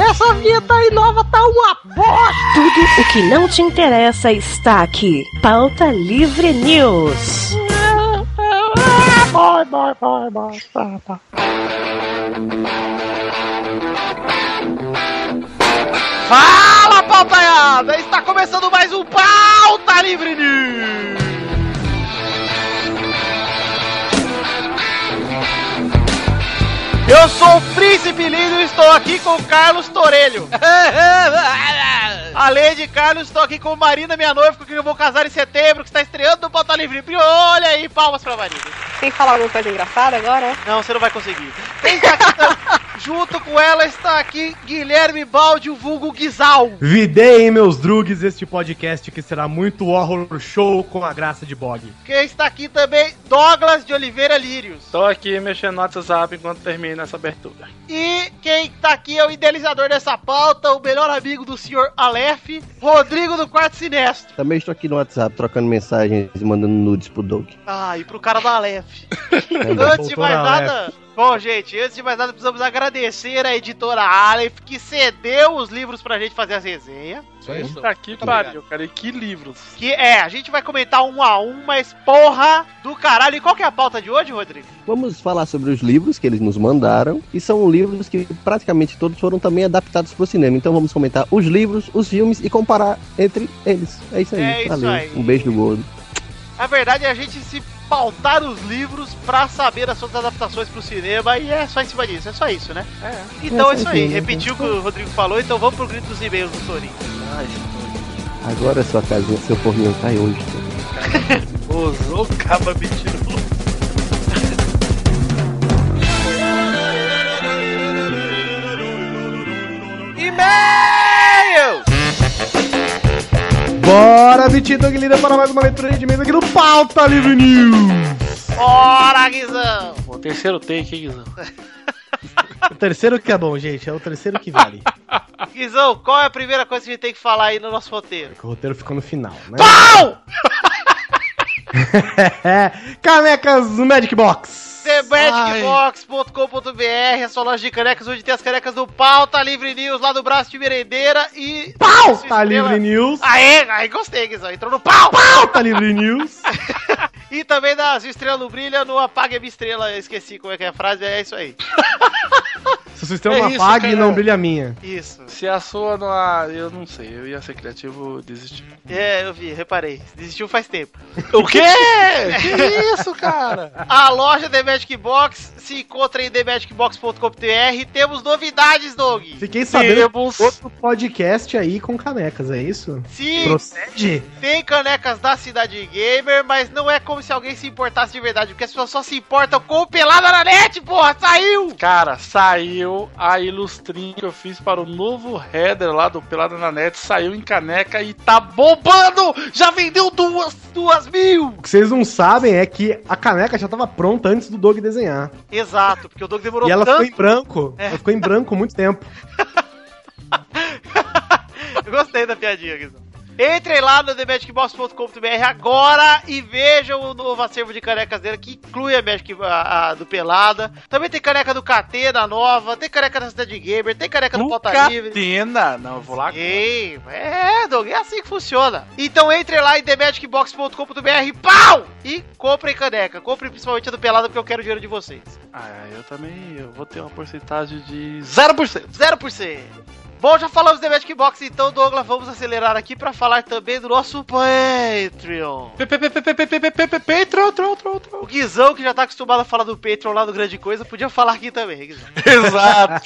Essa vinheta aí nova tá uma bosta! Tudo o que não te interessa está aqui. Pauta Livre News. Vai, vai, vai, vai. Tá, tá. Fala, pautaiada! Está começando mais um Pauta Livre News! Eu sou o Príncipe Lindo e estou aqui com o Carlos Torelho. Além de Carlos, estou aqui com Marina, minha noiva, com quem eu vou casar em setembro, que está estreando no Pauta Livre. Olha aí, palmas pra Marina. Tem que falar alguma coisa engraçada agora? Não, você não vai conseguir. Quem está aqui tam- junto com ela está aqui Guilherme Baldi, o vulgo Guizal. Videiem meus drugs este podcast que será muito horror show com a graça de Bog. Quem está aqui também, Douglas de Oliveira Lírios. Tô aqui mexendo no WhatsApp enquanto termina essa abertura. E quem tá aqui é o idealizador dessa pauta, o melhor amigo do senhor Aleph, Rodrigo do Quarto Sinestro. Também estou aqui no WhatsApp trocando mensagens e mandando nudes pro Doug. Ah, e pro cara da Aleph. Antes de mais nada. Bom, gente, antes de mais nada, precisamos agradecer a editora Aleph que cedeu os livros pra gente fazer as resenhas. Puta que pariu, cara. E que livros. Que é, a gente vai comentar um a um, mas porra do caralho. E qual que é a pauta de hoje, Rodrigo? Vamos falar sobre os livros que eles nos mandaram. E são livros que praticamente todos foram também adaptados pro cinema. Então vamos comentar os livros, os filmes e comparar entre eles. É isso aí. É isso Valeu. aí. Um beijo do gordo. A verdade é a gente se pautar os livros pra saber as suas adaptações pro cinema e é só em cima disso, é só isso, né? É. Então é, É isso aí, né? repetiu o que o Rodrigo falou, então vamos pro grito dos e-mails do Torinho. Agora sua casinha, seu forninho cai hoje. Usou caba mentiroso. E-mail! Bora, Vitinho Doug Lida, para mais uma leitura de mesa aqui no Pauta Livre News. Bora, Guizão! O terceiro take, hein, Guizão? O terceiro que é bom, gente, é o terceiro que vale. Guizão, qual é a primeira coisa que a gente tem que falar aí no nosso roteiro? o roteiro ficou no final, né? Pau! Canecas no Magic Box. TheMagicBox.com.br, a sua loja de canecas, onde tem as canecas do Pauta Livre News, lá do braço de merendeira e... Pauta Estrela- Livre News. Aê, aí gostei, Guizão, entrou no pau! Pauta Livre News. E também das estrelas não brilha no Apague a minha estrela, eu esqueci como é que é a frase, é isso aí. Sistema É isso, apague, cara. não brilha a minha. Isso. Se a sua não. a- Eu não sei, eu ia ser criativo desistir. É, eu vi, reparei. Desistiu faz tempo. O quê? que isso, cara? A loja The Magic Box se encontra em themagicbox.com.br. Temos novidades, Doug. Fiquei sabendo Temos. outro podcast aí com canecas, é isso? Sim, Procede? tem canecas da Cidade Gamer, mas não é como se alguém se importasse de verdade, porque as pessoas só se importam com o Pelada na Net, porra, saiu! Cara, saiu a ilustrinha que eu fiz para o novo header lá do Pelada na Net, saiu em caneca e tá bombando! Já vendeu duas, duas mil! O que vocês não sabem é que a caneca já tava pronta antes do Doug desenhar. Exato, porque o Doug demorou e ela tanto. ficou em branco. É. Ela ficou em branco muito tempo. Eu gostei da piadinha, Guizão. Entrem lá no TheMagicBox.com.br agora e vejam o novo acervo de canecas dele, que inclui a Magic a, a do Pelada. Também tem caneca do KT da nova, tem caneca da Cidade Gamer, tem caneca do Pauta Livre. Catena! Não, eu vou lá. Ei, é, Doug, é assim que funciona. Então entre lá em TheMagicBox.com.br, pau! E comprem caneca. Comprem principalmente a do Pelada, porque eu quero o dinheiro de vocês. Ah, eu também eu vou ter uma porcentagem de 0%. 0%. Bom, já falamos The Magic Box, então, Douglas, vamos acelerar aqui pra falar também do nosso Patreon. Patreon, O. Guizão, que já tá acostumado a falar do Patreon lá do Grande Coisa, podia falar aqui também, Guizão. Exato.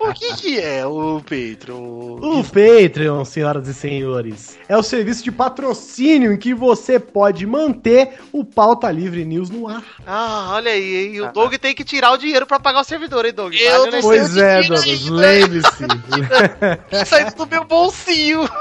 o que, que é o Patreon? O Patreon, senhoras e senhores, é o serviço de patrocínio em que você pode manter o Pauta Livre News no ar. Ah, olha aí, hein? O Doug tem que tirar o dinheiro pra pagar o servidor, hein, Doug? Eu Pois é, Douglas, lembre-se. Saindo do meu bolsinho.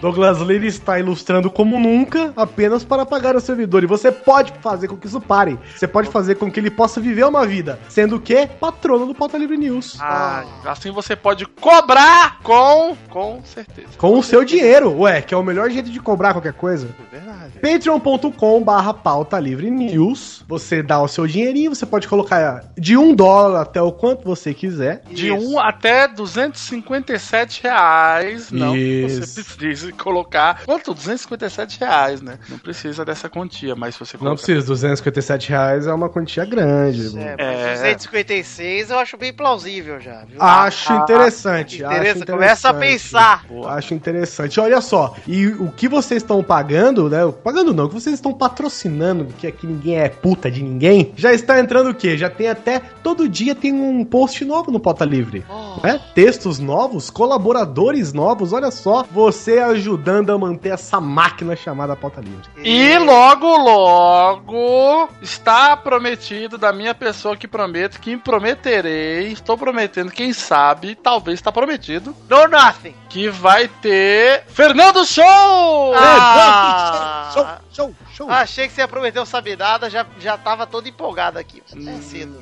Douglas Lira está ilustrando como nunca, apenas para pagar o servidor. E você pode fazer com que isso pare. Você pode fazer com que ele possa viver uma vida, sendo que patrono do Pauta Livre News. Ah, assim você pode cobrar com. Com certeza. Com o seu dinheiro, ué, que é o melhor jeito de cobrar qualquer coisa. É verdade. patreon.com barra pauta livre news. Você dá o seu dinheirinho, você pode colocar de um dólar até o quanto você quiser. De 1 até 257 reais. Não Isso. você precise colocar. Quanto? 257 reais, né? Não precisa dessa quantia, mas se você Não precisa, 257 reais é uma quantia grande. É, É. mas 256 eu acho bem plausível já, viu? Acho Ah, interessante. acho Interessa, começa a interessante. pensar. Acho interessante. Olha só, e o que vocês estão pagando, né? Pagando não, o que vocês estão patrocinando, que aqui ninguém é puta de ninguém, já está entrando o quê? Já tem até. Todo dia tem um post novo no Pauta Livre. Oh. né? Textos novos, colaboradores novos, olha só, você ajudando a manter essa máquina chamada Pauta Livre. E logo, logo está prometido da minha pessoa que prometo, que prometerei, estou prometendo, quem sabe, talvez está prometido, No nothing. que vai ter Fernando Show! Ah, Show, show, show. achei que você ia prometer o sabe nada, já, já tava todo empolgado aqui. É cedo.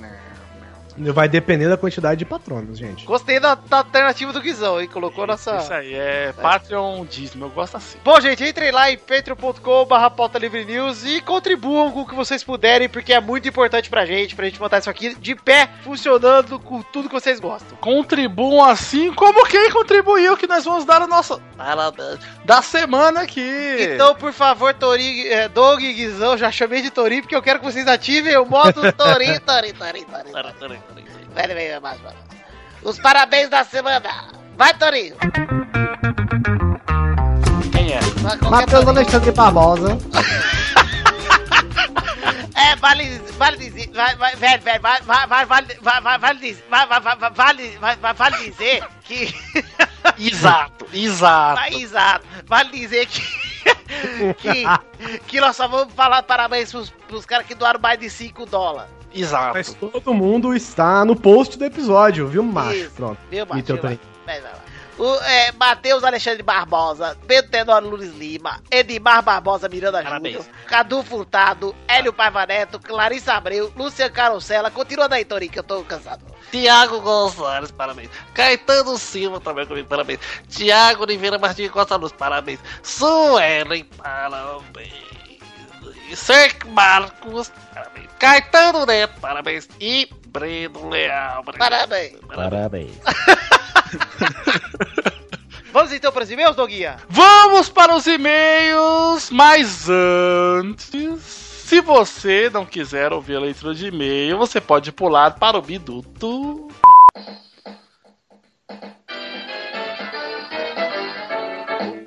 Vai depender da quantidade de patronos, gente. Gostei da, da alternativa do Guizão, hein? Colocou nossa. Isso aí, é Patreon Disney, eu gosto assim. Bom, gente, entrem lá em patreon.com.br pauta livre news e contribuam com o que vocês puderem, porque é muito importante pra gente, pra gente manter isso aqui de pé, funcionando com tudo que vocês gostam. Contribuam assim como quem contribuiu, que nós vamos dar o nosso da semana aqui. Então, por favor, Tori, é, Doug e Guizão, já chamei de Tori, porque eu quero que vocês ativem o modo Tori, Tori, Tori, Tori, Tori. Vai, vai, vai. Os parabéns da semana. Vai, Torinho. quem é? Matheus. Alexandre Barbosa. É, vale, vale dizer, vai, vai, velho, velho, vai, vai, vai, vale, vai, vai, vale dizer, vai, vai, vale, vai, vai, vale dizer que, Exato, exato. vai, exato, vale dizer que, que, que nós só vamos falar parabéns pros, pros caras que doaram mais de 5 dólares, Exato. Mas todo mundo está no post do episódio, viu, macho? Isso. Pronto. viu, E? Vai, vai, vai. O, é, Matheus Alexandre Barbosa, Pedro Tenório Luiz Lima, Edmar Barbosa Miranda. Júnior, Cadu Furtado, Hélio Paiva Neto, Clarissa Abreu, Luciano Carosella, continua daí, Torinho, que eu tô cansado. Tiago Gonçalves, parabéns. Caetano Silva também comigo, parabéns. Tiago Oliveira Martins Costa Luz, parabéns. Suelen, parabéns. Sec Marcos, parabéns. Caetano Neto, parabéns. E Breno Leal, Parabéns. Parabéns. Vamos então para os e-mails, Doguinha? Vamos para os e-mails, mas antes, se você não quiser ouvir a leitura de e-mail, você pode pular para o Biduto.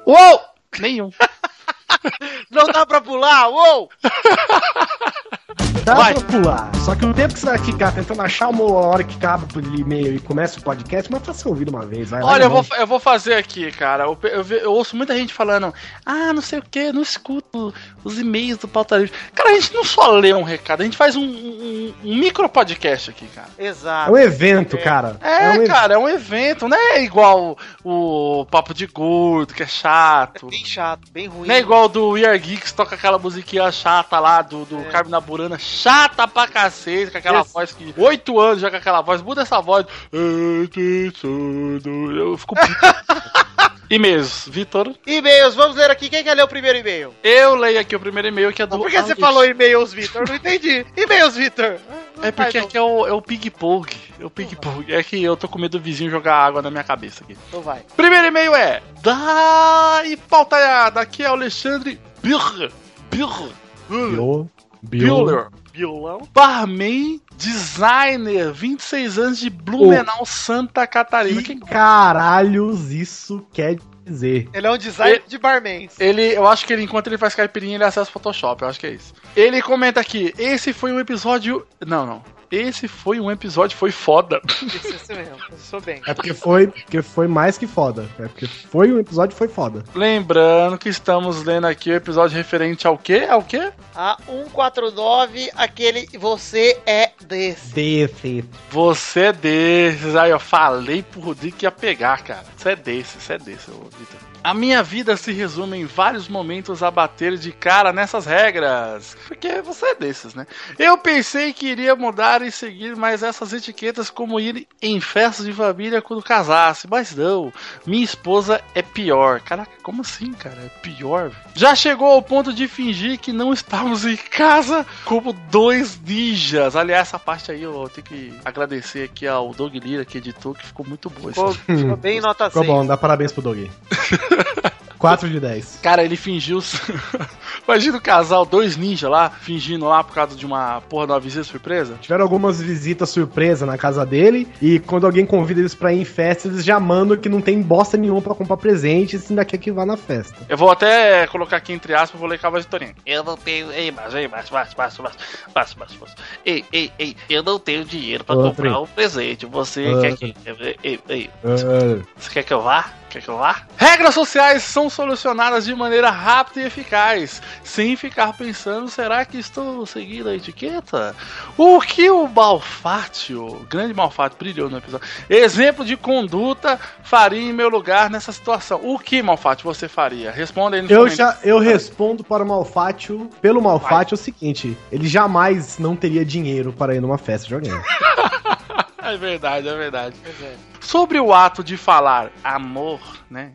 Uou! Nenhum. Não dá pra pular, uou! Dá Vai. pra pular. Só que o tempo que você vai ficar tentando achar uma hora que cabe pro e-mail e começa o podcast, mas tá ser ouvido uma vez. Vai, Olha, eu vou, eu vou fazer aqui, cara. Eu, eu eu ouço muita gente falando, ah, não sei o que, não escuto os e-mails do Pauta Livre. Cara, a gente não só lê um recado, a gente faz um, um, um micro podcast aqui, cara. É Exato. um evento, cara. É, um cara, é um evento, não é igual o, o Papo de Gordo, que é chato. Bem chato, bem ruim. Não é igual do We Are Geeks, toca aquela musiquinha chata lá do, do É. Carmen da Burana, chata pra cacete, com aquela Isso. voz que. Oito anos já com aquela voz, muda essa voz. Eu fico. E-mails, Vitor. E-mails, vamos ler aqui. Quem quer ler o primeiro e-mail? Eu leio aqui o primeiro e-mail que é do. Por que você falou e-mails, Vitor? Não entendi. E-mails, Vitor. É porque aqui é o, é o Pig Pog. É o Pig Pog. É que eu tô com medo do vizinho jogar água na minha cabeça aqui. Então vai. Primeiro e-mail é. Da e pautaiada. Aqui é o Alexandre Birr. Birr. Bio, Bueller. Violão. Barman, designer, 26 anos de Blumenau, Santa Catarina. Que Quem- caralhos isso quer dizer? Ele é um designer de barmans. Ele, eu acho que ele, enquanto ele faz caipirinha, ele acessa o Photoshop, eu acho que é isso. Ele comenta aqui, esse foi um episódio... Não, não. Esse foi um episódio, foi foda. Isso, isso mesmo. Eu sou bem. É porque foi, porque foi mais que foda. É porque foi um episódio foi foda. Lembrando que estamos lendo aqui o episódio referente ao quê? Ao quê? A 149, aquele você é Desse. Desse. Você é desses. Aí, eu falei pro Rodrigo que ia pegar, cara. Você é desses, você é desse, ô, Vitor. A minha vida se resume em vários momentos a bater de cara nessas regras. Porque você é desses, né? Eu pensei que iria mudar e seguir mais essas etiquetas, como ir em festas de família quando casasse. Mas não, minha esposa é pior. Caraca, como assim, cara? É pior? Já chegou ao ponto de fingir que não estávamos em casa como dois ninjas. Aliás, essa parte aí eu tenho que agradecer aqui ao Doug Lira que editou, que ficou muito boa. Ficou, ficou bem nota Ficou 6. bom, dá parabéns pro Doug. 4 de 10. Cara, ele fingiu. Imagina o casal, dois ninjas lá, fingindo lá por causa de uma porra de uma visita surpresa. Tiveram algumas visitas surpresa na casa dele e quando alguém convida eles pra ir em festa, eles já mandam que não tem bosta nenhuma pra comprar presente e ainda quer que vá na festa. Eu vou até colocar aqui entre aspas, vou ler com a voz de Torinho. Eu não tenho. Ei, mas, ei, mas, mas, mas, mas, mas, mas, mas. Ei, ei, ei, eu não tenho dinheiro pra comprar um presente. Você quer que. Ei, ei, ei, você quer que eu vá? Quer que eu vá? Regras sociais são solucionadas de maneira rápida e eficaz, sem ficar pensando, será que estou seguindo a etiqueta? O que o Malfátio, o grande Malfátio, brilhou no episódio, exemplo de conduta, faria em meu lugar nessa situação? O que, Malfátio, você faria? Responda aí no Eu já eu respondo para o Malfátio, pelo Malfátio, é o seguinte: ele jamais não teria dinheiro para ir numa festa de alguém. É verdade, é verdade. Sobre o ato de falar amor, né?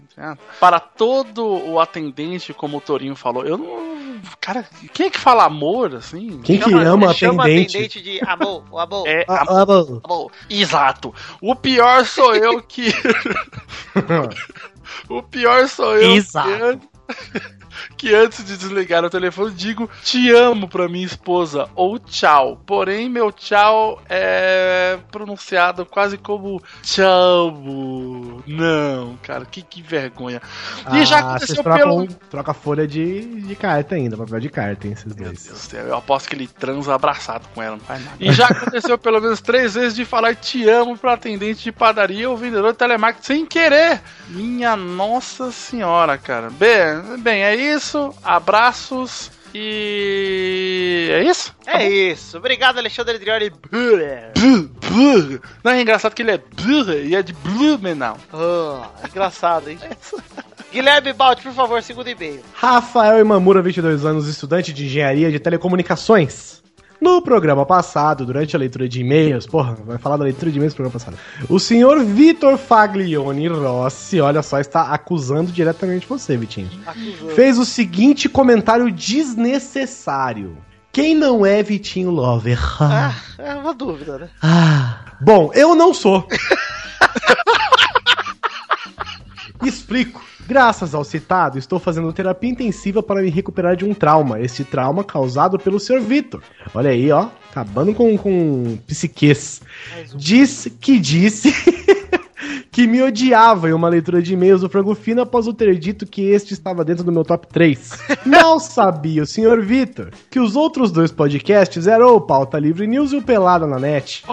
Para todo o atendente, como o Torinho falou, eu não. Cara, quem é que fala amor, assim? Quem que Chama- ama chama atendente? atendente de amor, o amor. É Ah, amor. bom. amor. Exato. O pior sou eu que. o pior sou eu Exato. que, que antes de desligar o telefone digo te amo pra minha esposa ou tchau. Porém, meu tchau é pronunciado quase como tchau. Não, cara, que, que vergonha. E já Ah, vocês aconteceu trocam, pelo. troca folha de, de carta ainda, papel de carta, hein, esses Meu dois. Deus do céu, eu aposto que ele transa abraçado com ela, não faz nada. E já aconteceu pelo menos três vezes de falar te amo pra atendente de padaria ou vendedor de telemarketing sem querer. Minha nossa senhora, cara. Bem, bem, é isso. Abraços e. É isso? É isso. Obrigado, Alexandre bluh. Não é engraçado que ele é bluh e é de Blumenau. Ah, engraçado, hein? Guilherme Baldi, por favor, segundo e-mail. Rafael Imamura, 22 anos, estudante de engenharia de telecomunicações. No programa passado, durante a leitura de e-mails, porra, vai falar da leitura de e-mails no programa passado. O senhor Vitor Faglione Rossi, olha só, está acusando diretamente você, Vitinho. Fez o seguinte comentário desnecessário. Quem não é Vitinho Lover? Ah, é uma dúvida, né? Ah, bom, eu não sou. Explico. Graças ao citado, estou fazendo terapia intensiva para me recuperar de um trauma. Este trauma causado pelo Sr. Vitor. Olha aí, ó. Acabando com, com psiquês. Disse que disse que me odiava em uma leitura de e-mails do Frango Fino após eu ter dito que este estava dentro do meu top 3. Mal sabia o Sr. Vitor que os outros dois podcasts eram o Pauta Livre News e o Pelada na Net.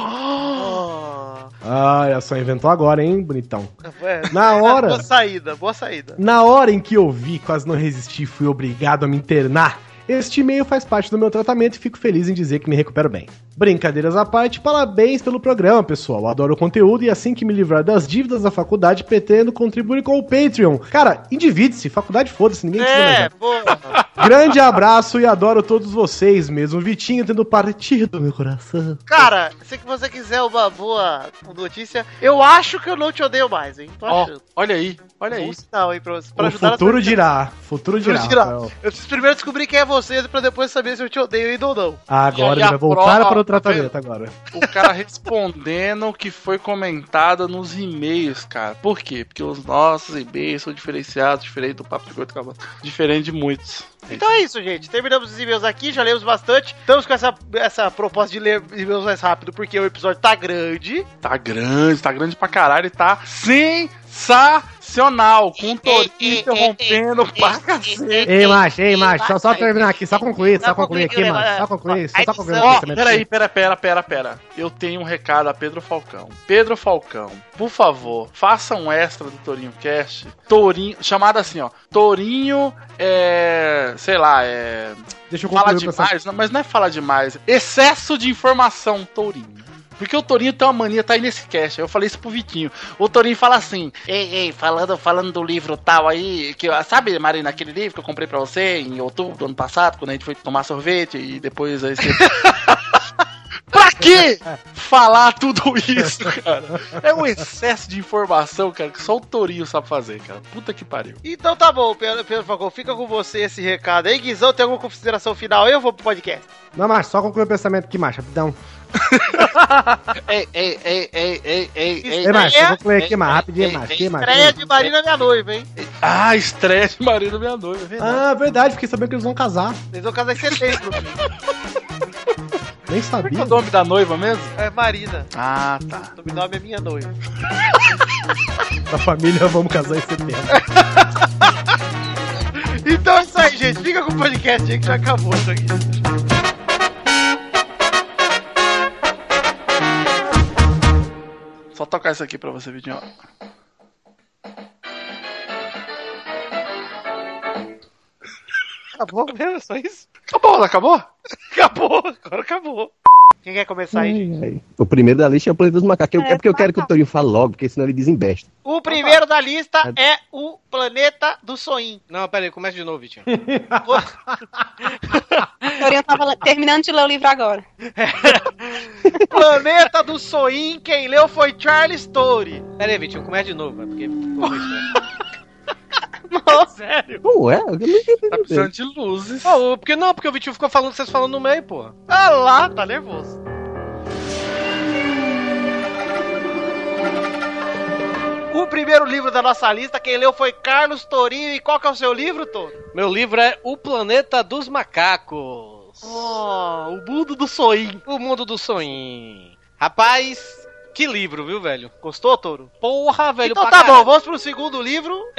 Ah, Ah, só inventou agora, hein, bonitão. é. Na hora, Boa saída, boa saída. na hora em que eu vi, quase não resisti, fui obrigado a me internar. Este e-mail faz parte do meu tratamento e fico feliz em dizer que me recupero bem. Brincadeiras à parte, parabéns pelo programa, pessoal. Adoro o conteúdo e assim que me livrar das dívidas da faculdade, pretendo contribuir com o Patreon. Cara, endivide-se, faculdade foda-se, ninguém mais. É, boa. Grande abraço e adoro todos vocês, mesmo Vitinho tendo partido do meu coração. Cara, se você quiser uma boa notícia, eu acho que eu não te odeio mais, hein? Tô achando. olha aí, olha aí. sinal, hein, pra, pra o ajudar futuro dirá, futuro dirá. Futuro dirá. Eu preciso primeiro descobrir quem é você pra depois saber se eu te odeio ainda ou não. Agora E ele vai voltar prova- para o tratamento agora. O cara respondendo o que foi comentado nos e-mails, cara. Por quê? Porque os nossos e-mails são diferenciados, diferente do Papo de Gordo Cabaço. Diferente de muitos. Então é isso, gente. Terminamos os e-mails aqui, já lemos bastante. Estamos com essa, essa proposta de ler e-mails mais rápido, porque o episódio tá grande. Tá grande, tá grande pra caralho e tá sensacional. Com o Torinho interrompendo pra cacete. Ei, macho, ei, macho, só, só terminar aqui, só concluir, só concluir aqui, macho, só concluir, só, só concluir Ó, peraí, pera, pera, pera, pera. Eu tenho um recado a Pedro Falcão. Pedro Falcão, por favor, faça um extra do Torinho Cast. Torinho, chamado assim, ó. Torinho, é. Sei lá, é. Deixa eu Fala demais, não, mas não é falar demais. Excesso de informação, Tourinho. Porque o Tourinho tem uma mania, tá aí nesse cast. Eu falei isso pro Vitinho. O Tourinho fala assim: Ei, ei, falando, falando do livro tal aí, que sabe, Marina, aquele livro que eu comprei pra você em outubro do ano passado, quando a gente foi tomar sorvete e depois aí você. pra quê falar tudo isso, cara? É um excesso de informação, cara, que só o Tourinho sabe fazer, cara. Puta que pariu. Então tá bom, Pedro, Pedro Falcão, fica com você esse recado aí. Guizão, tem alguma consideração final aí? Eu vou pro podcast. Não, macho, só concluir o pensamento aqui, macho, rapidão. Ei, ei, ei, ei, ei, ei, ei. Ei, é- só concluir aqui, macho. ei, Aqui, macho. Estreia de Marina Minha Noiva, hein? Ah, estreia de Marina Minha Noiva, é verdade. Ah, verdade, fiquei sabendo que eles vão casar. Vocês vão casar em setembro. Nem Qual é sabia. o nome da noiva mesmo? é Marina. Ah, tá. O nome é Minha Noiva. Da família, vamos casar em setembro. Então é isso aí, gente. Fica com o podcast aí que já acabou isso aqui. Só tocar isso aqui pra você, Vitinho. Acabou mesmo? Só isso? Acabou, não acabou? Acabou. Agora acabou. Quem quer começar aí, gente? Ai, ai. O primeiro da lista é o Planeta dos Macacos. É, porque eu quero que o Torinho fale logo, porque senão ele desembesta. O primeiro da lista é o Planeta do Soin. Não, pera aí, começa de novo, Vitinho. Torinho tava terminando de ler o livro agora. Planeta do Soin, quem leu foi Charles Story. Pera aí, Vitinho, começa de novo, é porque ficou né? Sério? Não é? Eu não entendi. Tá precisando de luzes. Pô, porque não, porque o Vitinho ficou falando vocês falando no meio, porra. Ah lá, tá nervoso. O primeiro livro da nossa lista, quem leu foi Carlos Torinho. E qual que é o seu livro, Toro? Meu livro é O Planeta dos Macacos. Oh, o mundo do Soin. O Mundo do Sonho. Rapaz, que livro, viu, velho? Gostou, Toro? Porra, velho. então tá bom, vamos pro segundo livro.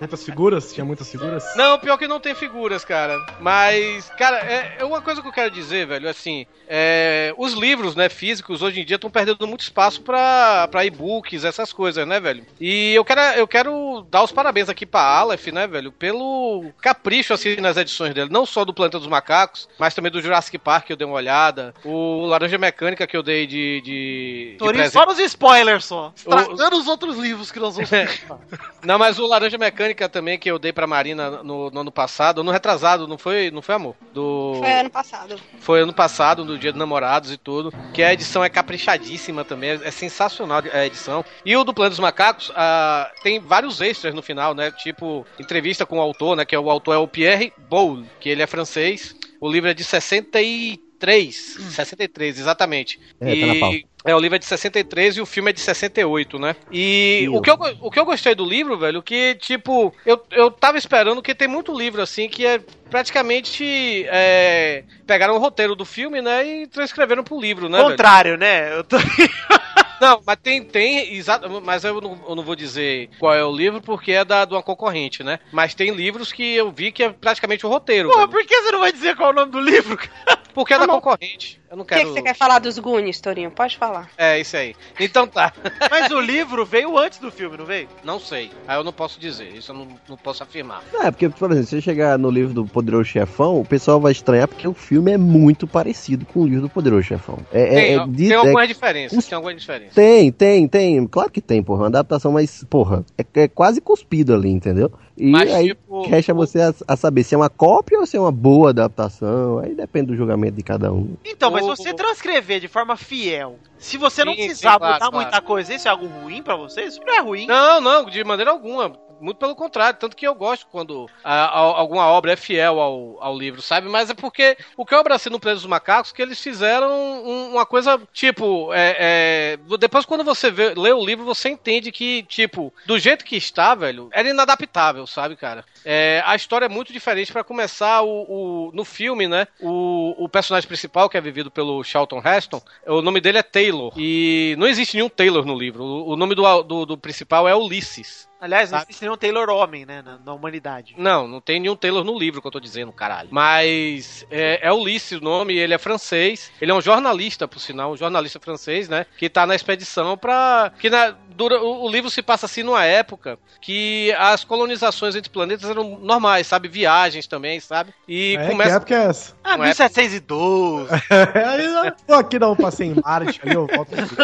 Muitas figuras? Tinha muitas figuras? Não, pior que não tem figuras, cara. Mas, cara, é, é uma coisa que eu quero dizer, velho, assim, é, os livros, né, físicos, hoje em dia estão perdendo muito espaço pra, pra e-books, essas coisas, né, velho? E eu quero, eu quero dar os parabéns aqui pra Aleph, né, velho, pelo capricho, assim, nas edições dele. Não só do Planeta dos Macacos, mas também do Jurassic Park, que eu dei uma olhada. O Laranja Mecânica, que eu dei de... de, de só nos spoilers só. Estragando os outros livros que nós vamos comentar. Não, mas o Laranja Mecânica também, que eu dei pra Marina no, no ano passado, no retrasado, não foi, não foi amor? Do... Foi ano passado. Foi ano passado, no dia dos namorados e tudo. Que a edição é caprichadíssima também, é, sensacional a edição. E o do Plano dos Macacos ah, tem vários extras no final, né? Tipo, entrevista com o autor, né? Que é o autor é o Pierre Boul, que ele é francês. O livro é de 63. 63, exatamente. É, tá na pauta. É, o livro é de 63 e o filme é de 68, né? E o que, eu, o que eu gostei do livro, velho, que, tipo, eu, eu tava esperando que tem muito livro, assim, que é praticamente é, pegaram o roteiro do filme, né, e transcreveram pro livro, né, velho? Contrário, né? Eu tô... Não, mas tem, tem, exato, mas eu não, eu não vou dizer qual é o livro porque é da, de uma concorrente, né? Mas tem livros que eu vi que é praticamente o roteiro, Porra, velho. por que você não vai dizer qual é o nome do livro? cara? Porque é da Ah, não. concorrente. Eu não O que, quero... que você quer falar dos Goonies, Torinho? Pode falar. É, isso aí. Então tá. Mas o livro veio antes do filme, não veio? Não sei. Aí eu não posso dizer. Isso eu não, não posso afirmar. É, porque, por exemplo, se você chegar no livro do Poderoso Chefão, o pessoal vai estranhar porque o filme é muito parecido com o livro do Poderoso Chefão. É, é- Tem, é de- tem é- algumas diferenças. os- Tem algumas diferenças. Tem, tem, tem. Claro que tem, porra. Uma adaptação, mas, porra, é, é quase cuspido ali, entendeu? E Mas, aí tipo, resta você a, a saber se é uma cópia ou se é uma boa adaptação. Aí depende do julgamento de cada um. Então, mas você transcrever de forma fiel, se você não Sim, sim, precisar claro, mudar claro. muita coisa, isso é algo ruim pra você? Isso não é ruim. Não, não, de maneira alguma. Muito pelo contrário, tanto que eu gosto quando a- a- alguma obra é fiel ao, ao livro, sabe? Mas é porque o que eu abracei no Preso dos Macacos que eles fizeram um- uma coisa, tipo, é, é, depois quando você vê, lê o livro, você entende que, tipo, do jeito que está, velho, era inadaptável, sabe, cara? É, a história é muito diferente para começar o, o- no filme, né? O, o personagem principal, que é vivido pelo Charlton Heston, o nome dele é Taylor. E não existe nenhum Taylor no livro. O, o nome do, do, do principal é Ulisses. Aliás, não Sabe? existe nenhum Taylor homem, né, na, na humanidade. Não, não tem nenhum Taylor no livro que eu tô dizendo, caralho. Mas é, é Ulisses o nome, ele é francês. Ele é um jornalista, por sinal, um jornalista francês, né? Que tá na expedição pra. Que na- dura, o, o livro se passa assim numa época que as colonizações entre planetas eram normais, sabe? Viagens também, sabe? E É, começa. que época é essa? Ah, Não é- 1712. Aí eu tô aqui dar um passeio em Marte, aí eu volto aqui.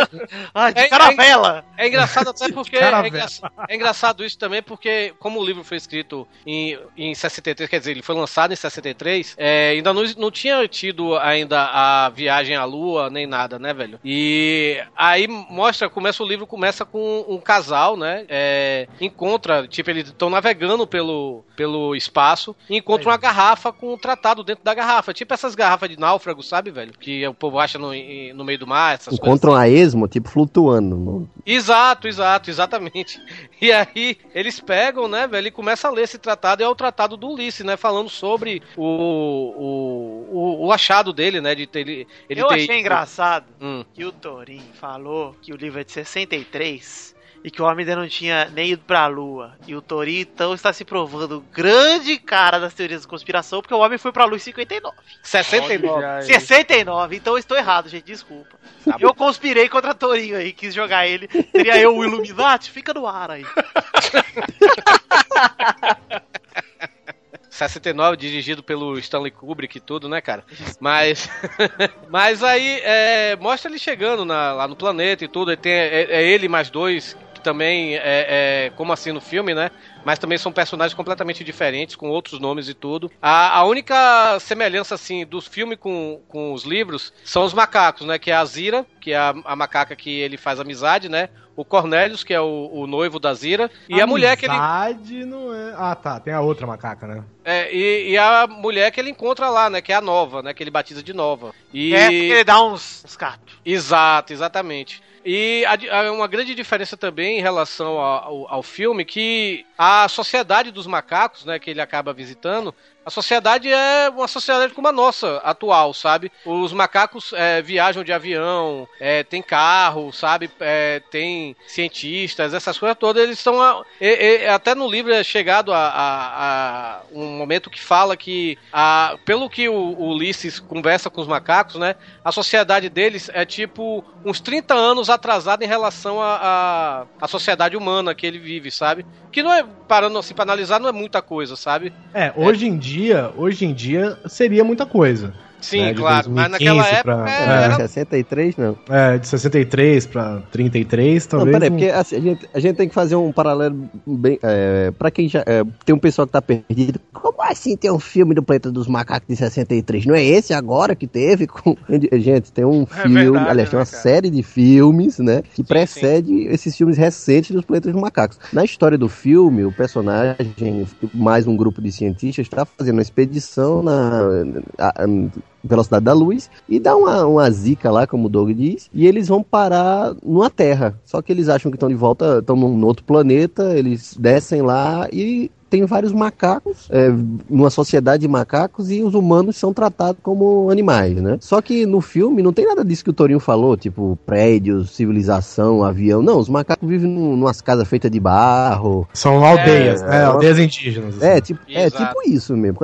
Ah, de É- caravela. É engraçado até porque. Cara, É, velho. Engra- engraçado isso também porque, como o livro foi escrito em, em 63, quer dizer, ele foi lançado em 63, é, ainda não, não tinha tido ainda a viagem à Lua, nem nada, né, velho? E aí mostra, começa o livro, começa com um casal, né? é, encontra, tipo, eles estão navegando pelo, pelo espaço e encontram uma garrafa com um tratado dentro da garrafa. Tipo essas garrafas de náufrago, sabe, velho? Que o povo acha no, no meio do mar, essas coisas. Encontram a esmo, tipo, flutuando. no- Exato, exato, exatamente. E aí eles pegam, né, velho, e começam a ler esse tratado, e é o tratado do Ulisses, né, falando sobre o, o, o, o achado dele, né, de ter ele, ele Eu ter achei engraçado Hum. que o Torin falou que o livro é de 63 e que o homem ainda não tinha nem ido pra lua. E o Torin, então, está se provando o grande cara das teorias da conspiração, porque o homem foi pra lua em 59. 69. 69, então eu estou errado, gente, desculpa. Eu conspirei contra Torinho aí, quis jogar ele. Seria eu o Illuminati? Fica no ar aí. 69, dirigido pelo Stanley Kubrick e tudo, né, cara? Mas. mas aí, é, mostra ele chegando na- lá no planeta e tudo. Ele tem, é, é ele mais dois, também é, é, como assim no filme, né? Mas também são personagens completamente diferentes, com outros nomes e tudo. A, a única semelhança, assim, do filme com, com os livros são os macacos, né? Que é a Zira, que é a, a macaca que ele faz amizade, né? O Cornelius, que é o, o noivo da Zira. E a mulher que ele. Amizade não é. Ah, tá. Tem a outra macaca, né? É, e, e a mulher que ele encontra lá, né? Que é a nova, né? Que ele batiza de nova. E... É, porque ele dá uns, uns catos. Exato, exatamente. E há uma grande diferença também em relação ao, ao, ao filme, que a sociedade dos macacos, né, que ele acaba visitando, a sociedade é uma sociedade como a nossa, atual, sabe? Os macacos é, viajam de avião, é, tem carro, sabe? É, tem cientistas, essas coisas todas, eles estão. até no livro é chegado a, a- a um momento que fala que, a, pelo que o, o Ulisses conversa com os macacos, né? A sociedade deles é tipo uns 30 anos atrasada em relação à a, sociedade humana que ele vive, sabe? Que não é, parando assim pra analisar, não é muita coisa, sabe? É, hoje em dia, hoje em dia seria muita coisa. Sim, né, claro, mas 2015 naquela época pra- é, era 63, não. É, de 63 pra 33, Não, talvez. peraí, um- porque assim, a, gente, a gente tem que fazer um paralelo bem. É, pra quem já. é, tem um pessoal que tá perdido. Como assim tem um filme do Planeta dos Macacos de 63? Não é esse agora que teve? Com... Gente, tem um É filme. verdade, aliás, tem né, uma cara? série de filmes, né? Que precede esses filmes recentes dos Planetas dos Macacos. Na história do filme, o personagem, mais um grupo de cientistas, está fazendo uma expedição na. a- a- velocidade da luz e dá uma, uma zica lá, como o Doug diz, e eles vão parar numa Terra. Só que eles acham que estão de volta, estão num, outro planeta, eles descem lá e tem vários macacos, é, numa sociedade de macacos, e os humanos são tratados como animais, né? Só que no filme não tem nada disso que o Torinho falou, tipo prédios, civilização, avião. Não, os macacos vivem num, numas casas feitas de barro. São aldeias, É, né? é Aldeias indígenas. assim. É, tipo, é tipo isso mesmo.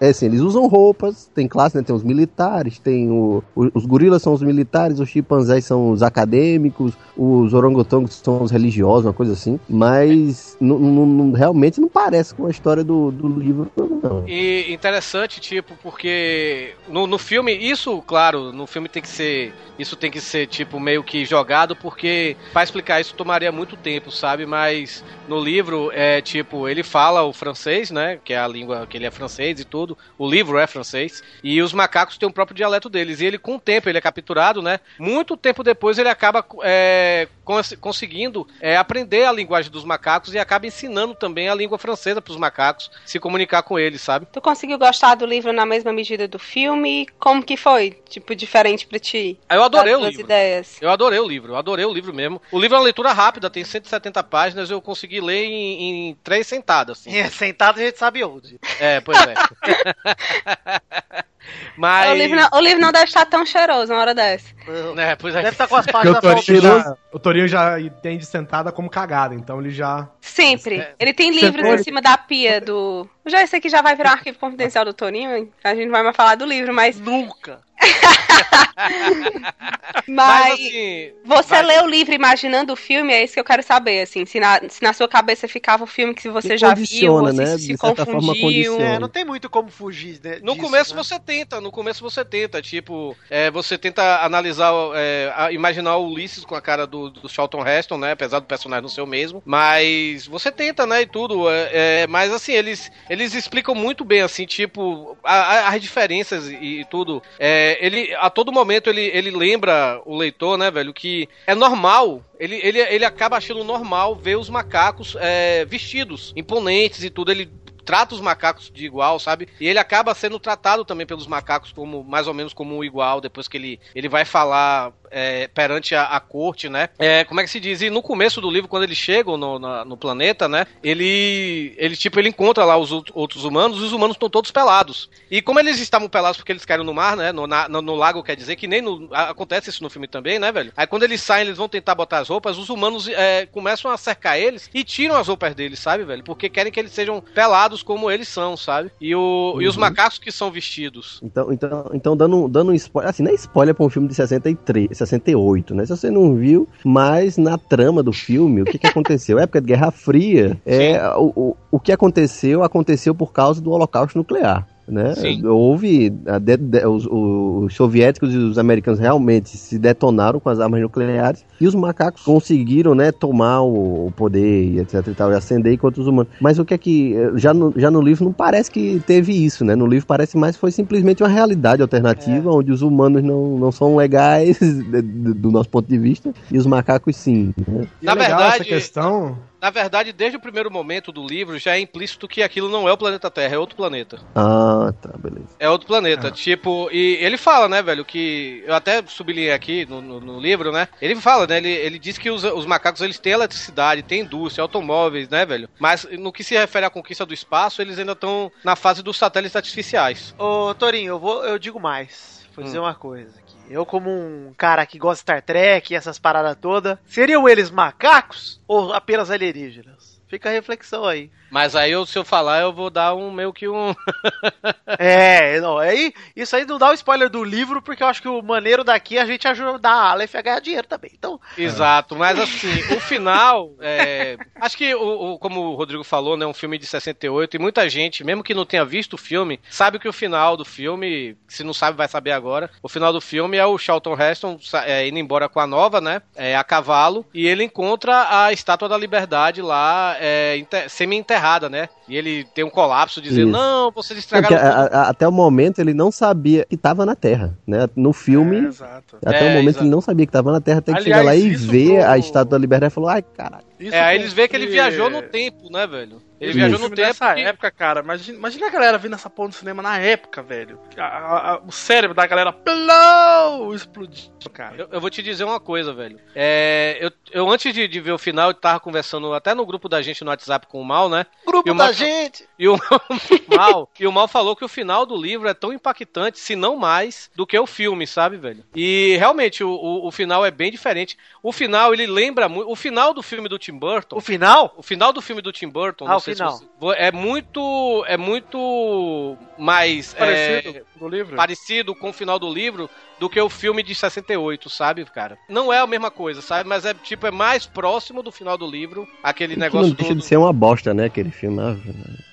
É assim, eles usam roupas, tem classe, né? Tem os militares, tem o, o- os gorilas são os militares, os chimpanzés são os acadêmicos, os orangotangos são os religiosos, uma coisa assim. Mas não- realmente não parece com a história do, do livro, não. E interessante, tipo, porque no, no filme, isso, claro, no filme tem que ser. Isso tem que ser, tipo, meio que jogado, porque pra explicar isso tomaria muito tempo, sabe? Mas no livro, é tipo, ele fala o francês, né? Que é a língua que ele é francês e tudo. O livro é francês. E os macacos têm o próprio dialeto deles. E ele, com o tempo, ele é capturado, né? Muito tempo depois, ele acaba é, cons- conseguindo é, aprender a linguagem dos macacos e acaba ensinando também a língua francesa pros macacos se comunicar com eles, sabe? Tu conseguiu gostar do livro na mesma medida do filme? Como que foi? Tipo, diferente pra ti? Eu adorei o livro. ideias. Eu adorei o livro, eu adorei o livro mesmo. O livro é uma leitura rápida, tem 170 páginas, eu consegui ler em, em três sentadas. Assim. É, sentado a gente sabe onde. É, pois é. Mas. O, livro não, o livro não deve estar tão cheiroso uma hora dessa. É, pois é. Deve estar com as páginas já, o Torinho já entende sentada como cagada, então ele já. Sempre. É. Ele tem livros em cima da pia do. Já esse aqui já vai virar um arquivo confidencial do Torinho? A gente não vai mais falar do livro, mas Nunca. Mas, assim, você vai- lê o livro imaginando o filme, é isso que eu quero saber, assim, se na, se na sua cabeça ficava o filme que você Que já viu, se né? se forma, confundiu. É, não tem muito como fugir, né? No disso, começo né? você tenta, no começo você tenta, tipo, é, você tenta analisar, é, a- imaginar o Ulisses com a cara do, do Charlton Heston, né? Apesar do personagem não ser o mesmo. Mas você tenta, né? E tudo. é, é, mas assim, eles, eles explicam muito bem, assim, tipo, a- a- as diferenças e, e tudo. É, ele, a todo momento ele, ele lembra o leitor, né, velho, que é normal. Ele, ele, ele acaba achando normal ver os macacos é, vestidos, imponentes e tudo. Ele trata os macacos de igual, sabe? E ele acaba sendo tratado também pelos macacos como mais ou menos como um igual depois que ele, ele vai falar é, perante a, a corte, né? É, como é que se diz? E no começo do livro, quando eles chegam no, na- no planeta, né? Ele, ele tipo ele encontra lá os out- outros humanos e os humanos estão todos pelados. E como eles estavam pelados porque eles caíram no mar, né? No, na- no, lago, quer dizer que nem no, acontece isso no filme também, né, velho? Aí quando eles saem, eles vão tentar botar as roupas, os humanos é, começam a cercar eles e tiram as roupas deles, sabe, velho? Porque querem que eles sejam pelados como eles são, sabe? E, o, e os macacos que são vestidos. Então, então, então dando, dando um spoiler, assim, não é spoiler pra um filme de 63, 68, né? Se você não viu, mas na trama do filme, o que, que aconteceu? época de Guerra Fria, é, o, o, o que aconteceu, aconteceu por causa do holocausto nuclear. Né? Sim. Houve a de- de- os, os soviéticos e os americanos realmente se detonaram com as armas nucleares e os macacos conseguiram né, tomar o, o poder e etc e tal, e ascender enquanto os humanos. Mas o que é que eh, já no, já no livro não parece que teve isso, né? No livro parece mais que foi simplesmente uma realidade alternativa onde os humanos não, não são legais do nosso ponto de vista e os macacos sim. Né? Na é legal verdade- essa questão. Na verdade, desde o primeiro momento do livro, já é implícito que aquilo não é o planeta Terra, é outro planeta. Ah, tá, beleza. É outro planeta. Tipo, e ele fala, né, velho, que. Eu até sublinhei aqui no, no- no livro, né? Ele fala, né? Ele, ele diz que os, os macacos eles têm eletricidade, têm indústria, automóveis, né, velho? Mas no que se refere à conquista do espaço, eles ainda estão na fase dos satélites artificiais. Ô, Torinho, eu, vou, eu digo mais. Vou Hum. dizer uma coisa. Eu, como um cara que gosta de Star Trek e essas paradas todas, seriam eles macacos ou apenas alienígenas? Fica a reflexão aí. Mas aí, eu, se eu falar, eu vou dar um meio que um. É, não, aí, isso aí não dá o spoiler do livro, porque eu acho que o maneiro daqui é a gente ajudar a Aleph a ganhar dinheiro também. Então, Exato, mas assim, o final, é, acho que, o, o- como o Rodrigo falou, né, um filme de 68, e muita gente, mesmo que não tenha visto o filme, sabe que o final do filme, se não sabe, vai saber agora, o final do filme é o Charlton Heston é, indo embora com a nova, né, é, a cavalo, e ele encontra a Estátua da Liberdade lá, é, enter- semi-enterrada, né, e ele tem um colapso, dizendo, Isso. não, vocês É porque estragaram a- tudo. a- até o momento ele não sabia que estava na Terra, né? No filme, É, exato. até É, o momento exato. ele não sabia que estava na Terra, tem que Aliás, chegar lá e ver pro- a Estátua da Liberdade e falou, ai, caralho. Isso É, aí eles veem que ele viajou no tempo, né, velho? Ele viajou no tempo. Nessa que- época, cara, imagina, imagina a galera vendo essa porra no cinema na época, velho. A- a- a- o cérebro da galera plou, explodiu, cara. Eu, eu vou te dizer uma coisa, velho. É, eu, eu antes de, de ver o final, eu tava conversando até no grupo da gente no WhatsApp com o Mal, né? grupo o da Mal- gente. E o Mal, e o Mal falou que o final do livro é tão impactante, se não mais, do que o filme, sabe, velho? E realmente o, o, o final é bem diferente. O final, ele lembra muito. O final do filme do Tim Burton. O final? O final do filme do Tim Burton, Ah, não sei se final. você- é muito. É muito mais. Parecido é, do livro. parecido com o final do livro do que o filme de 68, sabe, cara? Não é a mesma coisa, sabe? Mas é tipo, é mais próximo do final do livro, aquele Que negócio não deixa do. de ser uma bosta, né? Aquele filme. Ah,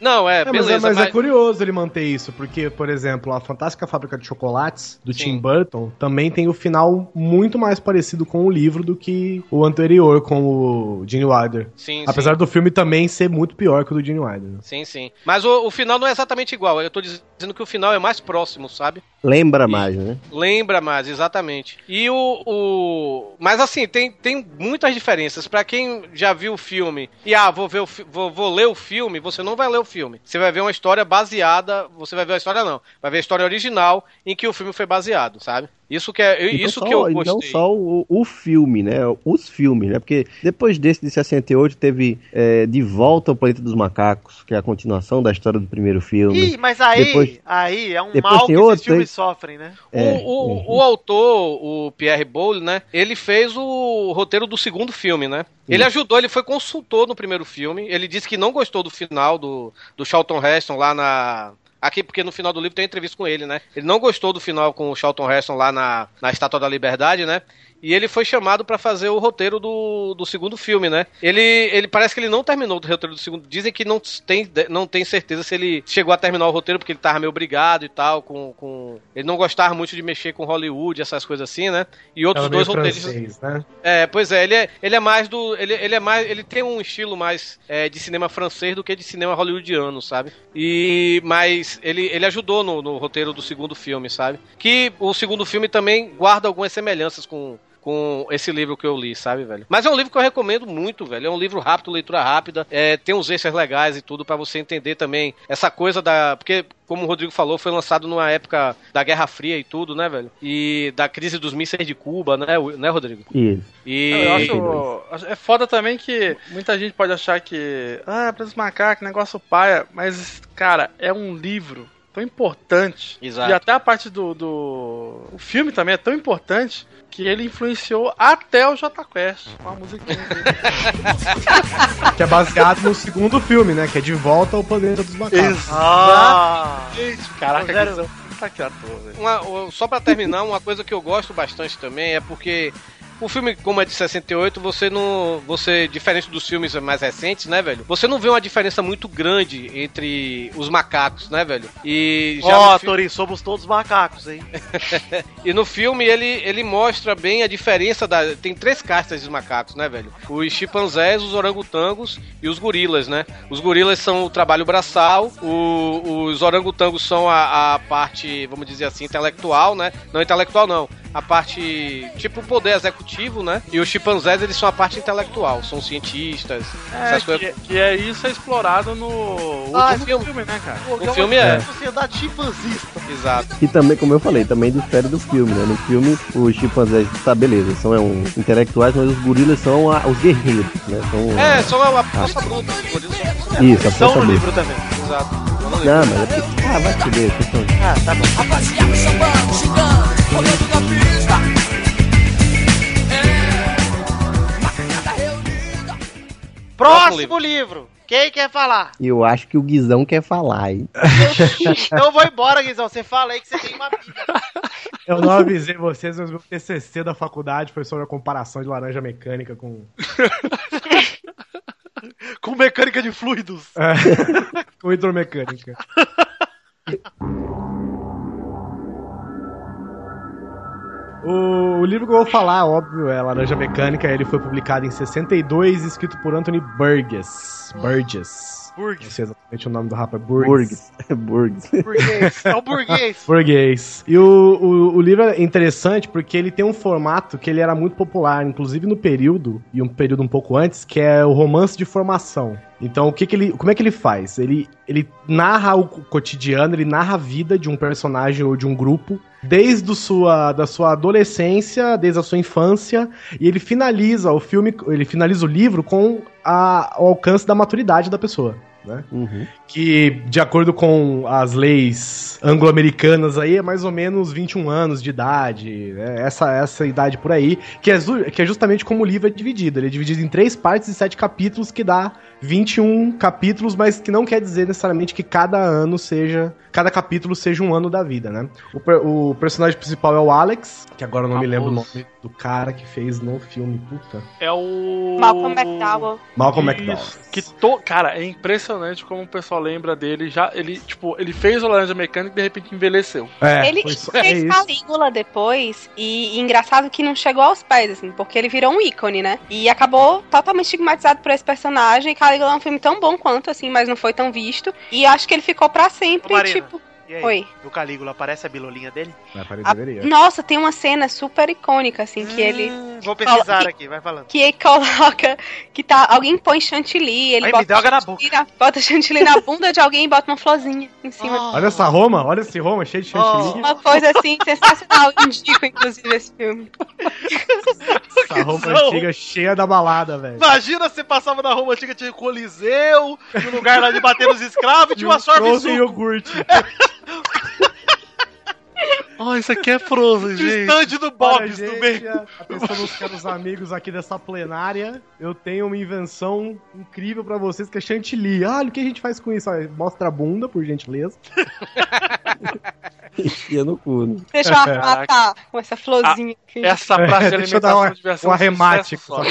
Não, é, É, mas, beleza, é, mas mas, é curioso ele manter isso, porque, por exemplo, a Fantástica Fábrica de Chocolates, do Sim. Tim Burton, também tem o final muito mais parecido com o livro do que o anterior, com o Gene Wilder. sim, Apesar do filme também ser muito pior que o do Gene Wilder. né? sim, sim. Mas o, o final não é exatamente igual. Eu tô dizendo que o final é mais próximo, sabe? Lembra mais, né? Lembra mais, exatamente. E o. o... Mas assim, tem, tem muitas diferenças. Pra quem já viu o filme e, ah, vou, ver o fi- vou, vou ler o filme, você não vai ler o filme. Você vai ver uma história baseada. Você vai ver a história, não. Vai ver a história original em que o filme foi baseado, sabe? Isso que, é, Então isso só- que eu gostei. Não só o, o filme, né? Os filmes, né? Porque depois desse de 68 teve é, De Volta ao Planeta dos Macacos, que é a continuação da história do primeiro filme. Ih, mas aí, Depois- aí é um mal que tem esses outro, filmes sofrem, né? É, o, o, o autor, o Pierre Boulle, né? Ele fez o roteiro do segundo filme, né? Ele ajudou, ele foi consultor no primeiro filme. Ele disse que não gostou do final do, do Charlton Heston lá na, Aqui, porque no final do livro tem entrevista com ele, né? Ele não gostou do final com o Charlton Heston lá na, na Estátua da Liberdade, né? E ele foi chamado pra fazer o roteiro do, do segundo filme, né? Ele, ele parece que ele não terminou o roteiro do segundo. Dizem que não tem, não tem certeza se ele chegou a terminar o roteiro porque ele tava meio brigado e tal. Com, com... Ele não gostava muito de mexer com Hollywood, essas coisas assim, né? E outros dois roteiristas. francês, né? É, pois é, ele é, ele é mais do. Ele, ele é mais. Ele tem um estilo mais é, de cinema francês do que de cinema hollywoodiano, sabe? E. Mas ele, ele ajudou no, no roteiro do segundo filme, sabe? Que o segundo filme também guarda algumas semelhanças com. Com esse livro que eu li, sabe, velho? Mas é um livro que eu recomendo muito, velho. É um livro rápido, leitura rápida. É, tem uns extras legais e tudo pra você entender também essa coisa da. Porque como o Rodrigo falou, foi lançado numa época da Guerra Fria e tudo, né, velho? E da crise dos mísseis de Cuba, né, o- né Rodrigo? Isso. E Eu acho, É foda também que muita gente pode achar que. Ah, Preço Macaco, negócio paia. Mas, cara, é um livro tão importante. Exato. E até a parte do, do. O filme também é tão importante que ele influenciou até o J Quest com a musiquinha dele. Que é baseado no segundo filme, né? Que é De Volta ao Planeta dos Macacos. Ah! Caraca, Zero- que. Tá velho. Uma- o- só pra terminar, uma coisa que eu gosto bastante também é porque o filme, como é de 68, você não. Você, diferente dos filmes mais recentes, né, velho? Você não vê uma diferença muito grande entre os macacos, né, velho? E já Ó, fi- Torinho, somos todos macacos, hein? E no filme ele, ele mostra bem a diferença da. Tem três castas de macacos, né, velho? Os chimpanzés, os orangotangos e os gorilas, né? Os gorilas são o trabalho braçal, o- os orangotangos são a, a parte, vamos dizer assim, intelectual, né? Não intelectual, não. A parte, tipo, o poder executivo, né? E os chimpanzés, eles são a parte intelectual, são cientistas, É, essas coisas. que, que é isso é explorado no Ah, último filme. filme, né, cara? O filme é. Sociedade chimpanzista. Exato. E também, como eu falei, também difere do filme, né? No filme, os chimpanzés, tá, beleza, são é, um, intelectuais, mas os gorilas são a- os guerreiros, né? São, É, só a, a força bruta. Os gorilas são a força bruta. Isso, a São força no bruta. livro também. Exato. Não, mas é porque... Ah, vai te ver. Ah, tá bom. Próximo livro. Quem quer falar? Eu acho que o Guizão quer falar, hein? Então eu vou embora, Guizão. Você fala aí que você tem uma vida. Eu não avisei vocês, mas meu TCC da faculdade foi sobre a comparação de laranja mecânica com. Com mecânica de fluidos. É, com hidromecânica. O, o livro que eu vou falar, óbvio, é Laranja Mecânica. Ele foi publicado em 62, escrito por Anthony Burgess. Burgess. Não Burgues. sei exatamente o nome do rapaz. Burgess. Burgs. Burguês. É o burguês. Burguês. E o, o, o livro é interessante porque ele tem um formato que ele era muito popular, inclusive no período, e um período um pouco antes, que é o romance de formação. Então, o que, que ele. Como é que ele faz? Ele, ele narra o cotidiano, ele narra a vida de um personagem ou de um grupo, desde sua, da sua adolescência, desde a sua infância, e ele finaliza o filme, ele finaliza o livro com a, o alcance da maturidade da pessoa. Né? Uhum. que, de acordo com as leis anglo-americanas aí, é mais ou menos 21 anos de idade, né? essa, essa idade por aí, que é, que é justamente como o livro é dividido. Ele é dividido em três partes e sete capítulos, que dá 21 capítulos, mas que não quer dizer necessariamente que cada ano seja, cada capítulo seja um ano da vida, né? O, o personagem principal é o Alex, que agora eu não me lembro o nome do cara que fez no filme, puta. É o. Malcolm McDowell. Malcolm Isso, McDowell. Que to... Cara, é impressionante como o pessoal lembra dele. Já, ele, tipo, ele fez o Laranja Mecânica e de repente envelheceu. É, ele só- fez é isso. Calígula depois, e, e engraçado que não chegou aos pés, assim, porque ele virou um ícone, né? E acabou totalmente estigmatizado por esse personagem. E Calígula é um filme tão bom quanto, assim, mas não foi tão visto. E acho que ele ficou pra sempre, Ô, tipo. E aí? Oi. No Calígula aparece a bilolinha dele? A- deveria. nossa, tem uma cena super icônica, assim, que ele. Hum, Vou pesquisar Fala- aqui, vai falando. Que ele coloca. Que tá. Alguém põe chantilly, ele Ai, me bota. droga na chantilly na- bota chantilly na bunda de alguém e bota uma florzinha em cima. Olha essa Roma, olha esse Roma cheio de chantilly. Uma coisa assim, sensacional. Indico, inclusive, esse filme. Essa Roma antiga cheia da balada, velho. Imagina você passava na Roma antiga, tinha Coliseu, no lugar lá de bater nos escravos, e tinha uma sorvete iogurte. Ó, isso aqui é Frozen, gente. Stand do Olha, Bob's gente, no meio. Atenção meus caros amigos aqui dessa plenária, eu tenho uma invenção incrível pra vocês que é chantilly. Ah, o que a gente faz com isso? Olha, Mostra a bunda, por gentileza. Enfia no cu. né? Deixa eu arrematar com essa florzinha aqui. Essa praça de Deixa eu dar alimentação uma, ser um só.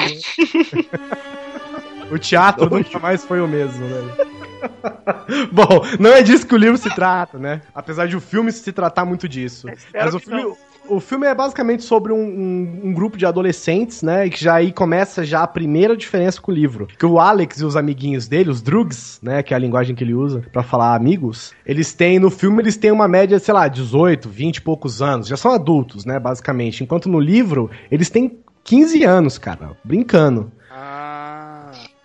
o teatro nunca mais foi o mesmo, né? Bom, não é disso que o livro se trata, né? Apesar de o filme se tratar muito disso. Mas o filme, o filme é basicamente sobre um, um- um grupo de adolescentes, né? E que já aí começa já a primeira diferença com o livro. Que o Alex e os amiguinhos dele, os Drugs, né? Que é a linguagem que ele usa pra falar amigos, eles têm, no filme, eles têm uma média, sei lá, 18, 20 e poucos anos. Já são adultos, né? Basicamente. Enquanto no livro, eles têm 15 anos, cara. Brincando. Ah,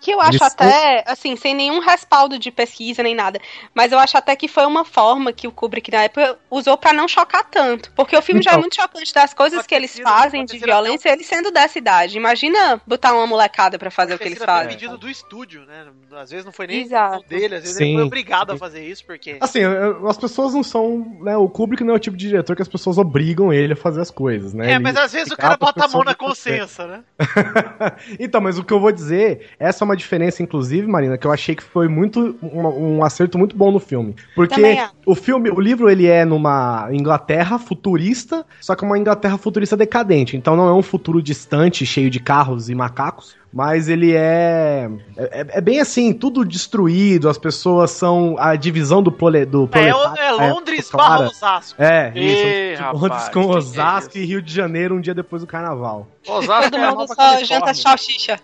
Que eu acho até, assim, sem nenhum respaldo de pesquisa nem nada, mas eu acho até que foi uma forma que o Kubrick na época usou pra não chocar tanto. Porque o filme já é Então. muito chocante das coisas que eles fazem de violência, eles sendo dessa idade. Imagina botar uma molecada pra fazer o que eles fazem. pedido do estúdio, né? Às vezes não foi nem Exato. dele, às vezes Sim. ele foi obrigado a fazer isso, porque. Assim, as pessoas não são. Né, o Kubrick não é o tipo de diretor que as pessoas obrigam ele a fazer as coisas, né? É, Ele mas às vezes o explicava cara pras bota a mão na consciência, né? então, mas o que eu vou dizer, essa é uma diferença, inclusive, Marina, que eu achei que foi muito um, um acerto muito bom no filme. Porque acho. o filme, o livro, ele é numa Inglaterra futurista, só que é uma Inglaterra futurista decadente. Então não é um futuro distante, cheio de carros e macacos. Mas ele é, é. é bem assim, tudo destruído, as pessoas são. A divisão do, prole, do É, proletário é Londres clara. barra Osasco. É, isso. rapaz, Londres com é Osasco e Rio de Janeiro um dia depois do carnaval. Osasco Todo é a mundo Nova só Califórnia. janta salsicha.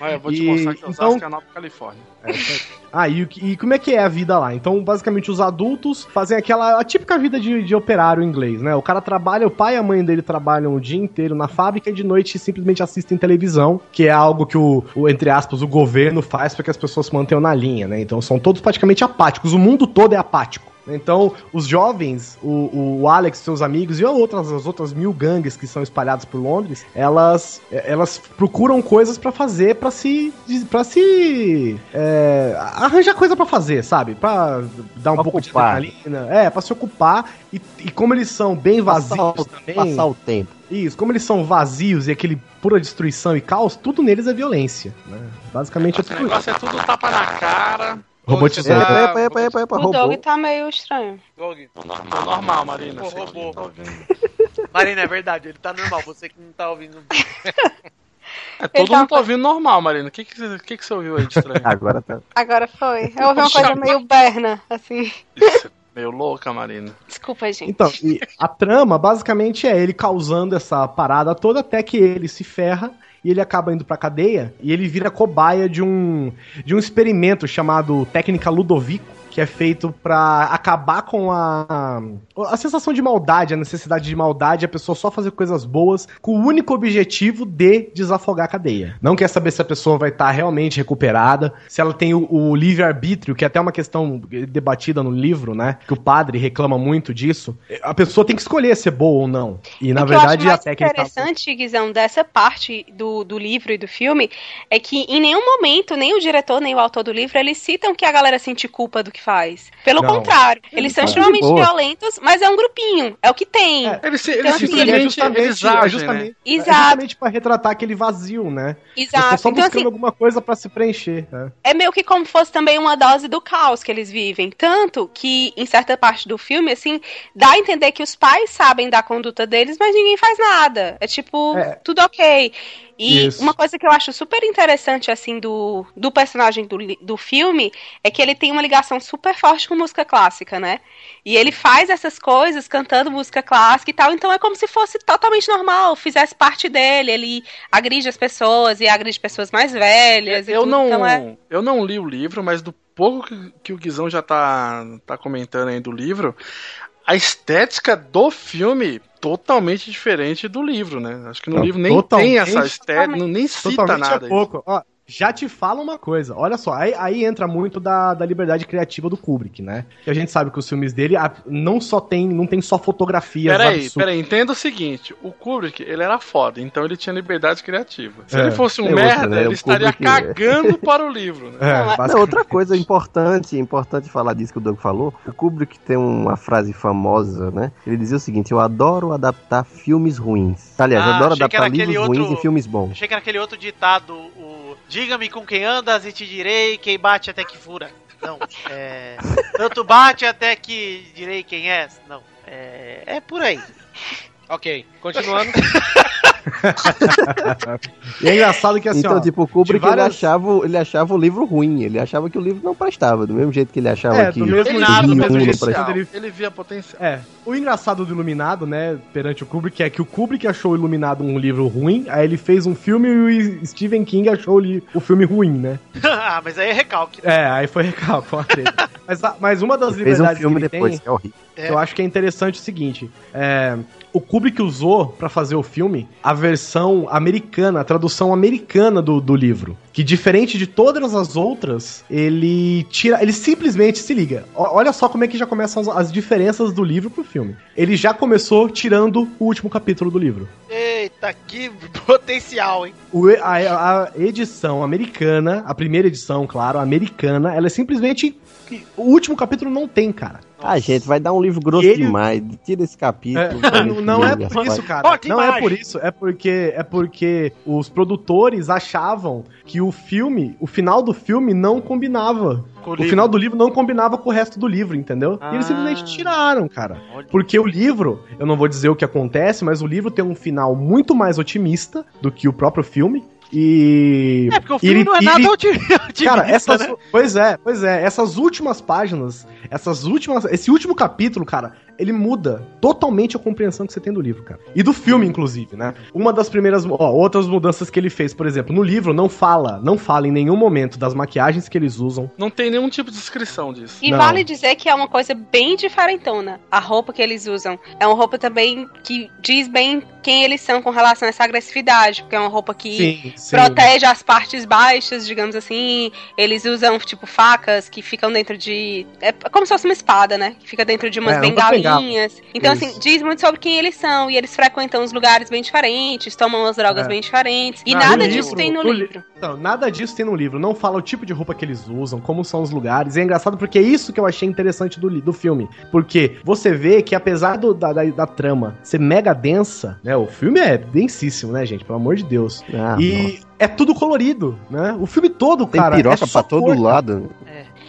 Olha, eu vou te E- mostrar que Osasco então- é a Nova Califórnia. Ah, e, e como é que é a vida lá? Então, basicamente, os adultos fazem aquela a típica vida de, de operário inglês, né? O cara trabalha, o pai e a mãe dele trabalham o dia inteiro na fábrica e de noite simplesmente assistem televisão, que é algo que o, o, entre aspas, o governo faz para que as pessoas se mantenham na linha, né? Então são todos praticamente apáticos. O mundo todo é apático. Então, os jovens, o, o Alex seus amigos e outras, as outras mil gangues que são espalhadas por Londres, elas, elas procuram coisas pra fazer, pra se. para se. é, arranjar coisa pra fazer, sabe? Pra dar um Pra pouco ocupar. de adrenalina. É, pra se ocupar. E, e como eles são bem vazios Passar o- também. Passar o tempo. Isso, como eles são vazios e aquele pura destruição e caos, tudo neles é violência. Né? Basicamente é tudo isso. negócio é tudo tapa na cara. Robotizado. Epa, epa, epa, epa, epa, O. Dog tá meio estranho. Dog. Normal, normal Marina. Pô, tá ouvindo. Marina, é verdade, ele tá normal, você que não tá ouvindo. É, todo tá- mundo tá ouvindo normal, Marina. O que, que, você- que, que você ouviu aí de estranho? Agora tá. Agora foi. Eu ouvi uma coisa meio berna, assim. Isso, Meio louca, Marina. Desculpa, gente. Então, e a trama basicamente é ele causando essa parada toda até que ele se ferra e ele acaba indo pra cadeia e ele vira cobaia de um de um experimento chamado Técnica Ludovico, que é feito pra acabar com a a sensação de maldade, a necessidade de maldade, a pessoa só fazer coisas boas com o único objetivo de desafogar a cadeia. Não quer saber se a pessoa vai estar realmente recuperada, se ela tem o, o livre-arbítrio, que é até uma questão debatida no livro, né? Que o padre reclama muito disso. A pessoa tem que escolher ser boa ou não. E na o que verdade acho a mais técnica. interessante, Guizão, dessa parte do, do livro e do filme é que em nenhum momento, nem o diretor, nem o autor do livro, eles citam que a galera sente culpa do que faz. Pelo Não. contrário, eles são extremamente boa. violentos, mas é um grupinho. É o que tem. É, Eles, se- Então, eles assim, simplesmente é justamente, eles é agem, justamente, né? é Exato, justamente pra retratar aquele vazio, né? Eles exato. só Então, buscando assim, alguma coisa pra se preencher. né? é meio que como fosse também uma dose do caos que eles vivem. Tanto que, em certa parte do filme, assim, dá a entender que os pais sabem da conduta deles, mas ninguém faz nada. É tipo, É. tudo ok. E Isso. uma coisa que eu acho super interessante, assim, do, do personagem do, do filme é que ele tem uma ligação super forte com música clássica, né? E ele faz essas coisas cantando música clássica e tal, então é como se fosse totalmente normal, fizesse parte dele. Ele agride as pessoas e agride pessoas mais velhas. Eu não, então é- eu não li o livro, mas do pouco que, que o Guizão já tá, tá comentando aí do livro, a estética do filme totalmente diferente do livro, né? Acho que no Não, livro nem tem essa estética, não- nem cita Totalmente nada. é pouco. Ó, já te fala uma coisa. Olha só, aí, aí entra muito da, da liberdade criativa do Kubrick, né? Que a gente sabe que os filmes dele não só tem, não tem só fotografias Peraí, peraí, entenda o seguinte: o Kubrick, ele era foda, então ele tinha liberdade criativa. Se É, ele fosse um outra, merda, né? ele O estaria Kubrick é- cagando para o livro, né? É, Não, Não, basicamente. outra coisa importante, importante falar disso que o Doug falou, o Kubrick tem uma frase famosa, né? Ele dizia o seguinte, eu adoro adaptar filmes ruins. Aliás, eu Ah, adoro que era adaptar livros aquele ruins outro- em filmes bons. Achei que era aquele outro ditado, o Diga-me com quem andas e te direi quem bate até que fura. Não, é. Tanto bate até que direi quem és. Não, é. É por aí. Ok, continuando. E é engraçado que assim, então, ó, tipo, o Kubrick várias- ele, achava, o- ele achava o livro ruim, ele achava que o livro não prestava, do mesmo jeito que ele achava É, que do mesmo do vinho mesmo jeito. ele- Ele via potencial. É, o engraçado do Iluminado, né, perante o Kubrick, é que o Kubrick achou o Iluminado um livro ruim, aí ele fez um filme e o Stephen King achou o, li- o filme ruim, né? ah, mas aí é recalque. É, aí foi recalque, foi uma treta. mas, a- mas uma das Ele fez um liberdades filme que ele depois, tem, que é eu acho que é interessante o seguinte, é, o Kubrick usou pra fazer o filme a versão americana, a tradução americana do, do livro, que diferente de todas as outras, ele tira, ele simplesmente se liga. Olha só como é que já começam as, as diferenças do livro pro filme. Ele já começou tirando o último capítulo do livro. Eita, que potencial, hein? O a, a edição americana, a primeira edição, claro, americana, ela é simplesmente. O último capítulo não tem, cara. Ah, gente, vai dar um livro grosso ele- demais. Tira esse capítulo. É, não, não é por isso, cara. Não é imagem. por isso. É porque, é porque os produtores achavam que o filme, o final do filme não combinava. Com O, livro. final do livro não combinava com o resto do livro, entendeu? E eles Ah. simplesmente tiraram, cara. Olha. Porque o livro, eu não vou dizer o que acontece, mas o livro tem um final muito mais otimista do que o próprio filme. E. É, porque o filme ele- não é nada ele- otimista, Cara, essas, né? pois é, pois é, essas últimas páginas, essas últimas, esse último capítulo, cara, ele muda totalmente a compreensão que você tem do livro, cara. E do filme, inclusive, né? Uma das primeiras, ó, outras mudanças que ele fez, por exemplo, no livro não fala, não fala em nenhum momento das maquiagens que eles usam. Não tem nenhum tipo de descrição disso. E Não. vale dizer que é uma coisa bem diferentona. A roupa que eles usam é uma roupa também que diz bem quem eles são com relação a essa agressividade, porque é uma roupa que Sim, sim. protege as partes baixas, digamos assim. Eles usam, tipo, facas que ficam dentro de. É como se fosse uma espada, né? Que fica dentro de umas É, uma Então, Isso. assim, diz muito sobre quem eles são. E eles frequentam os lugares bem diferentes, tomam as drogas É. bem diferentes. E Ah, nada disso livro- tem no no li- livro. Então, nada disso tem no livro. Não fala o tipo de roupa que eles usam, como são os lugares. E é engraçado porque é isso que eu achei interessante do, do filme. Porque você vê que apesar do- da, da, da trama ser mega densa, né? O filme é densíssimo, né, gente? Pelo amor de Deus. Ah, e é tudo colorido, né? O filme todo, Tem cara. piroca é pra todo cor, lado.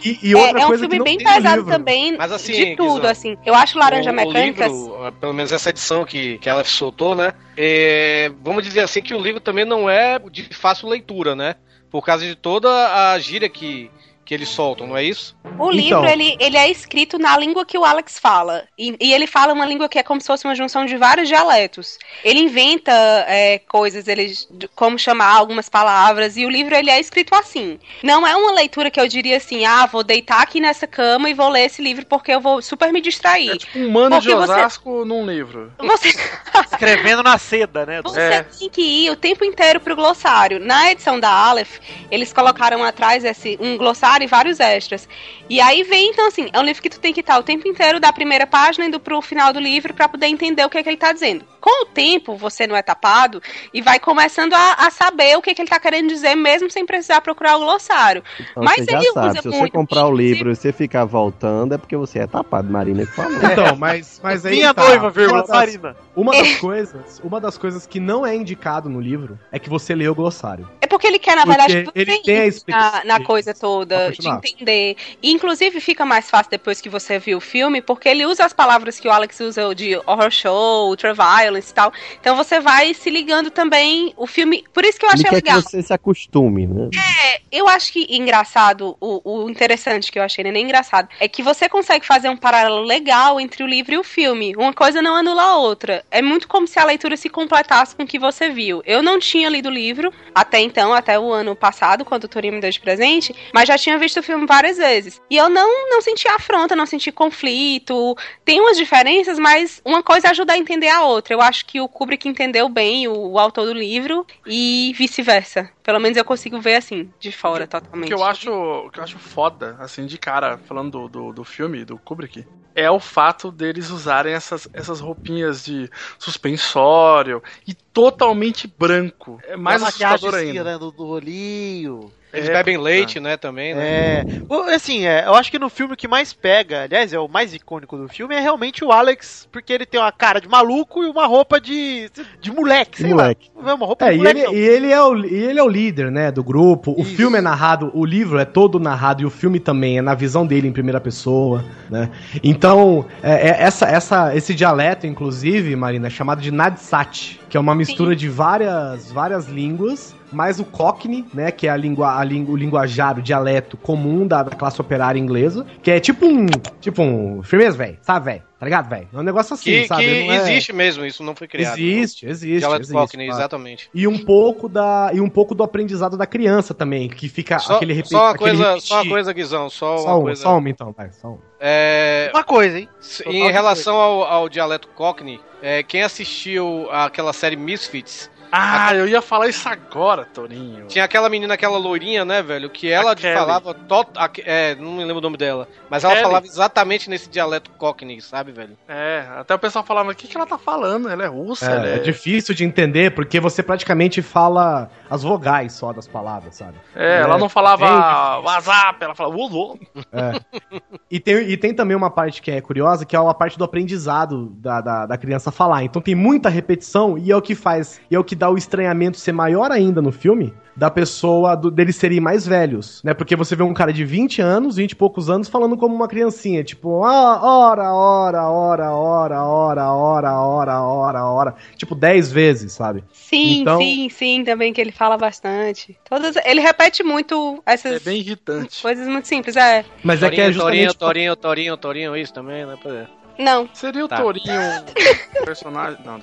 E, e É, outra é um coisa filme bem pesado também, Mas assim, de tudo, Guizão, assim. Eu acho Laranja o, Mecânica... O livro, pelo menos essa edição que, que ela soltou, né? é, vamos dizer assim que o livro também não é de fácil leitura, né? Por causa de toda a gíria que, que eles soltam, não é isso? O Então. livro, ele, ele é escrito na língua que o Alex fala. E, e ele fala uma língua que é como se fosse uma junção de vários dialetos. Ele inventa é, coisas, ele, de- como chamar algumas palavras, e o livro, ele é escrito assim. Não é uma leitura que eu diria assim, ah, vou deitar aqui nessa cama e vou ler esse livro porque eu vou super me distrair. É tipo um mano de Porque você- Osasco num livro. Você, Escrevendo na seda, né? Você É. tem que ir o tempo inteiro pro glossário. Na edição da Aleph, eles colocaram atrás esse, um glossário e vários extras. E aí vem, então, assim, é um livro que tu tem que estar o tempo inteiro da primeira página indo pro final do livro pra poder entender o que, é que ele tá dizendo. Com o tempo, você não é tapado e vai começando a, a saber o que, é que ele tá querendo dizer, mesmo sem precisar procurar o glossário. Então Mas você já ele sabe, usa se você comprar o livro e você ficar voltando, é porque você é tapado, Marina que falou. Então, mas, mas aí Minha tá. noiva, vírgula, Marina. Uma das coisas, uma das coisas que não é indicado no livro é que você lê o glossário. É porque ele quer, na Porque verdade, ele tem na, na coisa toda, de entender. E, inclusive, fica mais fácil depois que você viu o filme, porque ele usa as palavras que o Alex usa de horror show, ultraviolence e tal. Então você vai se ligando também. O filme. Por isso que eu Ele achei quer legal. que você se acostume, né? É, eu acho que engraçado, o, o interessante que eu achei, né, nem engraçado, é que você consegue fazer um paralelo legal entre o livro e o filme. Uma coisa não anula a outra. É muito como se a leitura se completasse com o que você viu. Eu não tinha lido o livro até então, até o ano passado, quando o Torinho me deu de presente, mas já tinha visto o filme várias vezes. E eu não, não senti afronta, não senti conflito. Tem umas diferenças, mas uma coisa ajuda a entender a outra. Eu acho que o Kubrick entendeu bem o, o autor do livro e vice-versa. Pelo menos eu consigo ver assim, de fora, O totalmente. que eu acho, o que eu acho foda, assim, de cara, falando do, do, do filme, do Kubrick, é o fato deles usarem essas, essas roupinhas de suspensório e totalmente branco. É mais maquiagem assustador ainda. né, do, do olhinho. Eles É, bebem leite, né, também, né? É. Assim, é, eu acho que no filme o que mais pega, aliás, é o mais icônico do filme, é realmente o Alex, porque ele tem uma cara de maluco e uma roupa de, de moleque, sei Moleque. lá. Uma roupa É, de e moleque. ele, não. e ele é o, e ele é o líder, né, do grupo. O Isso. filme é narrado, o livro é todo narrado e o filme também é na visão dele em primeira pessoa, né? Então, é, é essa, essa, esse dialeto, inclusive, Marina, é chamado de Nadsat, que é uma mistura de várias, várias línguas, mais o Cockney, né, que é a língua, a o linguajar, o dialeto comum da, da classe operária inglesa, que é tipo um, tipo um, firmeza, velho, sabe, velho? Tá ligado, velho? É um negócio assim, Que, sabe? que Não é- existe mesmo, isso não foi criado. Existe, existe. Dialeto existe, Cockney, claro. exatamente. E um pouco da e um pouco do aprendizado da criança também, que fica Só, aquele repeti- só uma coisa, repetir. só uma coisa, Guizão, só, Só uma uma, coisa. só uma então, vai, só uma. É, Uma coisa, hein? em relação ao, ao dialeto Cockney, é, quem assistiu aquela série Misfits, Ah, eu ia falar isso agora, Torinho. tinha aquela menina, aquela loirinha, né, velho, que ela falava. Tot, a- é, não me lembro o nome dela, mas ela Kelly. falava exatamente nesse dialeto Cockney, sabe, velho? É, até o pessoal falava, o que, que ela tá falando? Ela é russa, ela É, é... é difícil de entender porque você praticamente fala as vogais só das palavras, sabe? É, ela É, não falava. WhatsApp, ela falava Ulo. E tem, e tem também uma parte que é curiosa, que é a parte do aprendizado da, da, da criança falar. Então tem muita repetição e é o que faz, e é o que dá o estranhamento ser maior ainda no filme, da pessoa, do, deles serem mais velhos, né? Porque você vê um cara de 20 anos, 20 e poucos anos, falando como uma criancinha, tipo, ah, ora, ora, ora, ora, ora, ora, ora, ora, ora, tipo 10 vezes, sabe? Sim, Então- sim, sim, também que ele fala bastante. Todas, ele repete muito É essas bem irritante. coisas muito simples, é. Mas é que é Torinho, justamente... Torinho, Torinho, Torinho, Torinho, isso também, né? Pois é. Não. Seria o Tá. Torinho personagem... Não,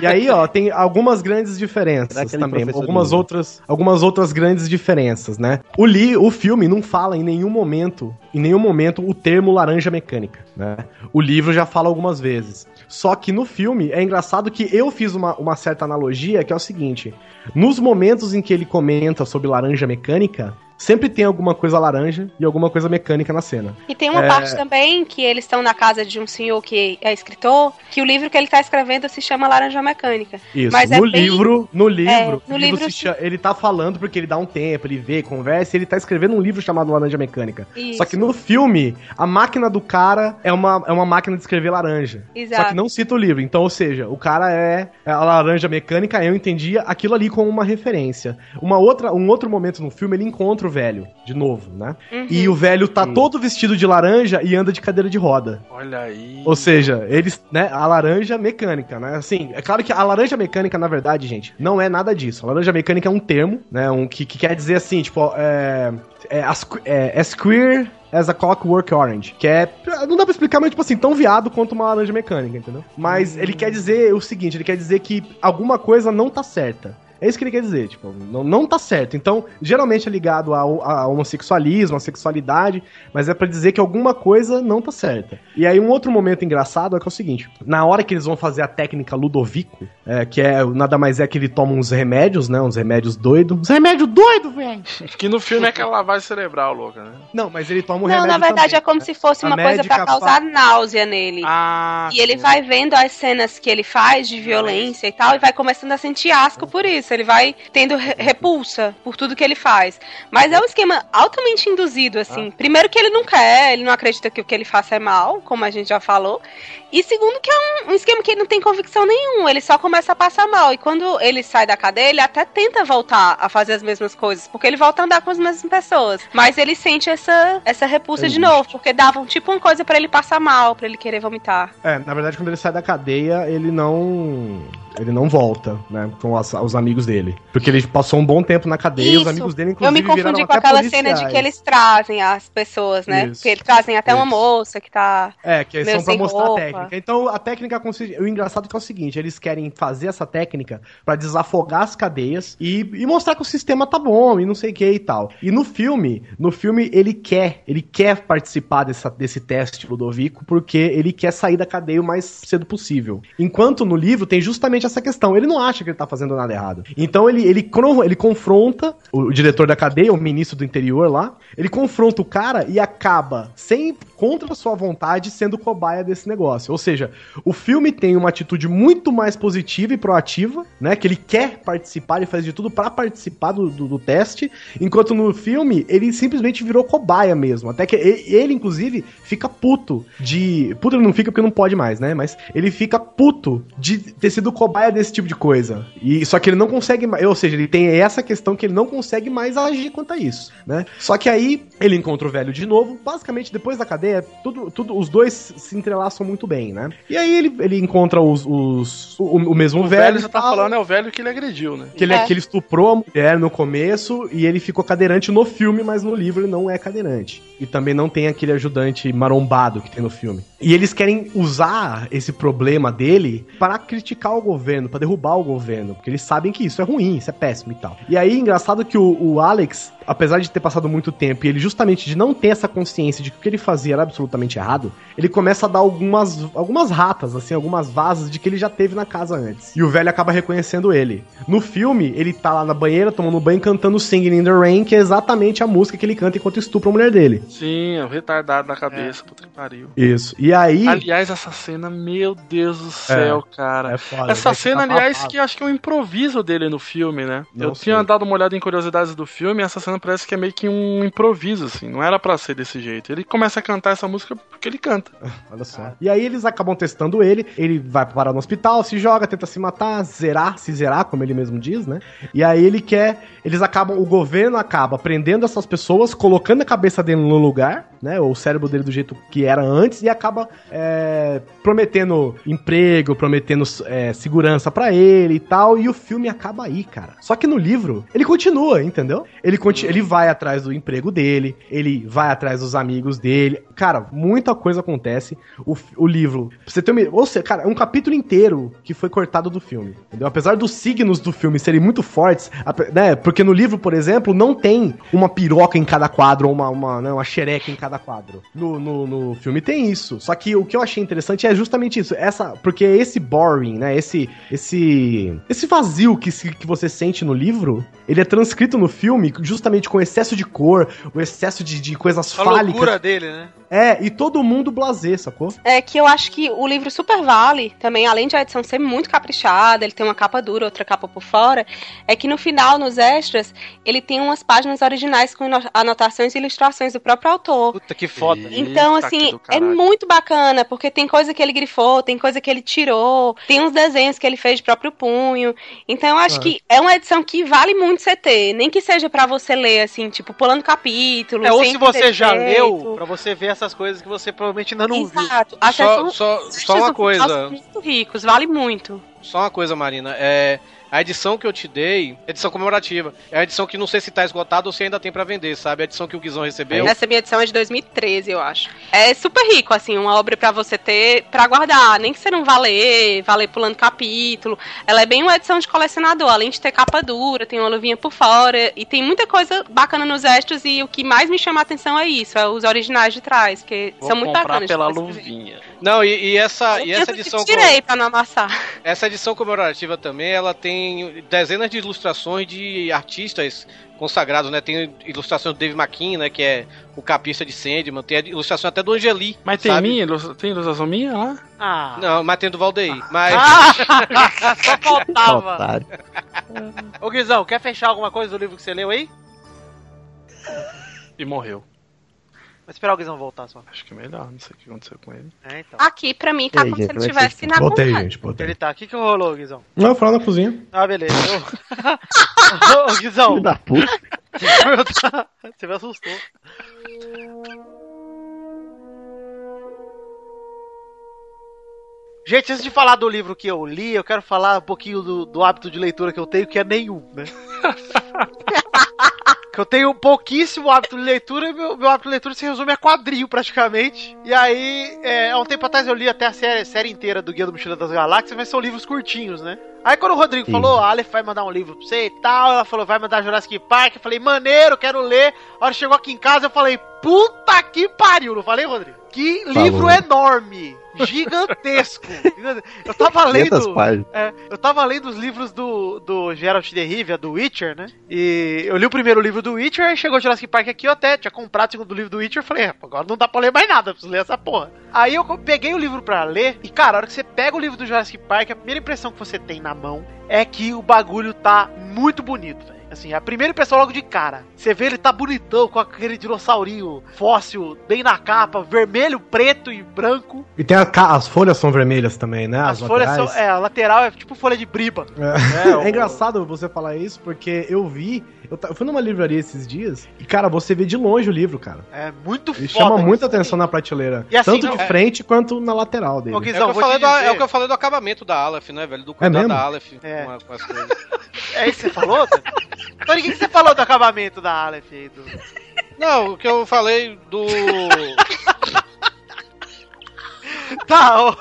E aí, ó, tem algumas grandes diferenças também. professor Algumas outras, algumas outras grandes diferenças, né? O, li, o filme não fala em nenhum momento, em nenhum momento, o termo laranja mecânica, né? O livro já fala algumas vezes. Só que no filme é engraçado que eu fiz uma, uma certa analogia, que é o seguinte: nos momentos em que ele comenta sobre laranja mecânica, sempre tem alguma coisa laranja e alguma coisa mecânica na cena. E tem uma É. parte também que eles estão na casa de um senhor que é escritor, que o livro que ele tá escrevendo se chama Laranja Mecânica. Isso. Mas é no bem- livro, no livro, É, no livro livro se sim. cha- ele tá falando porque ele dá um tempo, ele vê, conversa, e ele tá escrevendo um livro chamado Laranja Mecânica. Isso. Só que no filme, a máquina do cara é uma, é uma máquina de escrever laranja. Exato. Só que não cita o livro. Então, ou seja, o cara é, é a laranja mecânica, eu entendia aquilo ali como uma referência. Uma outra, um outro momento no filme, ele encontra o velho, de novo, né? Uhum. E o velho tá todo vestido de laranja e anda de cadeira de roda. olha aí. Ou seja, eles, né, a laranja mecânica, né? Assim, é claro que a laranja mecânica, na verdade, gente, não é nada disso. A laranja mecânica é um termo, né? Um que, que quer dizer assim, tipo, é, é, as, é, as queer as a clockwork orange, que é, não dá pra explicar, mas tipo assim, tão viado quanto uma laranja mecânica, entendeu? Mas ele quer dizer o seguinte, ele quer dizer que alguma coisa não tá certa. É isso que ele quer dizer, tipo, não, não tá certo. Então, geralmente é ligado ao, ao homossexualismo, à sexualidade, mas é pra dizer que alguma coisa não tá certa. E aí um outro momento engraçado é que é o seguinte, na hora que eles vão fazer a técnica Ludovico, é, que é nada mais é que ele toma uns remédios, né, uns remédios doidos. Uns remédios doidos, velho! Que no filme é aquela lavagem cerebral louca, né? Não, mas ele toma um Não, remédio na verdade também, é como né? se fosse A uma coisa pra causar náusea nele. Ah, E ele sim. vai vendo as cenas que ele faz de violência e tal, e vai começando a sentir asco por isso. Ele vai tendo re- repulsa por tudo que ele faz. Mas é um esquema altamente induzido, assim. Primeiro que ele não quer, ele não acredita que o que ele faça é mal, como a gente já falou. E segundo que é um, um esquema que ele não tem convicção nenhuma, ele só começa a passar mal. E quando ele sai da cadeia, ele até tenta voltar a fazer as mesmas coisas, porque ele volta a andar com as mesmas pessoas. Mas ele sente essa, essa repulsa de novo, porque davam tipo uma coisa pra ele passar mal, pra ele querer vomitar. É, na verdade, quando ele sai da cadeia, ele não. Ele não volta, né? Com as- os amigos dele. Porque ele passou um bom tempo na cadeia e os Isso. amigos dele, Eu inclusive, me confundi com aquela cena de policiais. que eles trazem as pessoas, né? Isso. Porque eles trazem até uma Isso. moça que tá. É, que Meio são pra mostrar roupa. a técnica. Então, a técnica consiste. O engraçado é que é o seguinte: eles querem fazer essa técnica pra desafogar as cadeias e, e mostrar que o sistema tá bom e não sei o que e tal. E no filme, no filme, ele quer, ele quer participar dessa, desse teste, Ludovico, porque ele quer sair da cadeia o mais cedo possível. Enquanto no livro tem justamente essa questão. Ele não acha que ele tá fazendo nada errado. Então ele, ele, ele confronta o, diretor da cadeia, o ministro do interior lá, ele confronta o cara e acaba, sem contra sua vontade, sendo cobaia desse negócio. Ou seja, o filme tem uma atitude muito mais positiva e proativa, né? Que ele quer participar, ele faz de tudo pra participar do, do, do teste, enquanto no filme ele simplesmente virou cobaia mesmo. Até que ele, ele, inclusive, fica puto de. Puto ele não fica porque não pode mais, né? Mas ele fica puto de ter sido cobaia desse tipo de coisa. E só que ele não consegue mais. Ou seja, ele tem essa questão que ele não consegue mais agir quanto a isso, né? Só que aí ele encontra o velho de novo. Basicamente, depois da cadeia, tudo, tudo, os dois se entrelaçam muito bem, né? E aí ele, ele encontra os, os o, o mesmo O velho. velho, e você tá falando, é o velho que ele agrediu, né? Que ele, É. que ele estuprou a mulher no começo e ele ficou cadeirante no filme, mas no livro ele não é cadeirante. E também não tem aquele ajudante marombado que tem no filme. E eles querem usar esse problema dele para criticar o governo, para derrubar o governo, porque eles sabem que isso é ruim, isso é péssimo e tal. E aí, engraçado que o, o Alex, apesar de ter passado muito tempo e ele justamente de não ter essa consciência de que o que ele fazia era absolutamente errado, ele começa a dar algumas, algumas ratas, assim, algumas vazas de que ele já teve na casa antes. E o velho acaba reconhecendo ele. No filme, ele tá lá na banheira tomando banho cantando Singing in the Rain, que é exatamente a música que ele canta enquanto estupra a mulher dele. Sim, é o retardado da cabeça, puta que pariu. Isso. E aí. Aliás, essa cena, meu Deus do céu, cara. é foda, Essa vai cena, ficar aliás, que acho que é um improviso dele no filme, né? Não eu sei. tinha dado uma olhada em curiosidades do filme e essa cena parece que é meio que um improviso, assim. Não era pra ser desse jeito. Ele começa a cantar essa música porque ele canta. Olha só. E aí eles acabam testando ele, ele vai parar no hospital, se joga, tenta se matar, zerar, se zerar, como ele mesmo diz, né? E aí ele quer, eles acabam, o governo acaba prendendo essas pessoas, colocando a cabeça dele no lugar, né? O cérebro dele do jeito que era antes e acaba é, prometendo emprego, prometendo é, segurança pra ele e tal, e o filme acaba aí, cara. Só que no livro, ele continua, entendeu? Ele, conti ele vai atrás do emprego dele, ele vai atrás dos amigos dele. Cara, muita coisa acontece. O, o livro, você ter uma, ou seja, cara, é um capítulo inteiro que foi cortado do filme, entendeu? Apesar dos signos do filme serem muito fortes, né? Porque no livro, por exemplo, não tem uma piroca em cada quadro ou uma, uma, né, uma xereca em cada quadro. No, no, no filme tem isso. Só que o que eu achei interessante é justamente isso. Essa, porque esse boring, né? Esse, esse, esse vazio que, que você sente no livro, ele é transcrito no filme justamente com excesso de cor, o excesso de, de coisas A fálicas. loucura dele, né? É, e todo mundo blasé, sacou? É que eu acho que o livro super vale, também, além de a edição ser muito caprichada, ele tem uma capa dura, outra capa por fora, é que no final, nos extras, ele tem umas páginas originais com anotações e ilustrações do próprio autor. Puta que foda. Então, Eita, que assim, é muito bacana, porque tem coisa que ele grifou, tem coisa que ele tirou, tem uns desenhos que ele fez de próprio punho. Então, eu acho Ah. que é uma edição que vale muito você ter, nem que seja pra você ler, assim, tipo, pulando capítulo. É, ou se você já leu, pra você ver essas coisas que você provavelmente ainda não viu. Exato. Só, são- só, os só uma coisa. muito ricos, vale muito. Só uma coisa, Marina. É, a edição que eu te dei, edição comemorativa, é a edição que não sei se tá esgotada ou se ainda tem pra vender, sabe? A edição que o Guizão recebeu. Essa minha edição é de 2013, eu acho. É super rico, assim, uma obra pra você ter pra guardar, nem que você não vá ler, vá ler pulando capítulo. Ela é bem uma edição de colecionador, além de ter capa dura, tem uma luvinha por fora e tem muita coisa bacana nos extras e o que mais me chama a atenção é isso, é os originais de trás, que Vou são muito comprar bacanas. pela você ver. Não, e, e essa, e Eu essa que edição. tirei pra não amassar. Essa edição comemorativa também, ela tem dezenas de ilustrações de artistas consagrados, né? Tem ilustrações do Dave McKean, né? Que é o capista de Sandman. Tem a ilustração até do Angeli. Mas tem sabe? minha? Tem ilustração minha lá? Ah, Não, mas tem do Valdeir. Mas... Ah, só faltava. Ô Guizão, quer fechar alguma coisa do livro que você leu aí? E morreu. Vai esperar o Guizão voltar só. Acho que é melhor, não sei o que aconteceu com ele. É, então. Aqui, pra mim, tá E aí, como se ele estivesse na Botei, gente, botei. Ele tá. O que que rolou, Guizão? Não, eu na cozinha. Ah, beleza. Ô, Ô, Guizão, Filho da puta. você me assustou. Gente, antes de falar do livro que eu li, eu quero falar um pouquinho do, do hábito de leitura que eu tenho, que é nenhum, né? que eu tenho pouquíssimo hábito de leitura e meu, meu hábito de leitura se resume a quadrinho praticamente. E aí, é, há um tempo atrás eu li até a série, série inteira do Guia do Mochila das Galáxias, mas são livros curtinhos, né? Aí quando o Rodrigo Sim. falou, a Aleph vai mandar um livro pra você e tal, ela falou, vai mandar Jurassic Park, eu falei, maneiro, quero ler. A hora chegou aqui em casa, eu falei, puta que pariu, não falei, Rodrigo? Que Falou. livro enorme, gigantesco. Eu tava 500 lendo... É, eu tava lendo os livros do, do Geralt de Rivia, do Witcher, né? E eu li o primeiro livro do Witcher, aí chegou o Jurassic Park aqui, eu até tinha comprado o segundo livro do Witcher, falei, "É, agora não dá pra ler mais nada, preciso ler essa porra. Aí eu peguei o livro pra ler, e cara, a hora que você pega o livro do Jurassic Park, a primeira impressão que você tem na mão é que o bagulho tá muito bonito, velho. Assim, a primeira impressão logo de cara. Você vê ele tá bonitão, com aquele dinossaurinho fóssil bem na capa, vermelho, preto e branco. E tem a as folhas são vermelhas também, né? As, folhas são. laterais. É, a lateral é tipo folha de briba. É, É, o- engraçado você falar isso, porque eu vi. Eu, fui numa livraria esses dias e, cara, você vê de longe o livro, cara. É muito Ele foda. chama muita atenção na prateleira. E assim, tanto não, de é- frente quanto na lateral dele. Ô, É o, é o que eu falei do acabamento da Aleph, né, velho? Do cuidado mesmo? da Aleph É. com, a- com as coisas. É isso que você falou? Tony? O que que você falou do acabamento da Aleph aí? Do... Não, o que eu falei do. Tá, ó,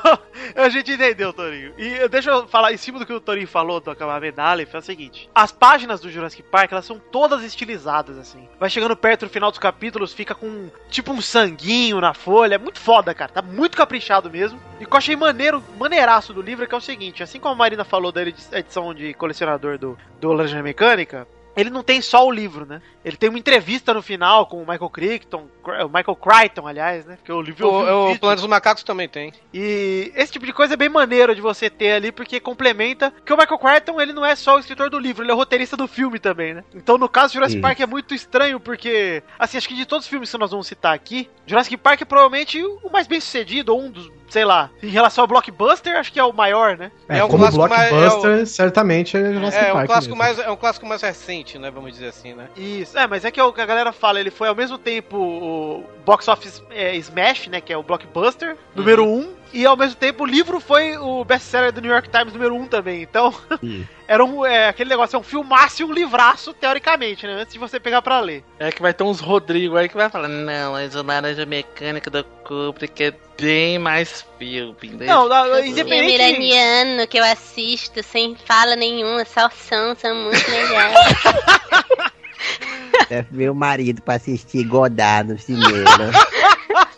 a gente entendeu, Torinho. E deixa eu falar, em cima do que o Torinho falou do acabamento da Aleph, é o seguinte. As páginas do Jurassic Park, elas são todas estilizadas, assim. Vai chegando perto do final dos capítulos, fica com tipo um sanguinho na folha. É muito foda, cara. Tá muito caprichado mesmo. E o que eu achei maneiro, maneiraço do livro é que é o seguinte. Assim como a Marina falou da edi- edição de colecionador do, do Laranja Mecânica... Ele não tem só o livro, né? Ele tem uma entrevista no final com o Michael Crichton, o Michael Crichton, aliás, né? Porque o livro um O, o. Planeta dos Macacos também tem. E esse tipo de coisa é bem maneiro de você ter ali, porque complementa. Porque o Michael Crichton, ele não é só o escritor do livro, ele é o roteirista do filme também, né? Então, no caso, Jurassic Isso. Park é muito estranho, porque, assim, acho que de todos os filmes que nós vamos citar aqui, Jurassic Park é provavelmente o mais bem sucedido, ou um dos, sei lá, em relação ao blockbuster, acho que é o maior, né? É, é um como clássico mais- blockbuster, certamente é Jurassic É, um Park clássico mesmo. mais, é um clássico mais recente, né? Vamos dizer assim, né? Isso, é, mas é que é o que a galera fala, ele foi ao mesmo tempo o box office é, smash, né, que é o blockbuster, número 1, um, e ao mesmo tempo o livro foi o best-seller do New York Times número 1 um também, então era um, é, aquele negócio, é um filmaço e um livraço, teoricamente, né, antes de você pegar pra ler. É que vai ter uns Rodrigo aí que vai falar. Não, mas o Laranja Mecânica do Kubrick é bem mais filme. né? Não, da- Filme independente... iraniano que eu assisto sem fala nenhuma, só são muito legais. Leve meu marido pra assistir Godard no cinema.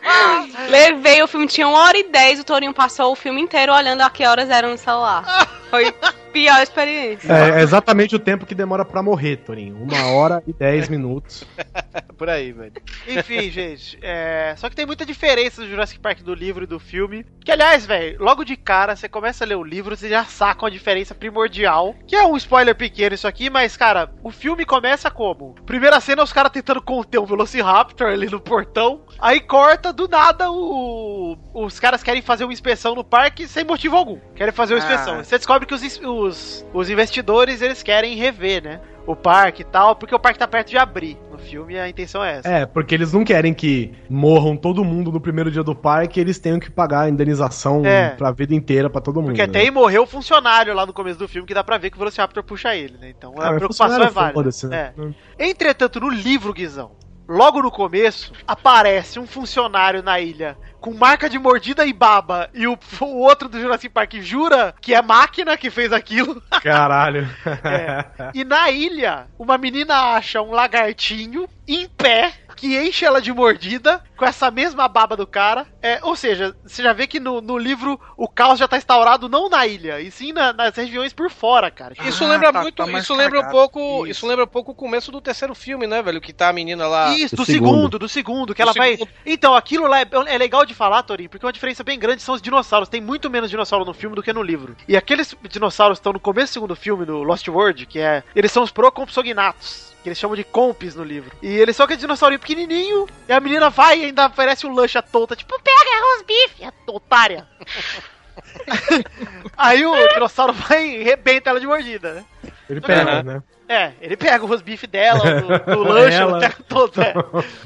Levei o filme, tinha uma hora e dez, o Torinho passou o filme inteiro olhando a que horas eram no celular. Foi pior experiência. É, é exatamente o tempo que demora pra morrer, Torinho. Uma hora e dez minutos. Por aí, velho. Enfim, gente, é... só que tem muita diferença do Jurassic Park do livro e do filme. Que, aliás, velho, logo de cara, você começa a ler o livro, você já saca uma diferença primordial. Que é um spoiler pequeno isso aqui, mas, cara, o filme começa como? Primeira cena, os caras tentando conter um Velociraptor ali no portão. Aí corta, do nada, o... os caras querem fazer uma inspeção no parque sem motivo algum. Querem fazer uma Ah. inspeção. Você descobre que os, ins- os, os investidores, eles querem rever, né? O parque e tal, porque o parque tá perto de abrir. No filme, a intenção é essa. É, porque eles não querem que morram todo mundo no primeiro dia do parque e eles tenham que pagar a indenização É. pra vida inteira pra todo mundo. Porque até aí morreu o funcionário lá no começo do filme, que dá pra ver que o Velociraptor puxa ele, né? Então Ah, a preocupação é funcionário, válida. né? É. Entretanto, no livro, Guizão, logo no começo, aparece um funcionário na ilha com marca de mordida e baba, e o, o outro do Jurassic Park jura que é máquina que fez aquilo. Caralho. É. E na ilha, uma menina acha um lagartinho em pé que enche ela de mordida com essa mesma baba do cara. É, ou seja, você já vê que no, no livro o caos já tá instaurado não na ilha, e sim na- nas regiões por fora, cara. Isso Ah, lembra tá- muito, tá isso lembra um pouco, Isso. isso. lembra um pouco o começo do terceiro filme, né, velho? Que tá a menina lá. Isso, Do do segundo. segundo. do segundo, que Do ela vai. segundo. Então, aquilo lá é, é legal de falar, Torinho, porque uma diferença bem grande são os dinossauros. Tem muito menos dinossauro no filme do que no livro. E aqueles dinossauros que estão no começo do segundo filme, do Lost World, que é. Eles são os Procompsognathus. Que eles chamam de compis no livro. E eles são aquele dinossaurinho pequenininho. E a menina vai e ainda oferece um lanche à tonta. Tipo, pega arroz bife, a otária. Aí o dinossauro vai e rebenta ela de mordida, né? Ele pega, né? É, ele pega o rosbife dela, do, do lanche, Ela. pega todo, é.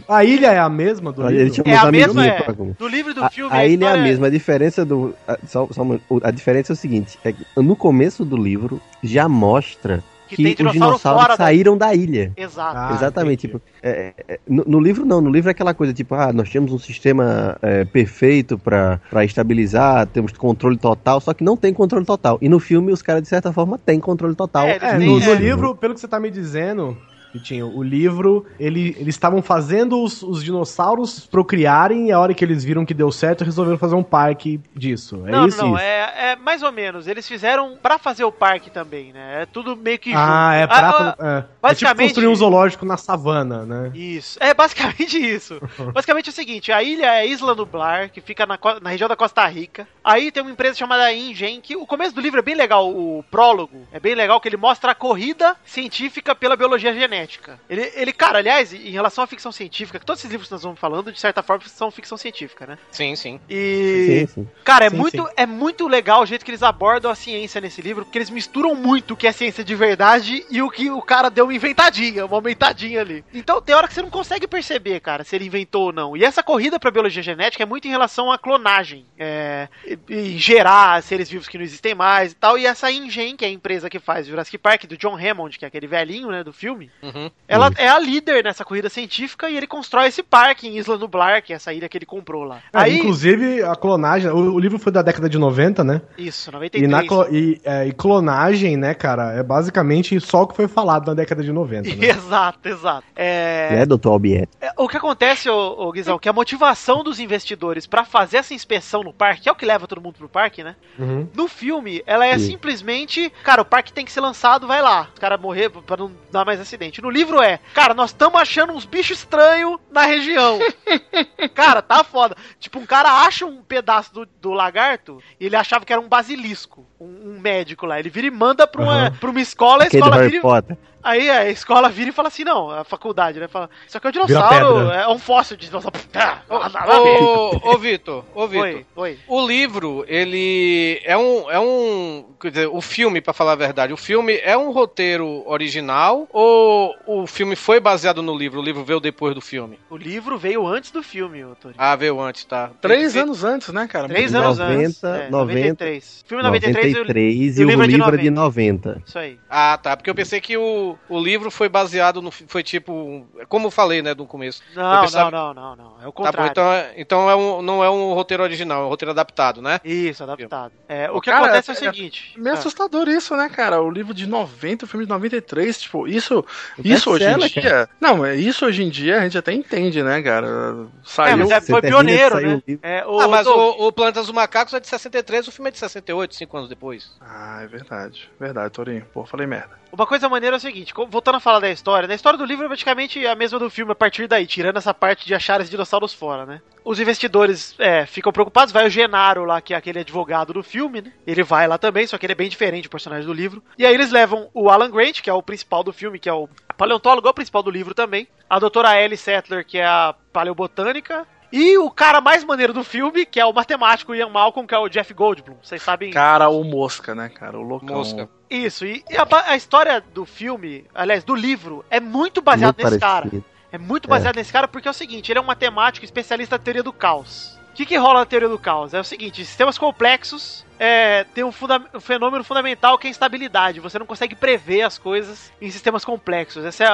A ilha é a mesma do livro? É uns a mesma, é. pra comer. Do livro e do A, filme. a ilha é a história mesma, a diferença do. A, só, só uma- o- a diferença é o seguinte: é que no começo do livro já mostra Que que, os dinossauro dinossauros fora da- saíram da ilha. Exato. Ah, Exatamente. Tipo, é, é, no, no livro não, no livro é aquela coisa tipo, ah, nós temos um sistema é, perfeito pra pra estabilizar, temos controle total, só que não tem controle total. E no filme os caras de certa forma têm controle total. É, É, no, no é. livro, pelo que você tá me dizendo, Vitinho, o livro, ele, eles estavam fazendo os, os dinossauros procriarem e a hora que eles viram que deu certo, resolveram fazer um parque disso. É não, isso? não, é, é mais ou menos. Eles fizeram pra fazer o parque também, né? É tudo meio que Ah, junto. é pra. Ah, é, é tipo basicamente- construir um zoológico na savana, né? Isso. É basicamente isso. basicamente é o seguinte: a ilha é Isla Nublar, que fica na, na região da Costa Rica. Aí tem uma empresa chamada InGen, que o começo do livro é bem legal, o prólogo. É bem legal que ele mostra a corrida científica pela biologia genética. Ele, ele cara, aliás, em relação à ficção científica, que todos esses livros que nós vamos falando, de certa forma, são ficção científica, né? Sim, sim. E. Sim, sim. Cara, é, Sim, muito, sim. é muito legal o jeito que eles abordam a ciência nesse livro, porque eles misturam muito o que é ciência de verdade e o que o cara deu uma inventadinha, uma aumentadinha ali. Então tem hora que você não consegue perceber, cara, se ele inventou ou não. E essa corrida pra biologia genética é muito em relação à clonagem. É, e, e gerar seres vivos que não existem mais e tal. E essa InGen, que é a empresa que faz Jurassic Park, do John Hammond, que é aquele velhinho, né, do filme, Uhum. Ela é a líder nessa corrida científica e ele constrói esse parque em Isla Nublar, que é essa ilha que ele comprou lá. É, Aí, Inclusive, a clonagem. O, o livro foi da década de 90, né? isso, E, 93. na clo- e, é, e clonagem, né, cara, é basicamente só o que foi falado na década de 90. Né? Exato, exato. É, É, doutor Albier. é, o que acontece, ô, ô Guizão, que a motivação dos investidores pra fazer essa inspeção no parque, que é o que leva todo mundo pro parque, né? Uhum. No filme, ela é Sim. simplesmente, cara, o parque tem que ser lançado, vai lá. Os caras morrer pra não dar mais acidente. No livro é, cara, nós estamos achando uns bichos estranhos na região. cara, tá foda. Tipo, um cara acha um pedaço do, do lagarto e ele achava que era um basilisco, um, um médico lá. Ele vira e manda pra uma, Aham. pra uma escola, a Aquele escola Harry vira e Potter. Aí a escola vira e fala assim, não, a faculdade, né? Fala, isso aqui é um dinossauro, é um fóssil de dinossauro. Ô, Vitor, ô, Vitor. Oi, oi. O livro, ele é um, é um, quer dizer, o filme, pra falar a verdade, o filme é um roteiro original ou o filme foi baseado no livro? O livro veio depois do filme? O livro veio antes do filme, Tori. Ah, veio antes, tá? Três Tem- anos antes, né, cara? Três anos 90, antes. É, 90, 93. Filme 93, 93 e e o o livro é de livro é de 90. Isso aí. Ah, tá. Porque eu pensei que o, o livro foi baseado no. Foi tipo. Como eu falei, né, no começo. Não, pensava- não, não, não, não. É o Tá bom, contrário. então, é- então é um, não é um roteiro original, é um roteiro adaptado, né? Isso, adaptado. É, o que cara, acontece é, é- o seguinte. Meio Ah, assustador isso, né, cara? O livro de 90, o filme de 93, tipo, isso, É isso hoje em dia. Não, é isso hoje em dia a gente até entende, né, cara? é, Saiu. mas é, foi pioneiro, né? o. É, ah, mas o, o Planeta dos Macacos é de 63, o filme é de 68, cinco anos depois. Ah, é verdade. Verdade, Torinho. Pô, falei merda. Uma coisa maneira é o seguinte, voltando a falar da história, né? a história do livro é praticamente a mesma do filme a partir daí, tirando essa parte de achar os dinossauros fora, né? Os investidores é, ficam preocupados, vai o Genaro lá, que é aquele advogado do filme, né? Ele vai lá também, só que ele é bem diferente do personagem do livro. E aí eles levam o Alan Grant, que é o principal do filme, que é o paleontólogo, é o principal do livro também. A doutora Ellie Settler, que é a paleobotânica. E o cara mais maneiro do filme, que é o matemático Ian Malcolm, que é o Jeff Goldblum. Vocês sabem... Cara, o Mosca, né, cara? O loucão. Mosca. Isso, e, e a, a história do filme, aliás, do livro, é muito baseado Muito nesse cara. parecido. É muito baseado nesse cara porque é o seguinte, ele é um matemático especialista na teoria do caos. O que, que rola na teoria do caos? É o seguinte, sistemas complexos é, tem um, um fenômeno fundamental que é a instabilidade. Você não consegue prever as coisas em sistemas complexos. Esse é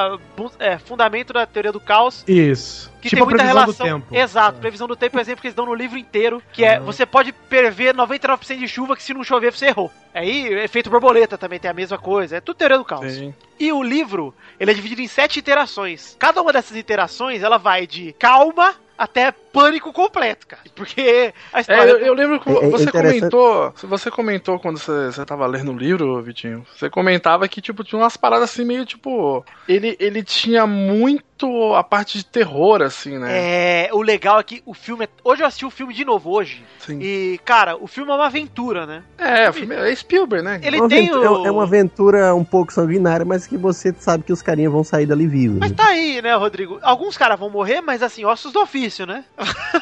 é, fundamento da teoria do caos. Isso. Que tipo tem muita previsão relação. do tempo. Exato, previsão do tempo é o exemplo que eles dão no livro inteiro, que é você pode prever 99% de chuva que se não chover você errou. Aí, efeito borboleta também tem a mesma coisa. É tudo teoria do caos. Sim. E o livro, ele é dividido em sete iterações. Cada uma dessas iterações, ela vai de calma até pânico completo, cara. Porque a É, história... eu, eu lembro que É- é você comentou. Você comentou quando você, você tava lendo o livro, Vitinho. Você comentava que, tipo, tinha umas paradas assim meio tipo. Ele, ele tinha muito a parte de terror, assim, né? É, o legal é que o filme é... Hoje eu assisti o filme de novo, hoje. Sim. E, cara, o filme é uma aventura, né? É, o filme é Spielberg, né? Ele É uma tem aventura- o... É uma aventura um pouco sanguinária, mas que você sabe que os carinhas vão sair dali vivos. Mas né? tá aí, né, Rodrigo? Alguns caras vão morrer, mas assim, ossos do ofício, né?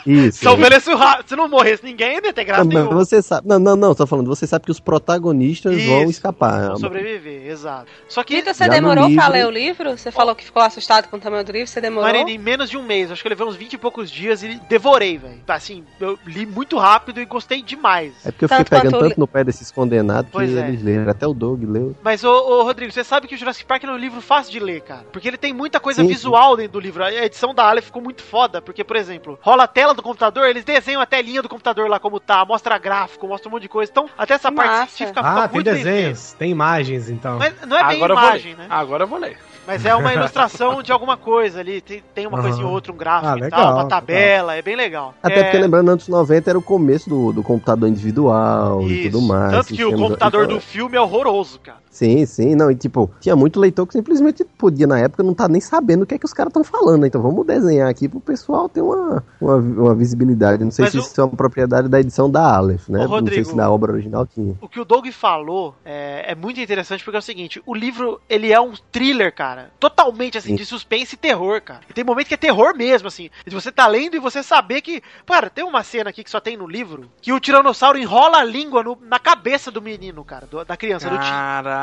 Isso. Se eu rápido, se não morresse ninguém, não ia ter graça Não, nenhuma. você sabe. Não, não, não, tô falando, você sabe que os protagonistas vão Isso, escapar. Vão sobreviver, exato. Só que. Vitor, você Já demorou pra livro- ler o livro? Você falou que ficou assustado com o tamanho do livro, você demorou? Marina, em menos de um mês, acho que eu levei uns 20 e poucos dias e devorei, velho. Assim, eu li muito rápido e gostei demais. É porque eu fiquei Tanto quanto pegando tanto no pé desses condenados que Pois é. eles leram. Até o Doug leu. Mas, ô, ô, Rodrigo, você sabe que o Jurassic Park é um livro fácil de ler, cara. Porque ele tem muita coisa Sim, visual dentro do livro. A edição da Aleph ficou muito foda. Porque, por exemplo, rola a tela do computador, eles desenham a telinha do computador lá como tá, mostra gráfico, mostra um monte de coisa. Então, até essa parte científica Ah, tem muito bem desenhos, tem imagens, então. Mas não é bem Agora imagem, né? Agora eu vou ler. Mas é uma ilustração de alguma coisa ali. Tem, tem uma Aham. coisinha ou outra, um gráfico Ah, e legal, tal, uma legal. tabela. É bem legal. Até é... porque, lembrando, anos 90 era o começo do, do computador individual e Isso. tudo mais. Tanto que o computador do filme é horroroso, cara. Sim, sim, não, e tipo, tinha muito leitor que simplesmente podia na época não tá nem sabendo o que é que os caras estão falando, né? então vamos desenhar aqui pro pessoal ter uma, uma, uma visibilidade. Não sei Mas se o- isso é uma propriedade da edição da Aleph, né? Ô, não sei Rodrigo, se na obra original tinha. O que o Doug falou é, é muito interessante porque é o seguinte: o livro ele é um thriller, cara. Totalmente assim, Sim. de suspense e terror, cara. E tem momento que é terror mesmo, assim. De você tá lendo e você saber que. Cara, tem uma cena aqui que só tem no livro que o tiranossauro enrola a língua no- na cabeça do menino, cara, do- da criança, do tio.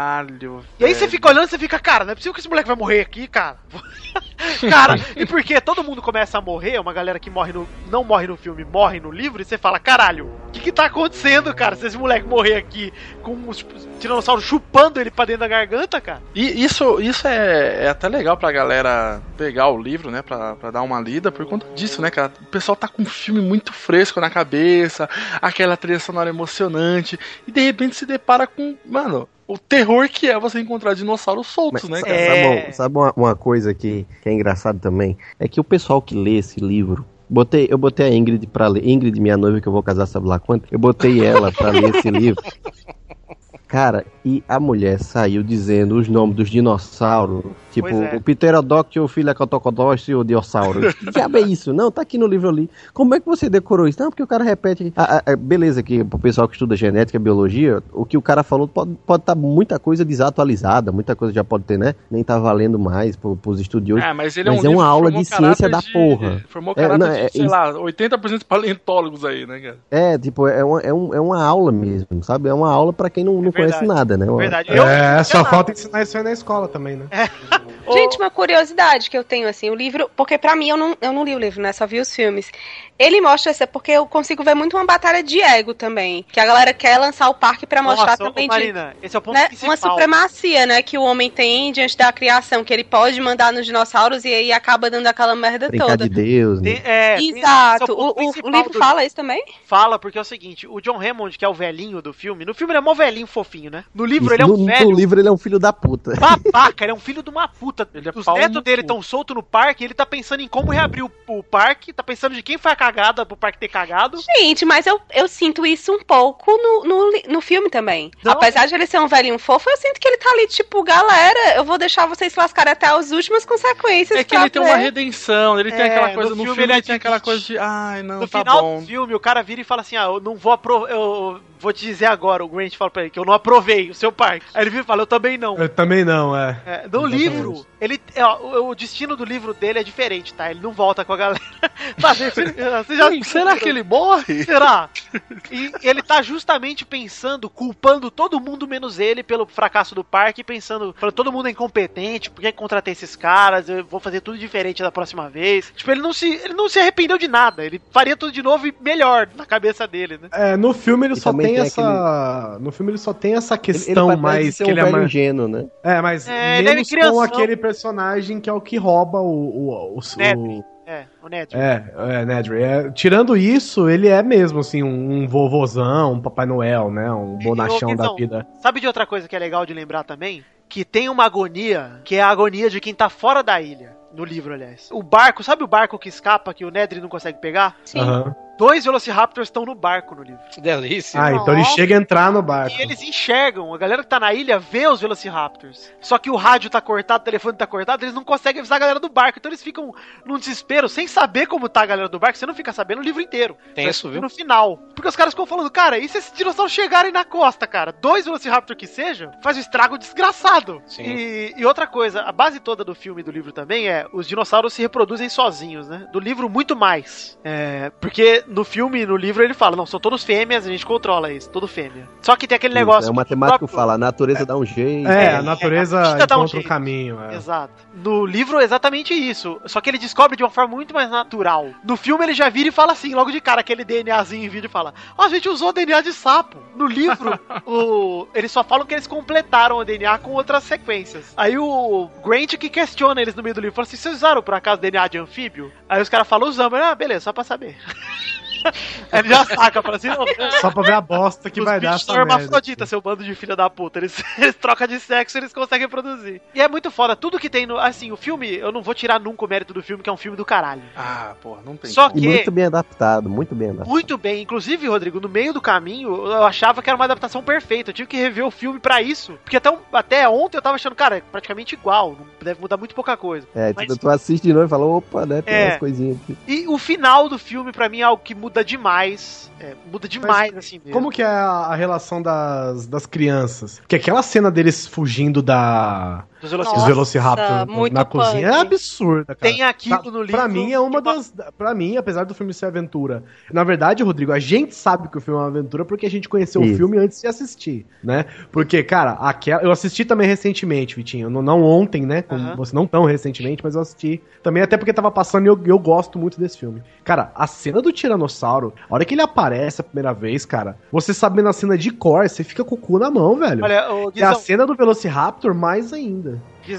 Caralho. E aí você fica olhando e você fica, cara, não é possível que esse moleque vai morrer aqui, cara. cara, e porque todo mundo começa a morrer, uma galera que morre no. não morre no filme, morre no livro, e você fala, caralho, o que que tá acontecendo, cara? Se esse moleque morrer aqui com os tiranossauros chupando ele pra dentro da garganta, cara. E isso, isso é, é até legal pra galera pegar o livro, né? Pra, pra dar uma lida por conta disso, né, cara? O pessoal tá com um filme muito fresco na cabeça, aquela trilha sonora emocionante, e de repente se depara com, mano, o terror que é você encontrar dinossauros soltos, né, sa- cara? É. Sabe, uma- sabe uma, uma coisa que, que é engraçado também? É que o pessoal que lê esse livro. Botei, eu botei a Ingrid pra ler. Ingrid, minha noiva, que eu vou casar, sabe lá quanto? Eu botei ela pra ler esse livro. Cara, e a mulher saiu dizendo os nomes dos dinossauros. Tipo, é. o Pterodactyl, o Filacotocodós e o dinossauro. Que diabo é isso? Não, tá aqui no livro ali. Como é que você decorou isso? Não, porque o cara repete. Ah, ah, beleza, que pro pessoal que estuda genética, biologia, o que o cara falou pode estar pode tá muita coisa desatualizada, muita coisa já pode ter, né? Nem tá valendo mais pro, pros estudiosos. É, mas ele é Mas um é uma aula de ciência caráter da de- porra. Formou É, caráter não, de, é- sei isso- lá, 80% de paleontólogos aí, né, cara? É, tipo, é uma, é, um, é uma aula mesmo, sabe? É uma aula pra quem não, não conhece verdade. nada, né? Uma- Verdade. Eu, É, só falta ensinar isso aí na escola também, né? Ô, Gente, uma curiosidade que eu tenho, assim, o livro, porque pra mim eu não, eu não li o livro, né? Só vi os filmes. Ele mostra essa, porque eu consigo ver muito uma batalha de ego também. Que a galera quer lançar o parque pra mostrar nossa, ô, também de, Marina, esse é o ponto né, principal. uma supremacia, né, que o homem tem diante da criação, que ele pode mandar nos dinossauros e aí acaba dando aquela merda Brincar toda. de Deus, né? Tem- é, é Exato. o O, o- livro do- fala isso também? Fala, porque é o seguinte, o John Hammond, que é o velhinho do filme, no filme ele é mó velhinho fofinho, né? No livro Isso, ele é no, um no velho livro ele é um filho da puta. babaca, ele é um filho de uma puta. Ele é Os netos no dele estão soltos no parque, ele tá pensando em como reabrir o, o parque, tá pensando de quem foi a cagada pro parque ter cagado. Gente, mas eu, eu sinto isso um pouco no, no, no filme também. Não. Apesar de ele ser um velhinho fofo, eu sinto que ele tá ali, tipo, galera, eu vou deixar vocês se lascarem até as últimas consequências. É que ele tem uma ver. redenção, ele tem É, aquela coisa no no filme filme, ele ele tem aquela coisa de, ai, não, No tá final bom. do filme, o cara vira e fala assim: Ah, eu não vou aprovar. Eu vou te dizer agora, o Grant fala pra ele que eu não aprovei o seu parque. Aí ele vira e fala: Eu também não. Eu também não, é. É, no Exatamente. livro, ele, é, ó, o, destino do livro dele é diferente, tá? Ele não volta com a galera. Tá, você, você já- Hum, será que ele morre? Será? E ele tá justamente pensando, culpando todo mundo menos ele pelo fracasso do parque, pensando, falando, todo mundo é incompetente, por que contratei esses caras? Eu vou fazer tudo diferente da próxima vez. Tipo, ele não se, ele não se arrependeu de nada, ele faria tudo de novo e melhor na cabeça dele, né? É, no filme ele E só tem, tem essa. No filme ele só tem essa Ele, ele questão parece mais ser que um ele é mais. ingênuo, né? É, mas É, ele é menos com aquele personagem que é o que rouba o. o, o, Nedry. o- É, o Ned. é, é, Nedry. É, tirando isso, ele é mesmo, assim, um, um vovozão, um Papai Noel, né? Um E- bonachão da vida. Sabe de outra coisa que é legal de lembrar também? Que tem uma agonia, que é a agonia de quem tá fora da ilha. No livro, aliás. O barco, sabe o barco que escapa, que o Nedry não consegue pegar? Sim. Aham. Dois Velociraptors estão no barco no livro. Que delícia. Ah, então ele chega a entrar no barco. E eles enxergam, a galera que tá na ilha vê os Velociraptors. Só que o rádio tá cortado, o telefone tá cortado, eles não conseguem avisar a galera do barco. Então eles ficam num desespero, sem saber como tá a galera do barco. Você não fica sabendo o livro inteiro. Tenso, Vai viu? No final. Porque os caras ficam falando, cara, e se esses dinossauros chegarem na costa, cara? Dois Velociraptor que sejam, faz um estrago desgraçado. Sim. E, e outra coisa, a base toda do filme e do livro também é os dinossauros se reproduzem sozinhos, né? Do livro, muito mais. É, Porque no filme e no livro ele fala, não, são todos fêmeas, a gente controla isso, todo fêmea. Só que tem aquele Isso, negócio. é o matemático próprio- fala, a natureza dá um jeito. É, É, a natureza a vida dá um encontra o jeito. caminho. é. Exato. No livro é exatamente isso. Só que ele descobre de uma forma muito mais natural. No filme ele já vira e fala assim, logo de cara, aquele DNAzinho em vídeo e fala: Ó, a gente usou DNA de sapo. No livro, o... eles só falam que eles completaram o DNA com outras sequências. Aí o Grant que questiona eles no meio do livro, fala assim: vocês usaram por acaso DNA de anfíbio? Aí os caras falam, usamos. Ah, beleza, só pra saber. Ele já saca, fala assim, não, Só pra ver a bosta que os vai dar essa são merda. hermafroditas, seu bando de filha da puta. Eles, eles trocam de sexo eles conseguem produzir. E é muito foda. Tudo que tem no. Assim, o filme, eu não vou tirar nunca o mérito do filme, que é um filme do caralho. Ah, porra, não tem. Só E que. muito bem adaptado, muito bem adaptado. Muito bem, inclusive, Rodrigo, no meio do caminho, eu achava que era uma adaptação perfeita. Eu tive que rever o filme pra isso. Porque até, até ontem eu tava achando, cara, é praticamente igual. Deve mudar muito pouca coisa. É, Mas- tu, tu assiste de novo e fala, opa, né? Tem É. umas coisinhas aqui. E o final do filme, pra mim, é algo que muda demais. É, muda demais, assim mesmo. Como que é a, a relação das, das crianças? Porque aquela cena deles fugindo da, Dos. Velociraptor muito na cozinha é absurda, cara. Tem aquilo Pra- no livro. Pra mim é uma que das. Pra mim, apesar do filme ser aventura. Na verdade, Rodrigo, a gente sabe que o filme é uma aventura porque a gente conheceu o Isso. filme antes de assistir, né? Porque, cara, aquela, eu assisti também recentemente, Vitinho. Não, não ontem, né? Como Aham. você não tão recentemente, mas eu assisti. Também até porque tava passando e eu, eu gosto muito desse filme. Cara, a cena do Tiranossauro, a hora que ele aparece a primeira vez, cara, você sabendo a cena de cor, você fica com o cu na mão, velho. Olha, o e a Guizão, cena do Velociraptor, mais ainda.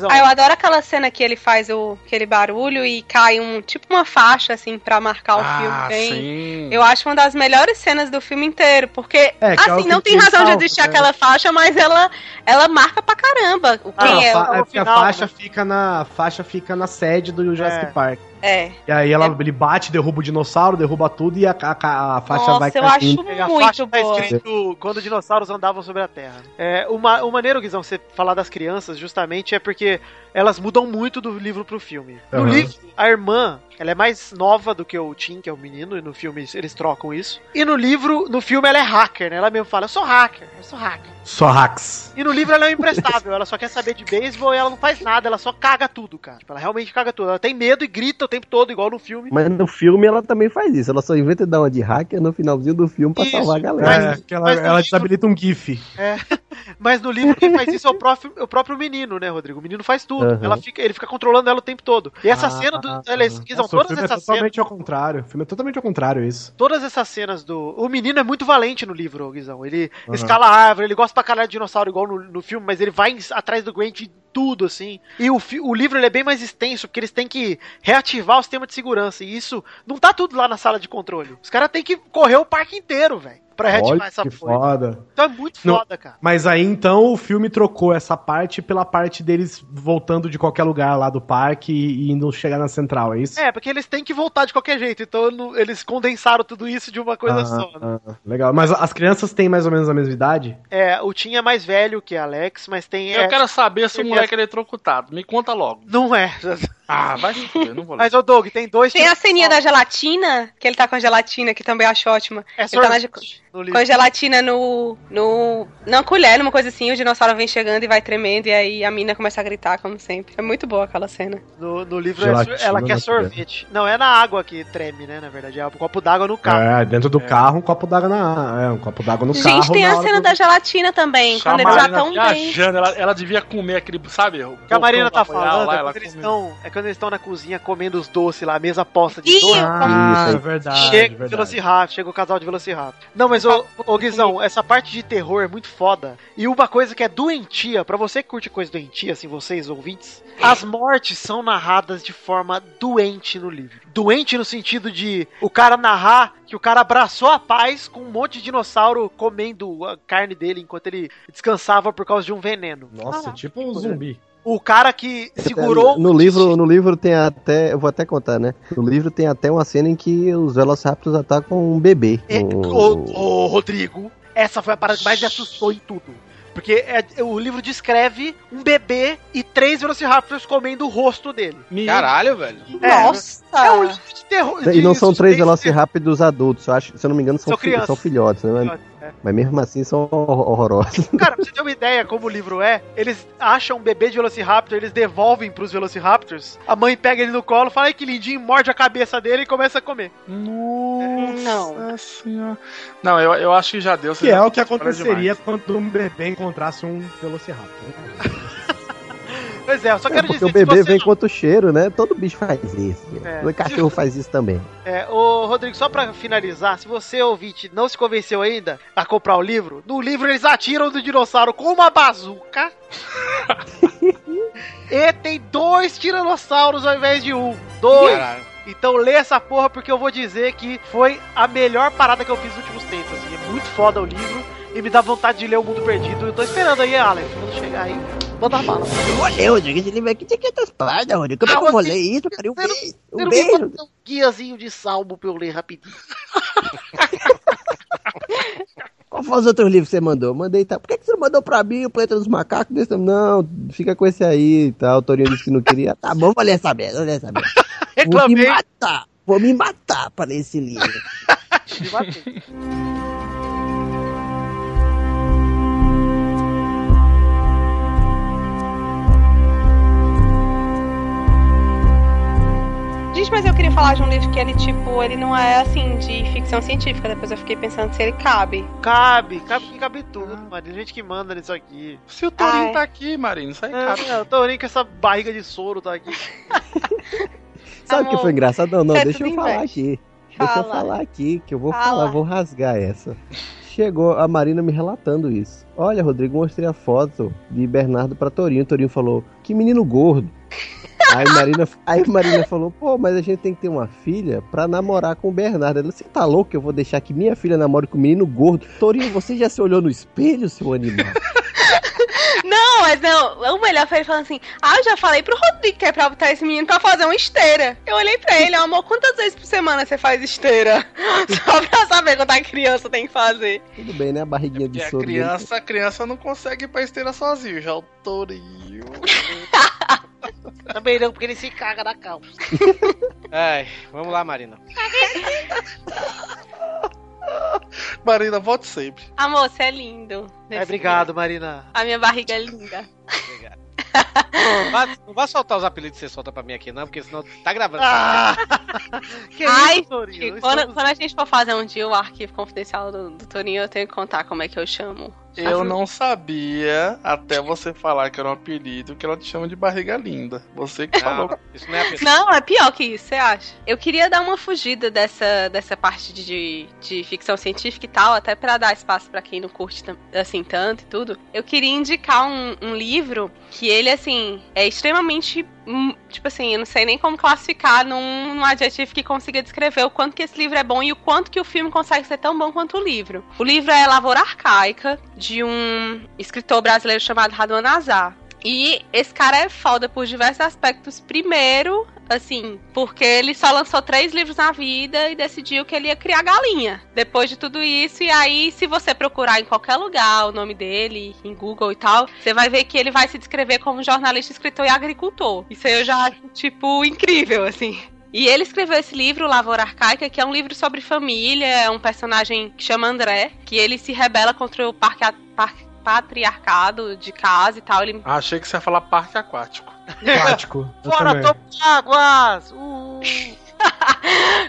Ah, eu adoro aquela cena que ele faz o, aquele barulho e cai um tipo uma faixa assim pra marcar o ah, filme. Bem, sim. Eu acho uma das melhores cenas do filme inteiro, porque É, é assim não tem razão de existir né? aquela faixa, mas ela ela marca pra caramba o Ah, quem é. é porque a final, faixa né? fica na a faixa fica na sede do Jurassic É. Park. É. E aí ela, ele bate, derruba o dinossauro, derruba tudo e a, a- a faixa Nossa, vai eu caindo. acho É, a muito faixa tá escrito quando dinossauros andavam sobre a Terra. É, o, ma- o maneiro, Guizão, você falar das crianças, justamente, é porque elas mudam muito do livro pro filme. No Aham. livro, a irmã, ela é mais nova do que o Tim, que é o menino, e no filme eles trocam isso. E no livro, no filme, ela é hacker, né? Ela mesmo fala, eu sou hacker, eu sou hacker. Só hacks. E no livro ela é um imprestável, ela só quer saber de beisebol e ela não faz nada, ela só caga tudo, cara. Tipo, ela realmente caga tudo. Ela tem medo e grita o tempo todo, igual no filme. Mas no filme ela também faz isso. Ela só inventa dar uma de hacker no finalzinho do filme pra Isso, salvar a galera. Mas- é, que ela, mas no ela livro- desabilita um GIF. Mas no livro quem faz isso é o próprio, o próprio menino, né, Rodrigo? O menino faz tudo. Aham. Ela fica, ele fica controlando ela o tempo todo. E essa Ah, cena do. ah, Eles, Nossa, o todas filme é essas cenas. totalmente ao contrário. O filme é totalmente ao contrário, isso. Todas essas cenas do. O menino é muito valente no livro, Guizão. Ele Aham. escala a árvore, ele gosta pra caralho de dinossauro, igual no, no filme, mas ele vai atrás do Grant tudo, assim. E o, o livro ele é bem mais extenso, porque eles têm que reativar o sistema de segurança. E isso não tá tudo lá na sala de controle. Os caras têm que correr o parque inteiro, velho. Pra reativar Olha essa que porra. foda. Então é muito Não. foda, cara. Mas aí então o filme trocou essa parte pela parte deles voltando de qualquer lugar lá do parque e, e indo chegar na central, é isso? É, porque eles têm que voltar de qualquer jeito. Então não- eles condensaram tudo isso de uma coisa Ah, só. né? ah, legal. Mas as crianças têm mais ou menos a mesma idade? É, o Tim é mais velho que a Alex, mas tem. Eu é, quero saber se o ele moleque é eletrocutado. Me conta logo. Não é. Ah, vai fuder, não vou ler. Mas, ô Doug, tem dois Tem a tipos- ceninha da gelatina, que ele tá com a gelatina, que também acho ótima. É Ele tá na, com a gelatina no, no. na colher, numa coisa assim, o dinossauro vem chegando e vai tremendo, e aí a mina começa a gritar, como sempre. É muito boa aquela cena. No, no livro é Gelatina ela quer sorvete. Não, é na água que treme, né? Na verdade, é um copo d'água no carro. É, dentro do carro, um copo d'água na. É, um copo d'água no carro. Gente, tem a cena do- da gelatina também, Só a quando eles já estão bem. ela, ela devia comer aquele, sabe? O que a Marina tá falando lá, é, ela quando eles estão, é quando eles estão na cozinha comendo os doces lá, a mesa posta de doce. Ah, Isso é aí. verdade. Chega o verdade. Velociraptor, chega o casal de Velociraptor. Não, mas ô, ô Guizão, essa parte de terror é muito foda. E uma coisa que é doentia, pra você que curte coisa doentia, assim, vocês ouvintes, as mortes são narradas de forma doente no livro. Doente no sentido de o cara narrar que o cara abraçou a paz com um monte de dinossauro comendo a carne dele enquanto ele descansava por causa de um veneno. Nossa, tipo um zumbi. O cara que segurou. No livro, no livro tem até. Eu vou até contar, né? No livro tem até uma cena em que os Velociraptors atacam um bebê. É, Um- ô, ô, Rodrigo, essa foi a parada que mais me assustou em tudo. Porque é- o livro descreve um bebê e três Velociraptors comendo o rosto dele. Caralho, velho. É, Nossa! É um livro de terror. E não são três Velociraptors adultos, eu acho, se eu não me engano, são, São fi- crianças. são filhotes, né? Mas mesmo assim são hor- horrorosos. Cara, pra você ter uma ideia como o livro é, eles acham um bebê de Velociraptor, eles devolvem pros Velociraptors, a mãe pega ele no colo, fala, ai que lindinho, morde a cabeça dele e começa a comer. Nossa senhora. Não, eu, eu acho que já deu. Que já é o que aconteceria demais. quando um bebê encontrasse um Velociraptor. Pois é, eu só É quero porque dizer o que se bebê vem contra o cheiro, né? Todo bicho faz isso. É. O cachorro faz isso também. É, ô Rodrigo, só pra finalizar, se você ouvinte não se convenceu ainda a comprar o livro, no livro eles atiram do dinossauro com uma bazuca. e tem dois tiranossauros ao invés de um. Dois. Caralho. Então lê essa porra porque eu vou dizer que foi a melhor parada que eu fiz nos últimos tempos. Assim. É muito foda o livro e me dá vontade de ler O Mundo Perdido. Eu tô esperando aí, Alex, quando chegar aí, manda bala. Eu vou ler, Rodrigo. Esse livro aqui tem 500 páginas, Rodrigo. Como é Ah, que eu vou você- ler isso, cara? Um beijo. Um beijo. um guiazinho de salmo pra eu ler rapidinho. Qual foi os outros livros que você mandou? Mandei, tá? Por que, que você não mandou pra mim o Planeta dos Macacos? Não, fica com esse aí e tal. O Torinho disse que não queria. Tá bom, vou ler essa merda, vou ler essa merda. Vou me Reclamei. matar. Vou me matar pra ler esse livro. Me matei. Gente, mas eu queria falar de um livro que ele, tipo, ele não é assim de ficção científica. Depois eu fiquei pensando se ele cabe. Cabe, cabe que cabe tudo, mano. Tem gente que manda nisso aqui. Se o Torinho Ai. tá aqui, Marina, isso aí cabe. É, tô nem com essa barriga de soro tá aqui. Sabe o que foi engraçado? Não, não, é deixa eu falar inveja. aqui. Deixa eu Fala. falar aqui, que eu vou Fala. falar, vou rasgar essa. Chegou a Marina me relatando isso. Olha, Rodrigo, mostrei a foto de Bernardo pra Torinho. Torinho falou, que menino gordo. Aí Marina, aí Marina falou, pô, mas a gente tem que ter uma filha pra namorar com o Bernardo. Ela, você tá louco que eu vou deixar que minha filha namore com um menino gordo? Torinho, você já se olhou no espelho, seu animal? Não, mas não. O melhor foi ele falando assim: Ah, eu já falei pro Rodrigo que é pra botar esse menino pra fazer uma esteira. Eu olhei pra ele, amor, quantas vezes por semana você faz esteira? Só pra saber quanto a criança tem que fazer. Tudo bem, né? A barriguinha de Porque a soro dele. criança, a criança não consegue ir pra esteira sozinho, já o Torinho. Também não, porque ele se caga na calça. Ai, vamos lá, Marina. Marina, volte sempre. Amor, você é lindo. É, obrigado, Marina. A minha barriga é linda. Não vá, não vá soltar os apelidos que você solta pra mim aqui, não, porque senão tá gravando. Ah, que Ai, isso, Torinho? Quando, estamos- quando a gente for fazer um dia o arquivo confidencial do, do Toninho, eu tenho que contar como é que eu chamo. Eu não sabia, até você falar que era um apelido, que ela te chama de barriga linda. Você que falou. Não, isso não é apelido. Não, é pior que isso, você acha? Eu queria dar uma fugida dessa, dessa parte de, de ficção científica e tal, até pra dar espaço pra quem não curte assim tanto e tudo. Eu queria indicar um, um livro que ele, assim, é extremamente. Hum, Tipo assim, eu não sei nem como classificar num, num adjetivo que consiga descrever o quanto que esse livro é bom e o quanto que o filme consegue ser tão bom quanto o livro. O livro é Lavoura Arcaica, de um escritor brasileiro chamado Radwan Nazar. E esse cara é foda por diversos aspectos. Primeiro, assim, porque ele só lançou três livros na vida e decidiu que ele ia criar galinha. Depois de tudo isso, e aí, se você procurar em qualquer lugar o nome dele, em Google e tal, você vai ver que ele vai se descrever como jornalista, escritor e agricultor. Isso aí eu já tipo, incrível, assim. E ele escreveu esse livro, Lavoura Arcaica, que é um livro sobre família, é um personagem que chama André, que ele se rebela contra o parque, parque patriarcado de casa e tal. Ele Ah, achei que você ia falar parque aquático. Eu Fora águas! Uh.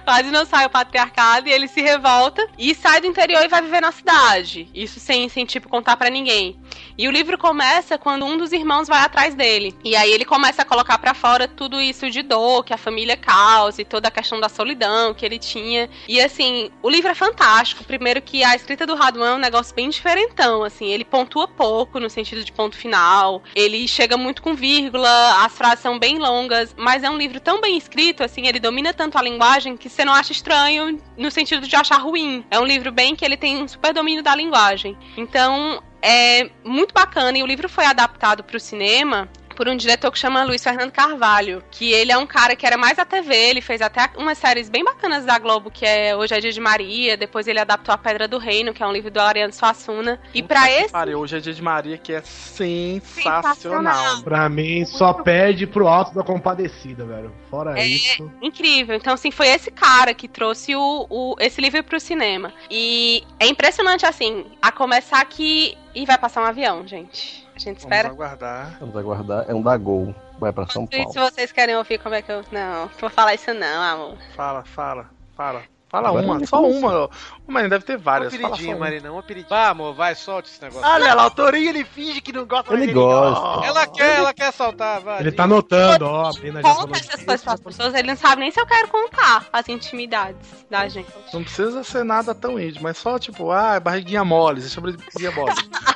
quase não sai o patriarcado e ele se revolta e sai do interior e vai viver na cidade. Isso sem, sem tipo, contar pra ninguém. E o livro começa quando um dos irmãos vai atrás dele. E aí ele começa a colocar pra fora tudo isso de dor que a família causa e toda a questão da solidão que ele tinha. E assim, o livro é fantástico. Primeiro que a escrita do Radwan é um negócio bem diferentão, assim, ele pontua pouco no sentido de ponto final. Ele chega muito com vírgula, as frases são bem longas, mas é um livro tão bem escrito, assim, ele domina tanto a linguagem que você não acha estranho no sentido de achar ruim. É um livro bem que ele tem um super domínio da linguagem. Então, é muito bacana e o livro foi adaptado para o cinema por um diretor que chama Luiz Fernando Carvalho, que ele é um cara que era mais da TV, ele fez até umas séries bem bacanas da Globo, que é Hoje é Dia de Maria, depois ele adaptou A Pedra do Reino, que é um livro do Ariano Suassuna. E pra esse Pare, hoje é dia de Maria, que é sensacional. Pra mim, só perde pro Alto da Compadecida, velho. Fora É, isso. incrível. Então, assim, foi esse cara que trouxe o, o- esse livro pro cinema. E é impressionante, assim, a começar que. E vai passar um avião, gente. A gente Vamos espera. aguardar. Vamos aguardar. É um da Gol. Vai pra São Paulo. se vocês querem ouvir como é que eu. Não, não vou falar isso não, amor. Fala, fala, fala. Fala Agora uma, ele só uma. Mas deve ter Uma várias. Uma. Marina, um apelidinho. Vá, amor, vai, solte esse negócio. Olha lá, o Torinho ele finge que não gosta, Ele gosta. Ela quer, ela quer soltar, vai. Ele tá anotando, ó. A Brina já Conta essas coisas pras pessoas, ele não sabe nem se eu quero contar as intimidades da gente. Não precisa ser nada tão íntimo, mas só tipo, ah, barriguinha mole. Você chama ele de barriguinha mole.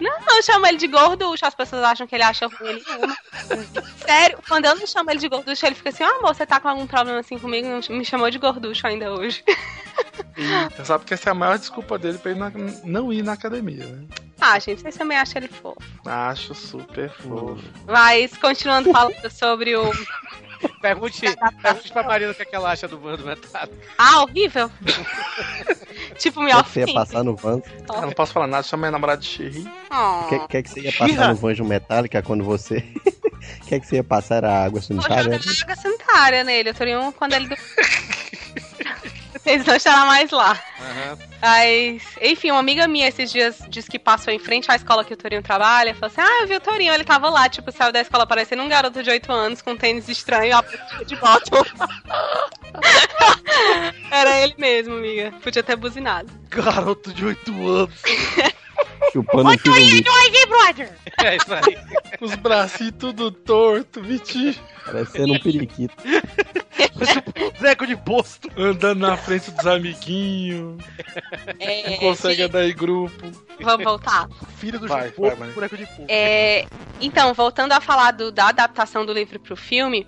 Não, eu chamo ele de gorducho, as pessoas acham que ele acha ruim, ele ama. Sério, quando eu não chamo ele de gorducho, ele fica assim, ah, amor, você tá com algum problema assim comigo? Me chamou de gorducho ainda hoje. Eita, sabe que essa é a maior desculpa dele pra ir na- não ir na academia, né? Ah, gente, vocês também acham ele fofo. Acho super fofo. Mas, continuando falando sobre o... Pergunte, pergunte pra Marina o que, é que ela acha do bando metade. Ah, horrível. tipo, me Quer que você ia ofende. passar no van? Eu não posso falar nada, chama minha namorada de Sherry. Oh. Quer, quer que você ia passar no Vanjo Metálica quando você. Quer que você ia passar era água sanitária? jogar água sanitária nele. Eu teria um quando ele. Vocês não estarão mais lá. Mas, enfim, uma amiga minha esses dias disse que passou em frente à escola que o Torinho trabalha. Falou assim: Ah, eu vi o Torinho, ele tava lá, tipo, saiu da escola parecendo um garoto de 8 anos com um tênis estranho e a de bottom. Era ele mesmo, amiga. Podia ter buzinado. Garoto de 8 anos. Chupando um pirulito. É isso aí. Os bracinhos tudo torto, Vitinho. Parecendo um periquito. Zeco de posto. Andando na frente dos amiguinhos. É, Não consegue sim, andar em grupo. Vamos voltar. Filho do Vai, Jupô, vai, boneco de fogo. É, então, voltando a falar do- da adaptação do livro pro filme,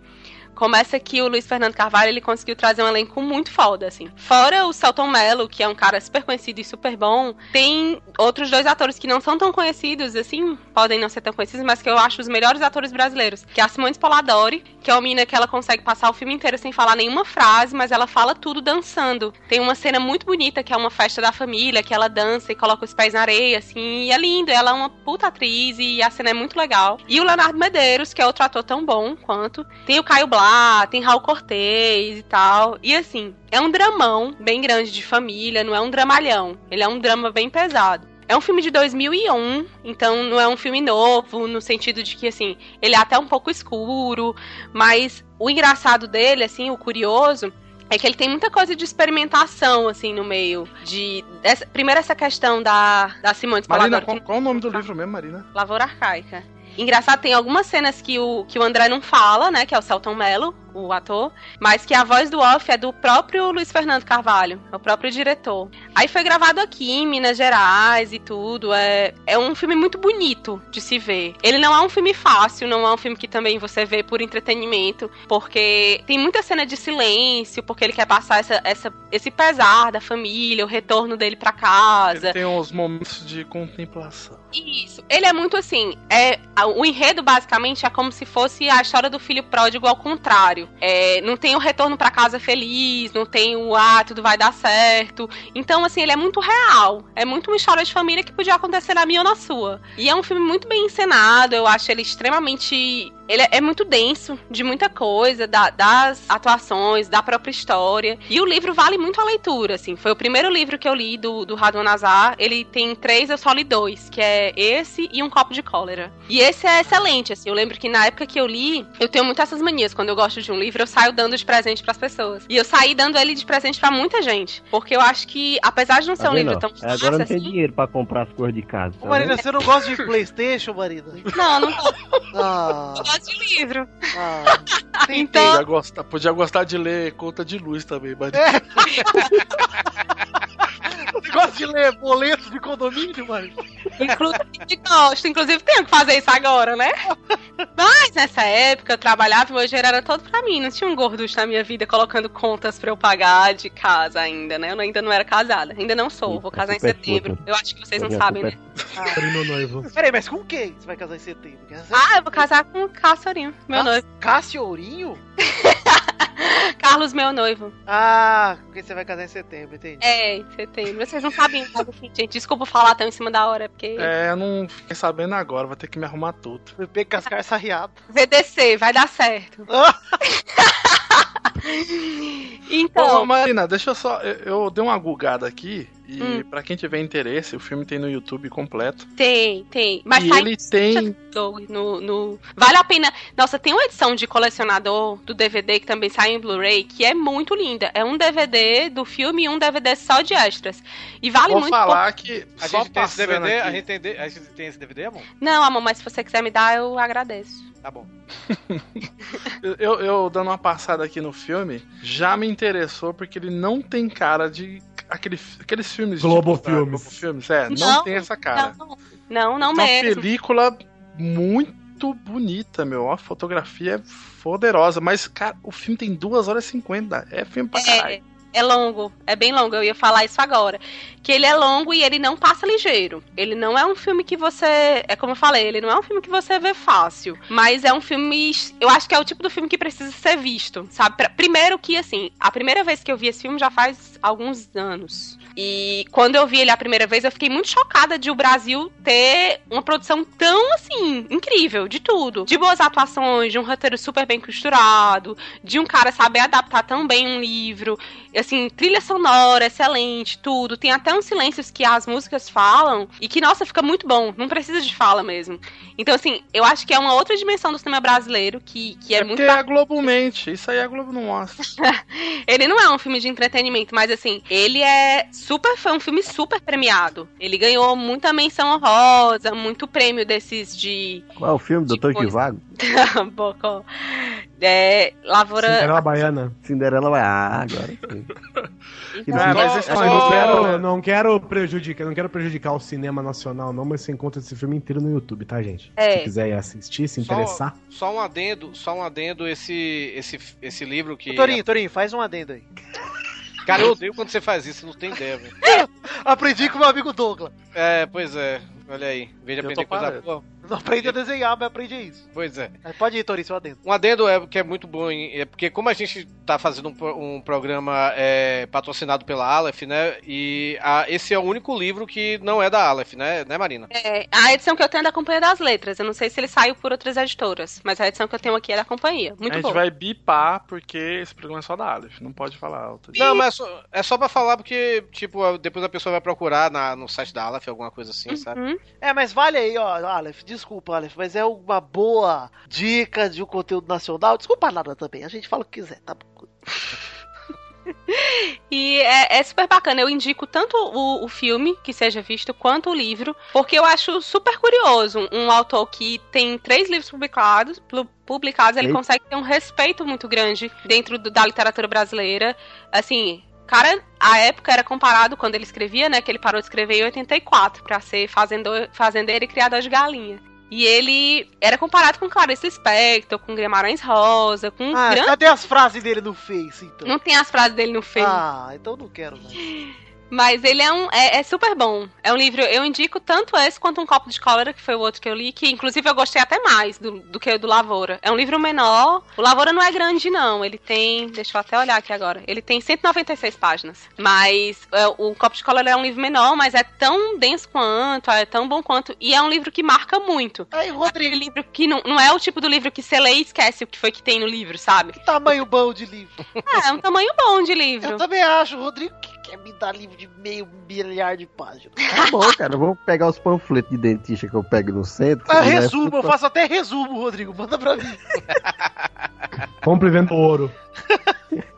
começa que o Luiz Fernando Carvalho ele conseguiu trazer um elenco muito foda, assim. Fora o Celton Mello, que é um cara super conhecido e super bom, tem outros dois atores que não são tão conhecidos, assim, podem não ser tão conhecidos, mas que eu acho os melhores atores brasileiros, que é a Simone Spoladori, que é uma menina que ela consegue passar o filme inteiro sem falar nenhuma frase, mas ela fala tudo dançando. Tem uma cena muito bonita, que é uma festa da família, que ela dança e coloca os pés na areia, assim, e é lindo. Ela é uma puta atriz e a cena é muito legal. E o Leonardo Medeiros, que é outro ator tão bom quanto. Tem o Caio Blá, tem Raul Cortez e tal. E assim, é um dramão bem grande de família, não é um dramalhão. Ele é um drama bem pesado. É um filme de 2001, então não é um filme novo, no sentido de que, assim, ele é até um pouco escuro, mas o engraçado dele, assim, o curioso, é que ele tem muita coisa de experimentação, assim, no meio. De. Essa, primeiro, essa questão da, da Simone Marina, qual, qual o nome do livro mesmo, Marina? Lavoura Arcaica. Engraçado, tem algumas cenas que o, que o André não fala, né? Que é o Celton Mello, o ator, mas que a voz do off é do próprio Luiz Fernando Carvalho, é o próprio diretor. Aí foi gravado aqui em Minas Gerais e tudo. É, é um filme muito bonito de se ver. Ele não é um filme fácil, não é um filme que também você vê por entretenimento, porque tem muita cena de silêncio, porque ele quer passar essa, essa, esse pesar da família, o retorno dele pra casa. Ele tem uns momentos de contemplação. Isso. Ele é muito assim. É, o enredo, basicamente, é como se fosse a história do filho pródigo ao contrário. É, não tem o retorno pra casa feliz, não tem o ah, tudo vai dar certo. Então, assim, ele é muito real. É muito uma história de família que podia acontecer na minha ou na sua. E é um filme muito bem encenado. Eu acho ele extremamente. Ele é- é muito denso de muita coisa, da- das atuações, da própria história. E o livro vale muito a leitura, assim. Foi o primeiro livro que eu li do, do Radwan Nazar. Ele tem três, eu só li dois, que é esse e um copo de cólera. E esse é excelente, assim. Eu lembro que na época que eu li, eu tenho muito essas manias. Quando eu gosto de um livro, eu saio dando de presente pras pessoas. E eu saí dando ele de presente pra muita gente. Porque eu acho que, apesar de não ser Tá um livro tão É, Agora não fácil tem assim- dinheiro pra comprar as coisas de casa. tá Marina, você não gosta de Playstation, Marina? Não, não gosto Ah, de livro. ah. Então, Podia gostar, podia gostar de ler conta de luz também, Marina. Você gosta de ler boleto de condomínio, Marina? Inclusive gosto, inclusive tenho que fazer isso agora, né? Mas nessa época eu trabalhava e meu dinheiro era todo pra mim. Não tinha um gorducho na minha vida colocando contas pra eu pagar de casa ainda, né? Eu ainda não era casada. Ainda não sou. Vou casar em setembro. Eu acho que vocês não sabem, né? Primo noivo. Peraí, mas com quem você vai casar em setembro? Ah, eu vou casar com o Cássio Ourinho, meu noivo. Cássio Ourinho? Carlos, meu noivo. Ah, porque você vai casar em setembro, entendi. É, em setembro. Vocês não sabem, mas enfim, gente, desculpa falar tão em cima da hora, porque. É, eu não fiquei sabendo agora, vou ter que me arrumar tudo. Pego cascar sarriado. VDC, vai dar certo. Ah! então, Ô, Marina, deixa eu só. Eu, eu dei uma gugada aqui. E Hum. pra quem tiver interesse, o filme tem no YouTube completo. tem, tem. Mas e sai ele tem. No, no- Vale a pena. Nossa, tem uma edição de colecionador do DVD que também sai em Blu-ray, que é muito linda. É um DVD do filme e um DVD só de extras. E vale Vou muito. falar que. A só gente tem esse DVD, a aqui- gente tem, de- a gente tem esse DVD, amor? Não, amor, mas se você quiser me dar, eu agradeço. Tá bom. Eu, eu dando uma passada aqui no filme, já me interessou porque ele não tem cara de aquele, aqueles filmes Globo tipo, Filmes. Globo Filmes, é, não, Não, tem essa cara. Não, não, não É uma mesmo. película muito bonita, meu. A fotografia é poderosa, mas, cara, o filme tem 2 horas e 50. É filme pra caralho. É, é longo, é bem longo, eu ia falar isso agora. Que ele é longo e ele não passa ligeiro. Ele não é um filme que você. É como eu falei, ele não é um filme que você vê fácil. Mas é um filme. Eu acho que é o tipo do filme que precisa ser visto, sabe? Primeiro que, assim, a primeira vez que eu vi esse filme já faz alguns anos. E quando eu vi ele a primeira vez, eu fiquei muito chocada de o Brasil ter uma produção tão, assim, incrível, de tudo. De boas atuações, de um roteiro super bem costurado, de um cara saber adaptar tão bem um livro. Assim, trilha sonora, excelente, tudo. Tem até uns silêncios que as músicas falam e que, nossa, fica muito bom. Não precisa de fala mesmo. Então, assim, eu acho que é uma outra dimensão do cinema brasileiro que, que é, É muito porque é a Globo mente. Isso aí a Globo não mostra. ele não é um filme de entretenimento, mas assim, ele é super. Foi um filme super premiado. Ele ganhou muita menção honrosa, muito prêmio desses de. Qual é o filme? Doutor coisa. Givago? Bocó. É. Lavoura. Cinderela Baiana. Cinderela vai. Ah, agora sim. Então, Ah, mas Só- esse Eu só- não quero, não quero prejudicar, não quero prejudicar o cinema nacional, não, mas você encontra esse filme inteiro no YouTube, tá, gente? É. Se quiser ir assistir, se Só- interessar. Só um adendo, só um adendo esse, esse, esse livro que. Ô, Torinho, Torinho, faz um adendo aí. Cara, eu odeio quando você faz isso, não tem ideia, velho. Aprendi com meu amigo Douglas. É, pois é. Olha aí. Eu aprender coisa boa. Não aprendi a desenhar, mas aprendi isso. Pois é. Mas pode ir, Torinho, seu adendo. Um adendo é que é muito bom, hein? é porque como a gente tá fazendo um, um programa é, patrocinado pela Aleph, né? E a- esse é o único livro que não é da Aleph, né, né Marina? É, a edição que eu tenho é da Companhia das Letras. Eu não sei se ele saiu por outras editoras, mas a edição que eu tenho aqui é da companhia. Muito a gente boa. vai bipar porque esse programa é só da Aleph. Não pode falar alto. Não, mas é só, é só pra falar porque, tipo, depois a pessoa vai procurar na- no site da Aleph, alguma coisa assim, sabe? Uhum. É, mas vale aí, ó, Aleph, desculpa, Aleph, mas é uma boa dica de um conteúdo nacional. Desculpa nada também, a gente fala o que quiser, tá bom? E é, é super bacana. Eu indico tanto o, o filme que seja visto quanto o livro, porque eu acho super curioso. Um autor que tem três livros publicados, pu- publicados, ele Eita. consegue ter um respeito muito grande dentro do- da literatura brasileira. Assim. Cara, a época era comparado quando ele escrevia, né? Que ele parou de escrever em 84 pra ser fazendor, fazendeiro e criador de galinha. E ele era comparado com Clarice Lispector, com Guimarães Rosa, com Ah, grandes. cadê as frases dele no Face, então? Não tem as frases dele no Face. Ah, então não quero mais. Mas ele é um é, é super bom. É um livro, eu indico tanto esse quanto um copo de cólera, que foi o outro que eu li, que inclusive eu gostei até mais do, do que o do Lavoura. É um livro menor. O Lavoura não é grande, não. Ele tem. Deixa eu até olhar aqui agora. Ele tem 196 páginas. Mas é, o copo de cólera é um livro menor, mas é tão denso quanto, é tão bom quanto. E é um livro que marca muito. Aí, Aquele Rodrigo, livro que não, não é o tipo do livro que você lê e esquece o que foi que tem no livro, sabe? que tamanho bom de livro? É, é um tamanho bom de livro. Eu também acho, Rodrigo, que quer me dar livro de meio milhar de páginas. Tá bom, cara. Vamos pegar os panfletos de dentista que eu pego no centro. Ah, né? resumo, eu faço até resumo, Rodrigo, manda pra mim. Compre e venda ouro.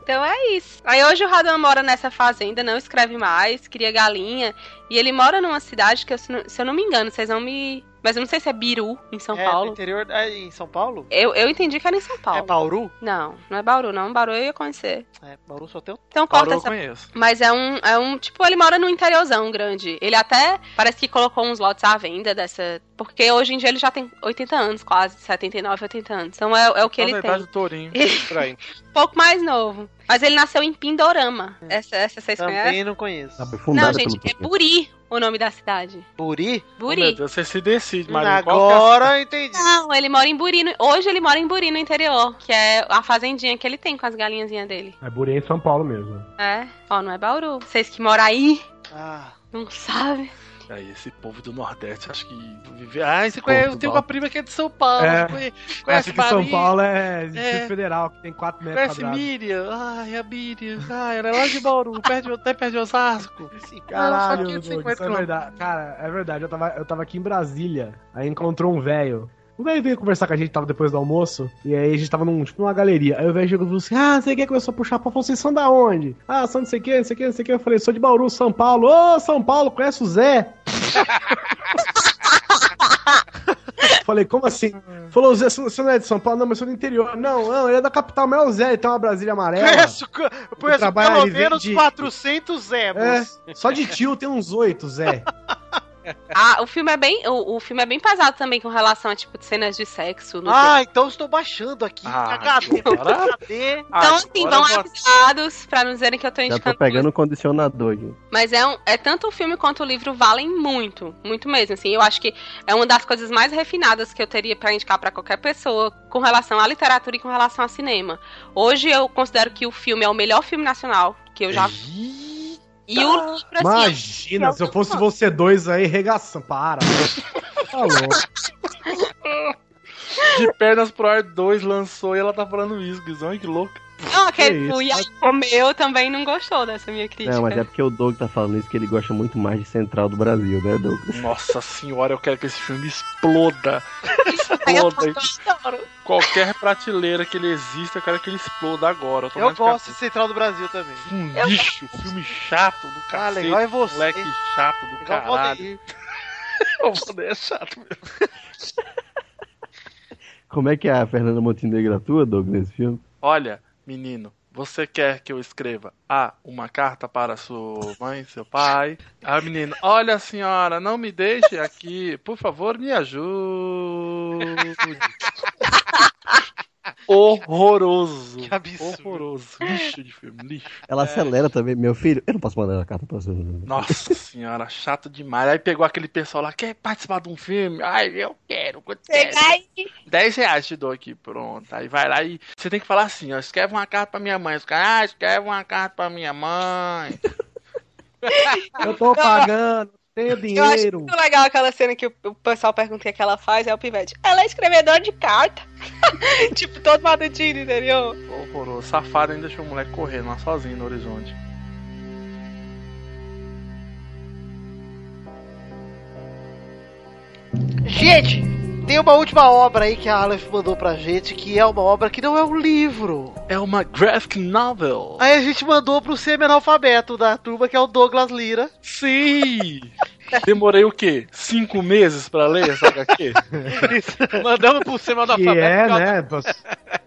Então é isso. Aí hoje o Radan mora nessa fazenda, não escreve mais, cria galinha. E ele mora numa cidade que, eu, se eu não me engano, vocês vão me, mas eu não sei se é Biru, em São é, Paulo. no interior, é, em São Paulo? Eu, eu entendi que era em São É Paulo. Bauru? Não, não é Bauru, não. Bauru eu ia conhecer. É, Bauru só tem um... Então Bauru corta eu essa conheço. Mas é um, é um. Tipo, ele mora no interiorzão grande. Ele até parece que colocou uns lotes à venda dessa. Porque hoje em dia ele já tem 80 anos, quase. 79, 80 anos. Então é, é o que Só ele na tem. Tourinho. Um pouco mais novo. Mas ele nasceu em Pindorama. Essa, essa vocês conhecem? Também não conheço. Fundada Não, gente, é Buri o nome da cidade. Buri? Oh, meu Buri. Deus, você se decide, que é Agora eu entendi. Não, ele mora em Buri. no- Hoje ele mora em Buri, no interior. Que é a fazendinha que ele tem com as galinhazinhas dele. É Burê em São Paulo mesmo. É. Ó, não é Bauru. Vocês que moram aí, Ah, não sabem. Aí, esse povo do Nordeste, acho que vive. Ah, você conhece. Eu tenho uma prima que é de São Paulo. É. Conhece, Acho conhece que São Paulo é Distrito É. Federal, que tem 4 metros Conhece quadrados. Miriam? Ai, a Miriam. Ai, ela é lá de Bauru, perto de, até perto de Osasco. Caralho, Não, só Doug, 550 isso é verdade. Cara, é verdade. Eu tava, eu tava aqui em Brasília, aí encontrou um velho. O velho veio conversar com a gente, tava depois do almoço, e aí a gente tava num, tipo, numa galeria. Aí o velho chegou e falou assim: Ah, você quer começou a puxar pra vocês são da onde? Ah, são não sei o que, não sei o que, não sei o que. Eu falei, sou de Bauru, São Paulo. Ô, São Paulo, conhece o Zé? Falei, como assim? Falou, Zé, você não é de São Paulo? Não, mas eu sou do interior. Não, não, ele é da capital, mas é o Zé, ele tem uma Brasília amarela. conheço, conheço pelo menos vende- 400 É, Zebos. só de tio tem uns oito, Zé. Ah, o filme é bem. O, o filme é bem pesado também com relação a tipo de cenas de sexo. no Ah, então estou baixando aqui. Ah, HD. Então, assim, vão vou- avisados pra não dizerem que eu tô Já tô indicando. pegando o condicionador aqui. Mas é, um, é tanto o filme quanto o livro valem muito, muito mesmo. Assim, eu acho que é uma das coisas mais refinadas que eu teria pra indicar pra qualquer pessoa com relação à literatura e com relação ao cinema. Hoje eu considero que o filme é o melhor filme nacional que eu já vi. E o livro, assim, Imagina, se eu fosse você dois aí, regação. Para. Tá louco. De pernas pro ar 2 lançou e ela tá falando isso, Guizão. Que louco. Não, aquele, o Iago Romeu também não gostou dessa minha crítica. Não, mas é porque o Doug tá falando isso que ele gosta muito mais de Central do Brasil, né, Doug? Nossa senhora, eu quero que esse filme exploda. Eu Exploda. Qualquer prateleira que ele exista, eu quero que ele exploda agora. tô Eu mais gosto de Central do Brasil também. Um lixo, filme chato do Ah, cacete. legal é você. Moleque chato do Igual o caralho. O Valdeir é chato mesmo. Como é que é a Fernanda Montenegro atua, Doug, nesse filme? Olha, menino, você quer que eu escreva A, uma carta para sua mãe, seu pai? Ah, menino, olha senhora, não me deixe aqui, por favor, me ajude. Horroroso. Que absurdo. Horroroso. Lixo de filme, lixo. Ela acelera também. Meu filho, eu não posso mandar a carta pra você. Nossa senhora, chato demais. Aí pegou aquele pessoal lá, quer participar de um filme? Ai, eu quero, quanto quero? Chega aí. 10 reais te dou aqui, pronto. Aí vai lá e você tem que falar assim, ó, escreve uma carta pra minha mãe. Os caras, ah, escreve uma carta pra minha mãe. Eu tô pagando, tenho Eu acho dinheiro. muito legal aquela cena que o, pessoal pergunta o que, é que ela faz, é o pivete. Ela é escrevedora de carta. tipo, todo madutinho, entendeu? Horroroso. Safado ainda deixou o moleque correndo lá sozinho no horizonte. Gente, tem uma última obra aí que a Aleph mandou pra gente, que é uma obra que não é um livro. É uma graphic novel. Aí a gente mandou pro semi-analfabeto da turma, que é o Douglas Lira. Sim! Demorei o quê? Cinco meses pra ler essa HQ? Mandamos pro cima do Que é, né?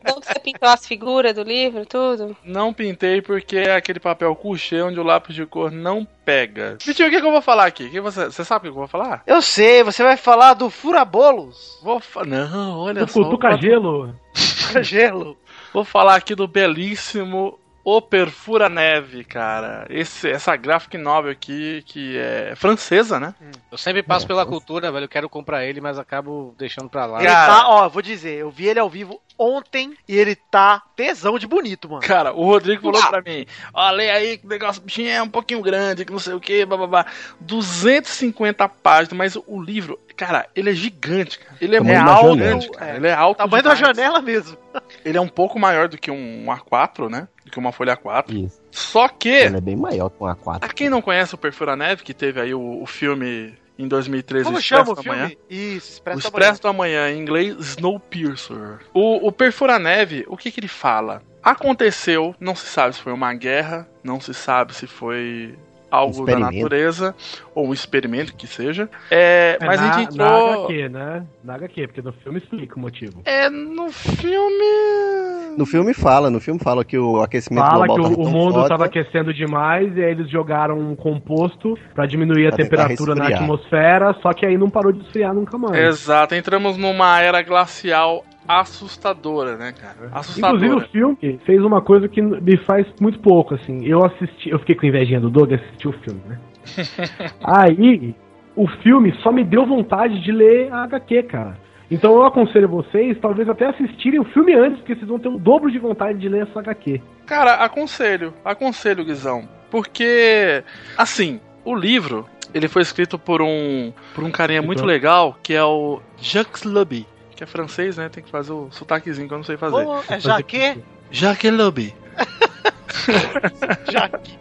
Então você pintou as figuras do livro, tudo? Não pintei porque é aquele papel couché onde o lápis de cor não pega. Vitinho, o que, que eu vou falar aqui? Que você, você sabe o que eu vou falar? Eu sei, você vai falar do Furabolos. Vou fa... Não, olha O só. Cutuca Gelo. Gelo. Vou falar aqui do belíssimo O Perfura Neve, cara. Esse, essa graphic novel aqui, que é francesa, né? Eu sempre passo pela cultura, velho. Eu quero comprar ele, mas acabo deixando pra lá. Ele tá, ó, vou dizer, eu vi ele ao vivo ontem e ele tá tesão de bonito, mano. Cara, o Rodrigo falou pra mim: olha aí que o negócio bichinho é um pouquinho grande, que não sei o que, bababá. 250 páginas, mas o livro, cara, ele é gigante, cara. Ele é muito alto, cara. Ele é alto. Tamanho da janela mesmo. Ele é um pouco maior do que um A4, né? Do que uma folha A4. Isso. Só que, Ele é bem maior que um A4. a quem não conhece o Perfura Neve, que teve aí o, o filme em 2013, Como o chama o Expresso da Manhã. filme? Isso, O Expresso, da Expresso da Manhã, em inglês, Snowpiercer. O, o Perfura Neve, o que que ele fala? Aconteceu, não se sabe se foi uma guerra, não se sabe se foi algo da natureza, ou um experimento que seja. É, É, mas na, a gente na entrou. HQ, né? Na HQ, porque no filme explica o motivo. É, no filme. No filme fala, no filme fala que o aquecimento Fala global que o, tava o tão mundo estava aquecendo demais e aí eles jogaram um composto pra diminuir a Pra temperatura na atmosfera, só que aí não parou de esfriar nunca mais. Exato, entramos numa era glacial assustadora, né, cara? Assustadora. Inclusive o filme fez uma coisa que me faz muito pouco, assim. Eu assisti, eu fiquei com invejinha do Doug e assisti o filme, né? Aí, o filme só me deu vontade de ler a HQ, cara. Então eu aconselho vocês, talvez até assistirem o filme antes, porque vocês vão ter o dobro de vontade de ler essa HQ. Cara, aconselho, aconselho, Guizão. Porque, assim, o livro, ele foi escrito por um, por um carinha muito legal, que é o Jacques Lobby. Que é francês, né? Tem que fazer o sotaquezinho que eu não sei fazer. É Jaque? Jacques Lobby. Jaque.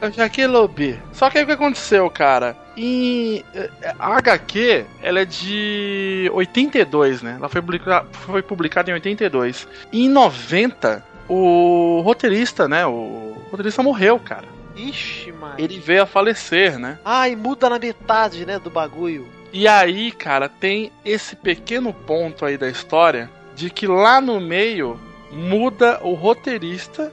É o Jacques Lobby. Só que aí o que aconteceu, cara? Em, eh, a HQ, ela é de 82, né? Ela foi, publica- foi publicada em 82. E em 90, o roteirista, né? O roteirista morreu, cara. Ixi, mano. Ele veio a falecer, né? Ai, muda na metade, né, do bagulho. E aí, cara, tem esse pequeno ponto aí da história de que lá no meio muda o roteirista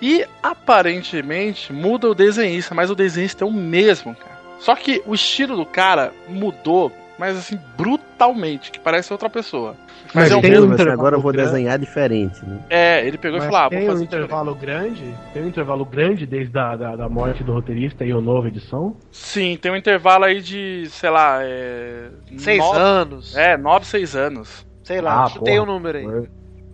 e aparentemente muda o desenhista, mas o desenhista é o mesmo, cara. Só que o estilo do cara mudou, mas assim, brutalmente, que parece outra pessoa. Mas Mas é um um mas intervalo agora eu vou grande. desenhar diferente, né? É, ele pegou e Mas falou: ah, tem um diferente. intervalo grande, tem um intervalo grande desde a da, da morte do roteirista e a nova edição. Sim, tem um intervalo aí de, sei lá, é. Seis nove- anos. É, 9, 6 anos. Sei lá, Ah, chutei o porra. número aí.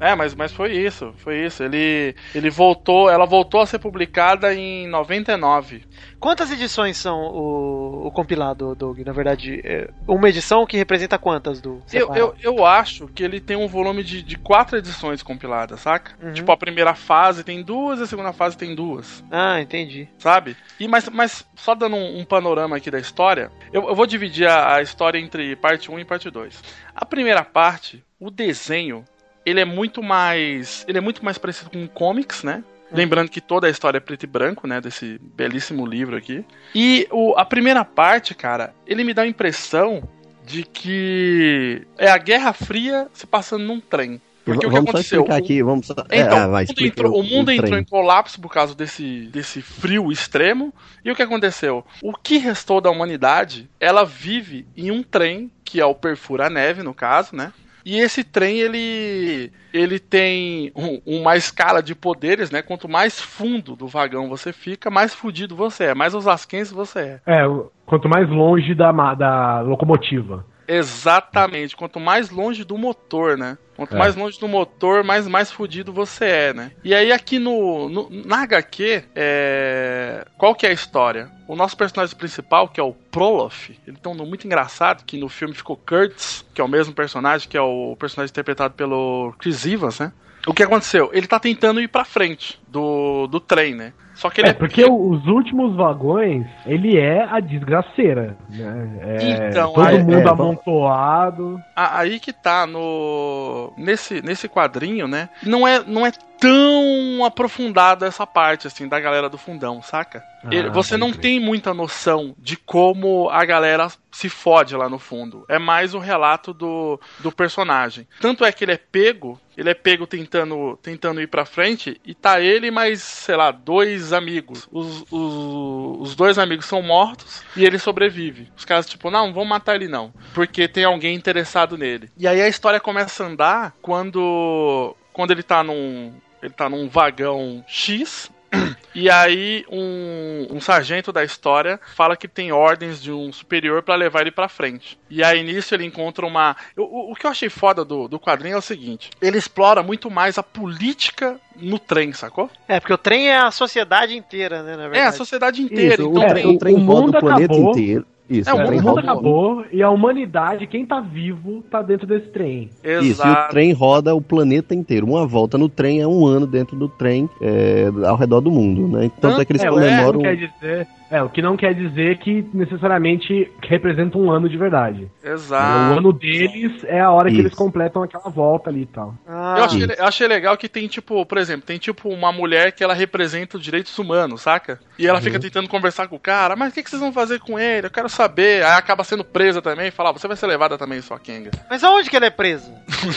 É, mas, mas foi isso, foi isso. Ele, ele voltou, ela voltou a ser publicada em 99. Quantas edições são o, o compilado, Doug? Na verdade, é uma edição que representa quantas do Eu, eu, eu acho que ele tem um volume de, de quatro edições compiladas, saca? Uhum. Tipo, a primeira fase tem duas, a segunda fase tem duas, Ah, entendi. sabe? E mas, mas só dando um, um panorama aqui da história, eu, eu vou dividir a, a história entre parte 1 e parte 2. A primeira parte, o desenho, ele é muito mais. Ele é muito mais parecido com comics, né? Lembrando que toda a história é preto e branco, né? Desse belíssimo livro aqui. E o, a primeira parte, cara, ele me dá a impressão de que é a Guerra Fria se passando num trem. Porque o que vamos aconteceu? explicar aqui, vamos é, Então, ah, vai, o mundo, entrou, o mundo trem. entrou em colapso por causa desse, desse frio extremo. E o que aconteceu? O que restou da humanidade, ela vive em um trem, que é o Perfura-Neve, no caso, né? E esse trem, ele, ele tem um- uma escala de poderes, né? Quanto mais fundo do vagão você fica, mais fudido você é, mais osasquense você é. É, quanto mais longe da, da locomotiva. Exatamente. Quanto mais longe do motor, né? Quanto É. mais longe do motor, mais, mais fudido você é, né? E aí aqui no, no- na HQ, é... qual que é a história? O nosso personagem principal, que é o Prolof, ele tem um nome muito engraçado, que no filme ficou Kurtz, que é o mesmo personagem, que é o personagem interpretado pelo Chris Evans, né? O que aconteceu? Ele tá tentando ir pra frente do, do trem, né? Só que ele É, é, porque os últimos vagões, ele é a desgraceira, né? É, Então, todo aí- mundo é, amontoado. A- Aí que tá no nesse nesse quadrinho, né? Não é não é tão aprofundada essa parte assim da galera do fundão, saca? Ah, você não tem muita noção de como a galera se fode lá no fundo. É mais o relato do, do personagem. Tanto é que ele é pego, ele é pego tentando tentando ir pra frente e tá ele mais, sei lá, dois amigos. Os, os, os dois amigos são mortos e ele sobrevive. Os caras tipo, não, não vamos matar ele não, porque tem alguém interessado nele. E aí a história começa a andar quando quando ele tá num ele tá num vagão X e aí um, um sargento da história fala que tem ordens de um superior pra levar ele pra frente. E aí nisso ele encontra uma. O, o- o que eu achei foda do, do quadrinho é o seguinte: ele explora muito mais a política no trem, sacou? É, porque o trem é a sociedade inteira, né, na É, a verdade. sociedade inteira. Isso, então, o, é, trem, o trem o roda mundo o planeta acabou. inteiro. Isso, É, o o mundo roda acabou e a humanidade, quem tá vivo, tá dentro desse trem. Isso, e o exato. trem roda o planeta inteiro. Uma volta no trem é um ano dentro do trem é, ao redor do mundo, né? Tanto é que eles É, comemoram. não quer dizer. É, o que não quer dizer que necessariamente representa um ano de verdade. Exato. O ano deles é a hora que Isso. eles completam aquela volta ali e tal. Ah, Eu achei, eu achei legal que tem, tipo, por exemplo, tem tipo uma mulher que ela representa os direitos humanos, saca? E ela fica tentando conversar com o cara, mas o que, que vocês vão fazer com ele? Eu quero saber. Aí acaba sendo presa também e fala, ah, você vai ser levada também, sua Kenga. Mas aonde que ela é presa?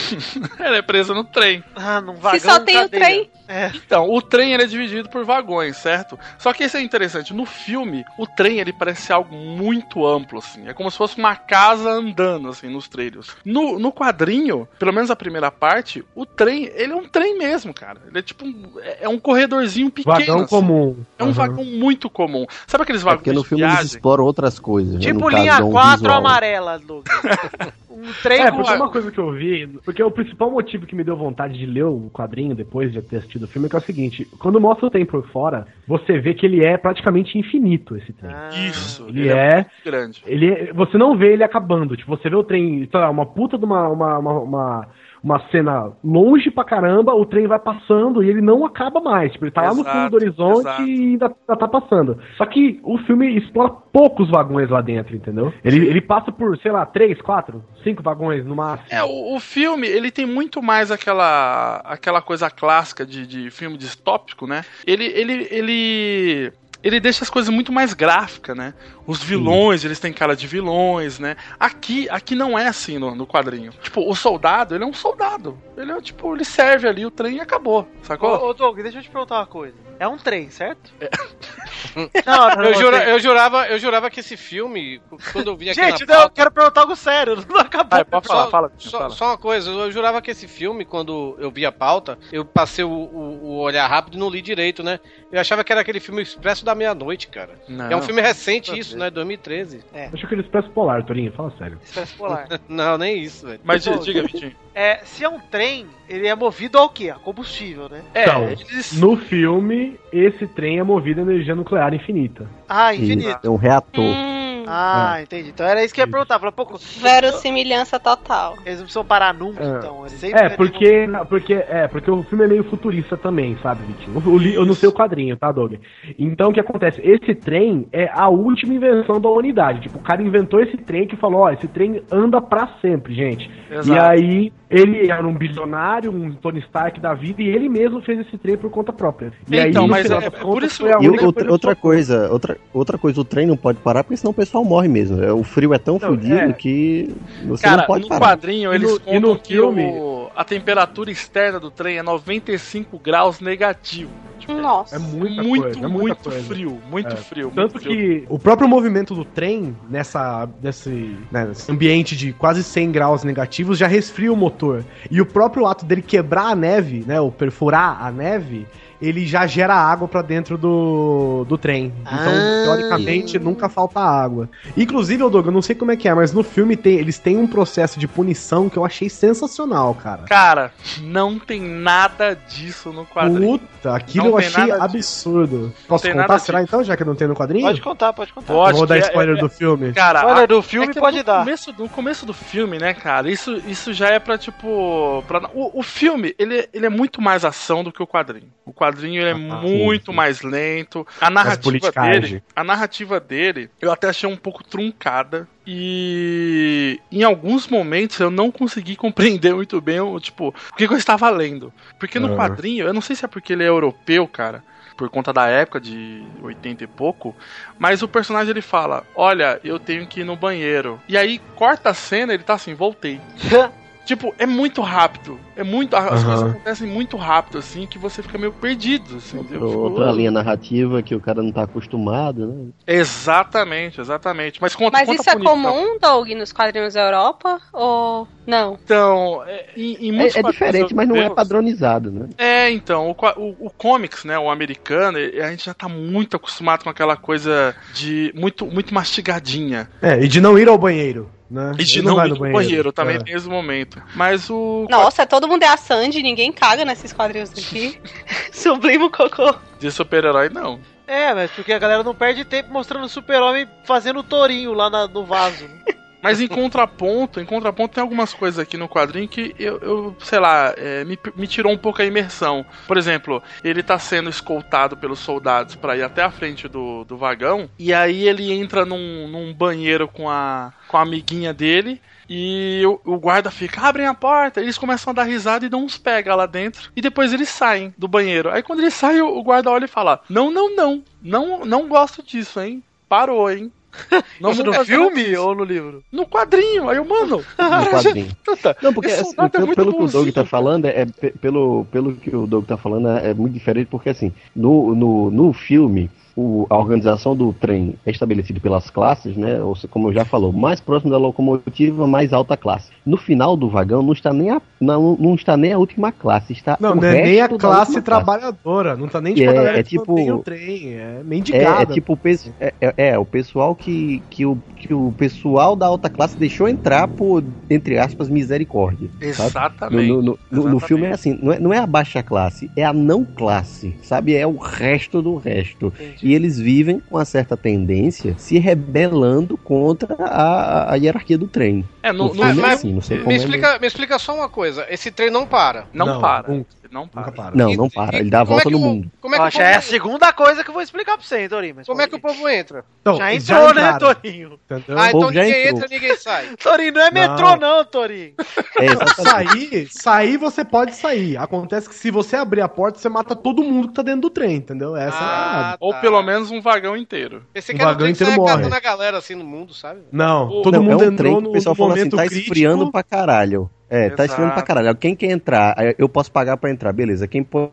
ela é presa no trem. Ah, num vagão Se só tem o cadeia. trem. É. Então, o trem ele é dividido por vagões, certo? Só que isso é interessante. No filme, o trem ele parece ser algo muito amplo, assim. É como se fosse uma casa andando, assim, nos trilhos. No, no quadrinho, pelo menos a primeira parte, o trem, ele é um trem mesmo, cara. Ele é tipo um, é é um corredorzinho pequeno. Vagão assim. comum. É um Uhum. vagão muito comum. Sabe aqueles É vagões porque no de filme eles viagem? exploram outras coisas. né? Tipo caso, linha um 4 visual. amarela, Douglas. um trem É, com... porque uma coisa que eu vi, porque o principal motivo que me deu vontade de ler o quadrinho depois de ter assistido o filme é que é o seguinte, quando mostra o trem por fora, você vê que ele é praticamente infinito, esse trem. Ah, Isso, Ele é, muito grande. ele é- você não vê ele acabando, tipo, você vê o trem, sei lá, uma puta de uma, uma, uma, uma, uma cena longe pra caramba, o trem vai passando e ele não acaba mais, tipo, ele tá lá no Exato, fundo do horizonte exato. e ainda, ainda tá passando. Só que o filme explora poucos vagões lá dentro, entendeu? Ele, ele passa por, sei lá, três, quatro, cinco vagões no máximo. É, o, o filme, ele tem muito mais aquela aquela coisa clássica de, de filme distópico, né? Ele, ele, ele, ele deixa as coisas muito mais gráficas, né? Os vilões, eles têm cara de vilões, né? Aqui, aqui não é assim no, no quadrinho. Tipo, o soldado, ele é um soldado. Ele é, tipo, ele serve ali o trem e acabou, sacou? Ô, ô, Doug, deixa eu te perguntar uma coisa. É um trem, certo? Não, não, Eu, não, jura- eu jurava, eu jurava que esse filme, quando eu vi aqui Gente, na não, eu pauta- quero perguntar algo sério. Não acabou. Vai, pode falar, Só- fala, Só, fala. só uma coisa, eu jurava que esse filme, quando eu vi a pauta, eu passei o, o- o olhar rápido e não li direito, né? Eu achava que era aquele filme Expresso da Meia-Noite, cara. Não. É um filme recente isso, né? 2013. Acho que ele expresso polar, Torinho, fala sério. Expresso Polar. Não, nem isso, velho. Mas Ô, diga, Vitinho. É, se é um trem, ele é movido ao quê? A combustível, né? É, Então, eles... No filme, esse trem é movido a energia nuclear infinita. Ah, Isso, infinito. É um reator. Hum, Ah, entendi. Então era isso que eu ia perguntar. Falei, pouco. verossimilhança total. Eles não precisam parar nunca, É. então. Eles sempre É, porque, porque, é, porque o filme é meio futurista também, sabe, Vitinho? O li- Eu não sei o quadrinho, tá, Doug? Então, o que acontece? Esse trem é a última invenção da humanidade. Tipo, o cara inventou esse trem que falou, ó, esse trem anda pra sempre, gente. Exato. E aí, ele era um bilionário, um Tony Stark da vida, e ele mesmo fez esse trem por conta própria. E Então, no mas é- é por isso- foi a E única outra, coisa outra coisa, outra, outra coisa, o trem não pode parar porque senão o pessoal morre mesmo. É, O frio é tão Não, fodido é. que você Cara, não pode no parar. quadrinho E eles no- contam e no que filme- o- a temperatura externa do trem é 95 graus negativo. Tipo, Nossa. É muita muito, coisa, é muita muito coisa. frio, muito É. frio. Tanto muito frio. que o próprio movimento do trem, nessa, nesse, né, nesse ambiente de quase 100 graus negativos, já resfria o motor. E o próprio ato dele quebrar a neve, né, ou perfurar a neve, ele já gera água pra dentro do, do trem. Então, Ah. teoricamente, nunca falta água. Inclusive, Doug, eu não sei como é que é, mas no filme tem, eles têm um processo de punição que eu achei sensacional, cara. Cara, não tem nada disso no quadrinho. Puta, aquilo Não eu achei absurdo. Posso tem contar? Será então, já que não tem no quadrinho? Pode contar, pode contar. Pode, Vou dar é- spoiler é- do filme. Cara, a- do filme é que pode no dar. Começo, no começo do filme, né, cara, isso, isso já é pra, tipo. Pra, o, o filme, ele, ele é muito mais ação do que o quadrinho. O quadrinho ele é Ah, muito sim, sim. mais lento. A narrativa dele. A narrativa dele, eu até achei um pouco truncada. E em alguns momentos eu não consegui compreender muito bem o, tipo, o que, que eu estava lendo. Porque no Ah. quadrinho, eu não sei se é porque ele é europeu, cara por conta da época de 80 e pouco, mas o personagem ele fala: "Olha, eu tenho que ir no banheiro". E aí corta a cena, ele tá assim: "Voltei". tipo, é muito rápido. É muito as coisas acontecem muito rápido assim que você fica meio perdido, assim. Outra, fico- outra linha narrativa que o cara não tá acostumado, né? Exatamente, exatamente. Mas conta Mas conta isso é comum, Doug, nos quadrinhos da Europa? Ou não? Então, é, em, em muitos É, é diferente, mas não é padronizado, né? É, então, o, o, o comics, né, o americano, e- a gente já tá muito acostumado com aquela coisa de muito, muito mastigadinha. É, e de não ir ao banheiro, né? E de não, vai ir no no banheiro, também É. tem esse momento. Mas o Nossa, todo mundo é a Sandy, ninguém caga nesses quadrinhos aqui. Sublimo cocô. de super-herói, não. É, mas porque a galera não perde tempo mostrando o super-homem fazendo o tourinho lá na- no vaso. Mas em contraponto, em contraponto tem algumas coisas aqui no quadrinho que eu, eu sei lá, é, me, me tirou um pouco a imersão. Por exemplo, ele tá sendo escoltado pelos soldados pra ir até a frente do, do vagão, e aí ele entra num, num banheiro com a, com a amiguinha dele. E o, o guarda fica, abrem a porta. Eles começam a dar risada e dão uns pega lá dentro. E depois eles saem do banheiro. Aí quando eles saem, o, o guarda olha e fala: Não, não, não. Não, não gosto disso, hein? Parou, hein? Não Isso no filme ou no livro? No quadrinho. Aí eu, mano. No quadrinho. Puta, Não, porque assim, soldado é pelo, muito pelo que o Doug tá falando, é, pe- pelo, pelo que o Doug tá falando, é, é muito diferente, porque assim, no, no, no filme, o- a organização do trem é estabelecida pelas classes, né? Ou se- como eu já falou, mais próximo da locomotiva, mais alta classe. No final do vagão não está nem a, não, não está nem a última classe, está Não, o não é nem a classe última classe. trabalhadora. Não tá nem tipo a é- é tipo- o trem. É É, mendigada. é tipo o é, é- é, o pessoal que, que, o, que o pessoal da alta classe deixou entrar por, entre aspas, misericórdia. Exatamente. No, no- no- no- no Exatamente. filme é assim, não é, não é a baixa classe, é a não classe, sabe? É o resto do resto. E eles vivem com uma certa tendência se rebelando contra a, a hierarquia do trem. É, no, No é filme assim, não sei como Me é explica, me explica só uma coisa. Esse trem não para. não, Não, para. nunca. Não para. Nunca para. Não, não para, ele dá a como é volta que no o- mundo. Como é que, já é a segunda coisa que eu vou explicar pra você, hein, Torinho. Mas como é que o povo entra? Então. Já entrou, né, entraram, Torinho? entendeu? Ah, então já ninguém entrou. entra, ninguém sai. Torinho, não é Não. metrô, não, Torinho. É. Sair, sair você pode sair. Acontece que se você abrir a porta, você mata todo mundo que tá dentro do trem, entendeu? Essa é a parada. Ah, Ou tá. pelo menos um vagão inteiro. Era o vagão trem que inteiro morre. catando a galera assim no mundo, sabe? Não, todo mundo é um entrou trem que no, o pessoal no fala assim, momento tá crítico. esfriando pra caralho. É, tá esfriando pra Exato. caralho. Quem quer entrar, eu posso pagar pra entrar, beleza. Quem pode,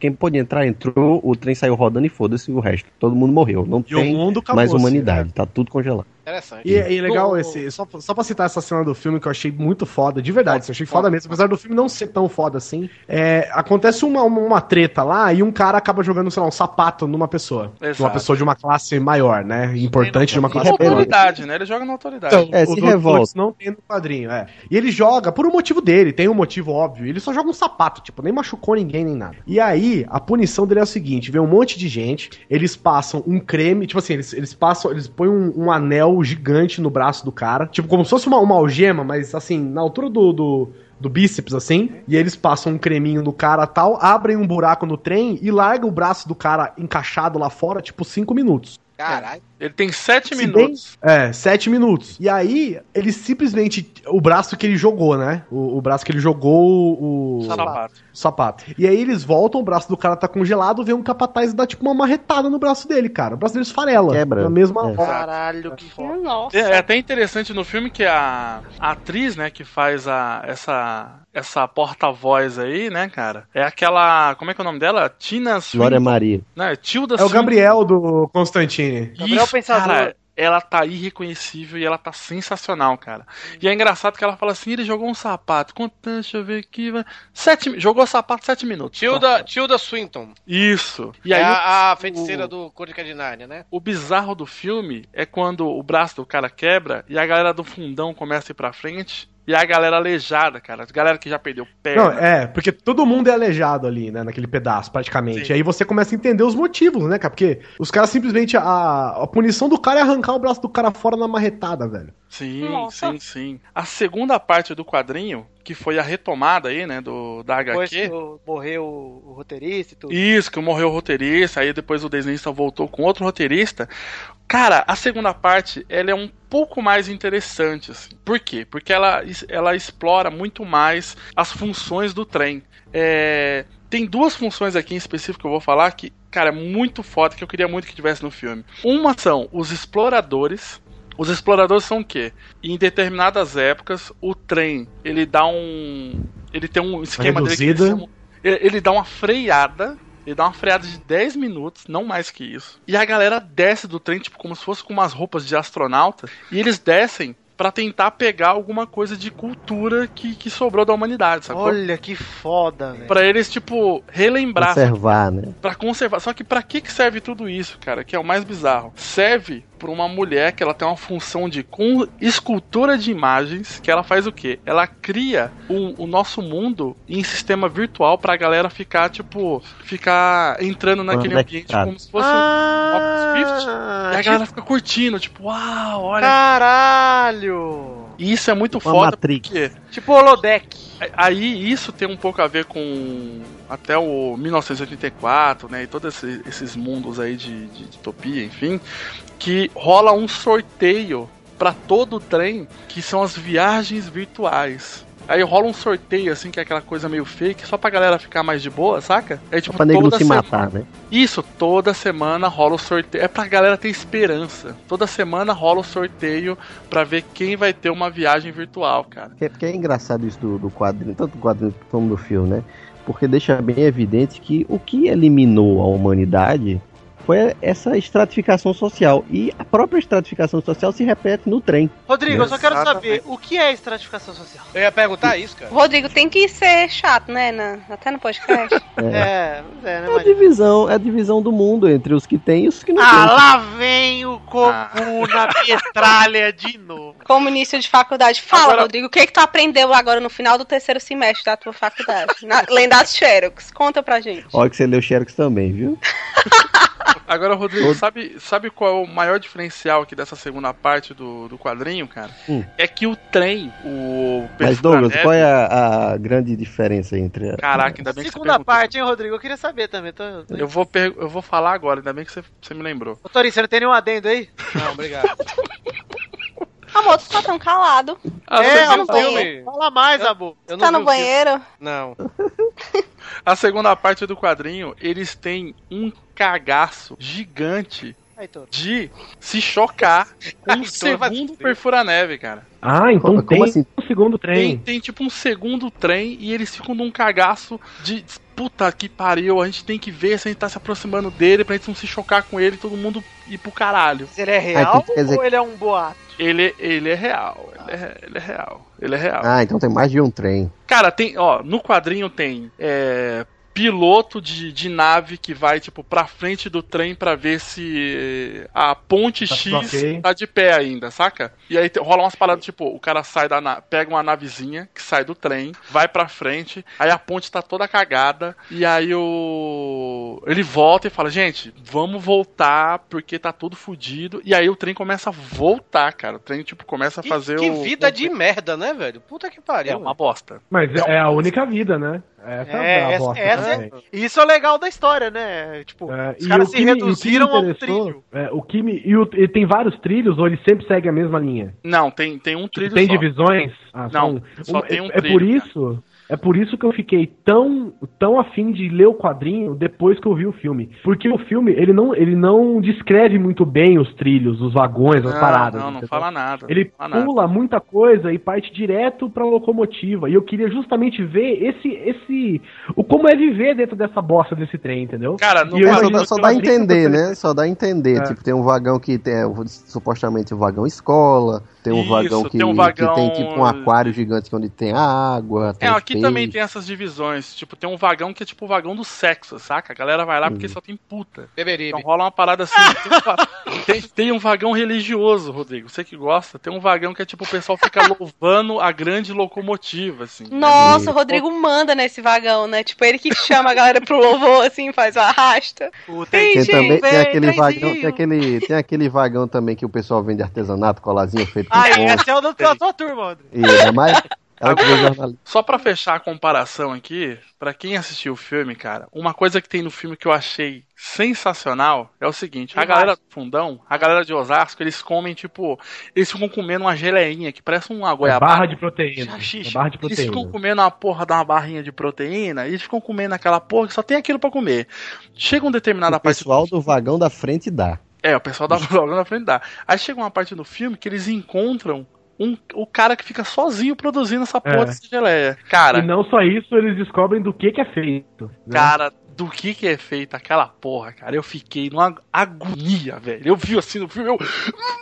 quem pode entrar, entrou, o trem saiu rodando e foda-se o resto. Todo mundo morreu. Não E tem mais humanidade, tá tudo congelado. Interessante. E, e legal No- esse. Só, só pra citar essa cena do filme que eu achei muito foda, de verdade, eu achei foda mesmo, apesar do filme não ser tão foda assim. É, acontece uma, uma, uma treta lá e um cara acaba jogando, sei lá, um sapato numa pessoa. Exato. Uma pessoa de uma classe maior, né? Importante de uma classe maior. autoridade, né? Ele joga na autoridade. Então, É, o se revolta. Não tem no quadrinho, é. E ele joga por um motivo dele, tem um motivo óbvio. Ele só joga um sapato, tipo, nem machucou ninguém nem nada. E aí, a punição dele é o seguinte: vem um monte de gente, eles passam um creme, tipo assim, eles, eles passam, eles põem um, um anel gigante no braço do cara, tipo, como se fosse uma, uma algema, mas assim, na altura do. do do bíceps, assim, e eles passam um creminho no cara tal, abrem um buraco no trem e largam o braço do cara encaixado lá fora, tipo, cinco minutos. Caralho. Ele tem sete Se minutos. É, sete minutos. E aí, ele simplesmente. O braço que ele jogou, né? O, o braço que ele jogou o. o Sapato. sapato. E aí eles voltam, o braço do cara tá congelado, vem um capataz e dá tipo uma marretada no braço dele, cara. O braço dele esfarela. Quebra. Na mesma É. hora. Caralho, que foda. Nossa. É, é até interessante no filme que a, a atriz, né, que faz a, essa, essa porta-voz aí, né, cara, é aquela. Como é que é o nome dela? Tina Glória Swinton. Maria. Né, Tilda É o Swinton. Gabriel do Constantine. Gabriel Pensador. Cara, ela tá irreconhecível e ela tá sensacional, cara. E é engraçado que ela fala assim: ele jogou um sapato. Quanto, deixa eu ver aqui. vai- Sete, jogou o sapato sete minutos. Tilda, Tilda Swinton. Isso. E E aí, é o- a, a feiticeira o- do Código de Narnia, né? O bizarro do filme é quando o braço do cara quebra e a galera do fundão começa a ir pra frente e a galera aleijada, cara. A galera que já perdeu perna. Não, é, porque todo mundo é aleijado ali, né, naquele pedaço, praticamente. Sim. E aí você começa a entender os motivos, né, cara? Porque os caras simplesmente. A, a punição do cara é arrancar o braço do cara fora na marretada, velho. Sim, Nossa. sim, sim. A segunda parte do quadrinho, que foi a retomada aí, né, do, da Depois HQ. que o- morreu o, o roteirista e tudo. Isso, que morreu o roteirista, aí depois o desenhista voltou com outro roteirista. Cara, a segunda parte, ela é um pouco mais interessante, assim. Por quê? Porque ela, ela explora muito mais as funções do trem. É, tem duas funções aqui em específico que eu vou falar que, cara, é muito foda, que eu queria muito que tivesse no filme. Uma são os exploradores, os exploradores são o quê? Em determinadas épocas, o trem, ele dá um... Ele tem um esquema dele reduzida. chamam- ele, ele dá uma freada, ele dá uma freada de 10 minutos, não mais que isso. E a galera desce do trem, tipo, como se fosse com umas roupas de astronauta, e eles descem pra tentar pegar alguma coisa de cultura que, que sobrou da humanidade, sacou? Olha que foda, velho. Pra eles, tipo, relembrar Conservar, né? Pra conservar. Só que pra que que serve tudo isso, cara? Que é o mais bizarro. Serve por uma mulher que ela tem uma função de com escultura de imagens, que ela faz o quê? Ela cria o, o nosso mundo em sistema virtual pra galera ficar, tipo, ficar entrando naquele ambiente como se fosse um Oculus Rift. Ah, E a galera fica curtindo, tipo, uau, olha. Caralho! E isso é muito Uma foda Matrix. porque Tipo holodeck. Aí isso tem um pouco a ver com até o 1984, né? E todos esse- esses mundos aí de, de distopia, enfim, que rola um sorteio pra todo o trem, que são as viagens virtuais. Aí rola um sorteio, assim, que é aquela coisa meio fake, só pra galera ficar mais de boa, saca? É tipo, pra toda se semana- matar, né? Isso, toda semana rola o sorteio. É pra galera ter esperança. Toda semana rola o sorteio pra ver quem vai ter uma viagem virtual, cara. Porque, porque é engraçado isso do, do quadrinho, tanto do quadrinho como do filme, né? Porque deixa bem evidente que o que eliminou a humanidade foi essa estratificação social. E a própria estratificação social se repete no trem. Rodrigo, eu só quero Exatamente. saber o que é estratificação social. Eu ia perguntar isso, cara. Rodrigo tem que ser chato, né? na- até no podcast. É, É, é, né, É a divisão, é a divisão do mundo entre os que têm e os que não Ah, têm. lá vem o comum na petralha de novo. Como início de faculdade. Fala, Agora- Rodrigo, o que, que tu aprendeu agora no final do terceiro semestre da tua faculdade? Na, além das Xerox. Conta pra gente. Olha que você leu Xerox também, viu? Agora, Rodrigo, sabe, sabe qual é o maior diferencial aqui dessa segunda parte do, do quadrinho, cara? Hum. É que o trem, o Mas Douglas, qual é a, a grande diferença entre a... Caraca, ainda bem que você Segunda parte, hein, Rodrigo? Eu queria saber também. Tô... tô- Eu vou, per- eu vou falar agora, ainda bem que você, você me lembrou. Ô, Torinho, você não tem nenhum adendo aí? Não, obrigado. Amor, tu tá tão calado. A, é, tá no fala mais, Eu- amor. Eu Tá no o filme. banheiro? Não. a segunda parte do quadrinho, eles têm um cagaço gigante de se chocar com se segundo perfura-neve, cara. Ah, então Como- tem assim? um segundo Tem, trem. tem tipo um segundo trem e eles ficam num cagaço de puta que pariu, a gente tem que ver se a gente tá se aproximando dele pra gente não se chocar com ele e todo mundo ir pro caralho. Ele é real então quer dizer- ou ele é um boato? Ele, ele é real, ele é, ele é real, ele é real. Ah, então tem mais de um trem. Cara, tem, ó, no quadrinho tem é, piloto de, de nave que vai, tipo, pra frente do trem pra ver se a ponte Tá X tá de pé ainda, saca? E aí rola umas paradas, tipo, o cara sai da na- pega uma navezinha que sai do trem, vai pra frente, aí a ponte tá toda cagada, e aí o. Ele volta e fala, gente, vamos voltar porque tá tudo fudido. E aí o trem começa a voltar, cara. O trem, tipo, começa a Que, fazer que o. vida de merda, né, velho? Puta que pariu. É uma bosta. Mas é a única vida, né? Essa É, é, a essa- bosta essa é-. Isso é o legal da história, né? Tipo, É, os e caras o se me- reduziram a um interessou- trilho. é, o que me, e, o- e tem vários trilhos ou ele sempre segue a mesma linha? Não, tem, tem um Tipo, trilho tem só. divisões? Ah, Não, só só um- tem um é, é trilho, por cara. isso. É por isso que eu fiquei tão, tão afim de ler o quadrinho depois que eu vi o filme. Porque o filme, ele não, ele não descreve muito bem os trilhos, os vagões, as Não, paradas. não, não entendeu? fala nada. Ele não fala nada. pula muita coisa e parte direto pra locomotiva. E eu queria justamente ver esse, esse, o como é viver dentro dessa bosta desse trem, entendeu? Cara, no E eu É, só, dá, só dá a entender, né? Só dá a entender. É. Tipo, tem um vagão que tem o- supostamente o vagão escola, tem um Isso, vagão que tem um que vagão- tem tipo um aquário gigante onde tem água. É, tem aqui peixe. também tem essas divisões. Tipo, tem um vagão que é tipo o vagão do sexo, saca? A galera vai lá porque Uhum. só tem puta. Beberibe. Então rola uma parada assim. tem, um tem- tem um vagão religioso, Rodrigo. Você que gosta. Tem um vagão que é tipo o pessoal fica louvando a grande locomotiva, assim. Nossa, E- o Rodrigo manda nesse vagão, né? Tipo, ele que chama a galera pro louvor, assim, faz o arrasta. O Tem tem também tem vem, aquele trenzinho. vagão, tem aquele, tem aquele vagão também que o pessoal vende artesanato, colazinho feito com Ah, pão. esse é o da da tua turma, André. E ainda mais ela que vê jornalismo. Só pra fechar a comparação aqui, pra quem assistiu o filme, cara, uma coisa que tem no filme que eu achei sensacional é o seguinte: a galera do fundão, a galera de Osasco, eles comem tipo, eles ficam comendo uma geleinha que parece uma É goiabada. barra de proteína. Xixi. É barra de Eles ficam proteína. comendo uma porra de uma barrinha de proteína e eles ficam comendo aquela porra que só tem aquilo pra comer. Chega uma determinada O parte pessoal do vagão da frente dá. É, o pessoal da logo na frente dá. Aí chega uma parte do filme que eles encontram um, o cara que fica sozinho produzindo essa porra É. dessa geleia. Cara, E não só isso, eles descobrem do que que é feito. né? cara, do que que é feita aquela porra, cara? Eu fiquei numa agonia, velho. Eu vi assim no filme, eu.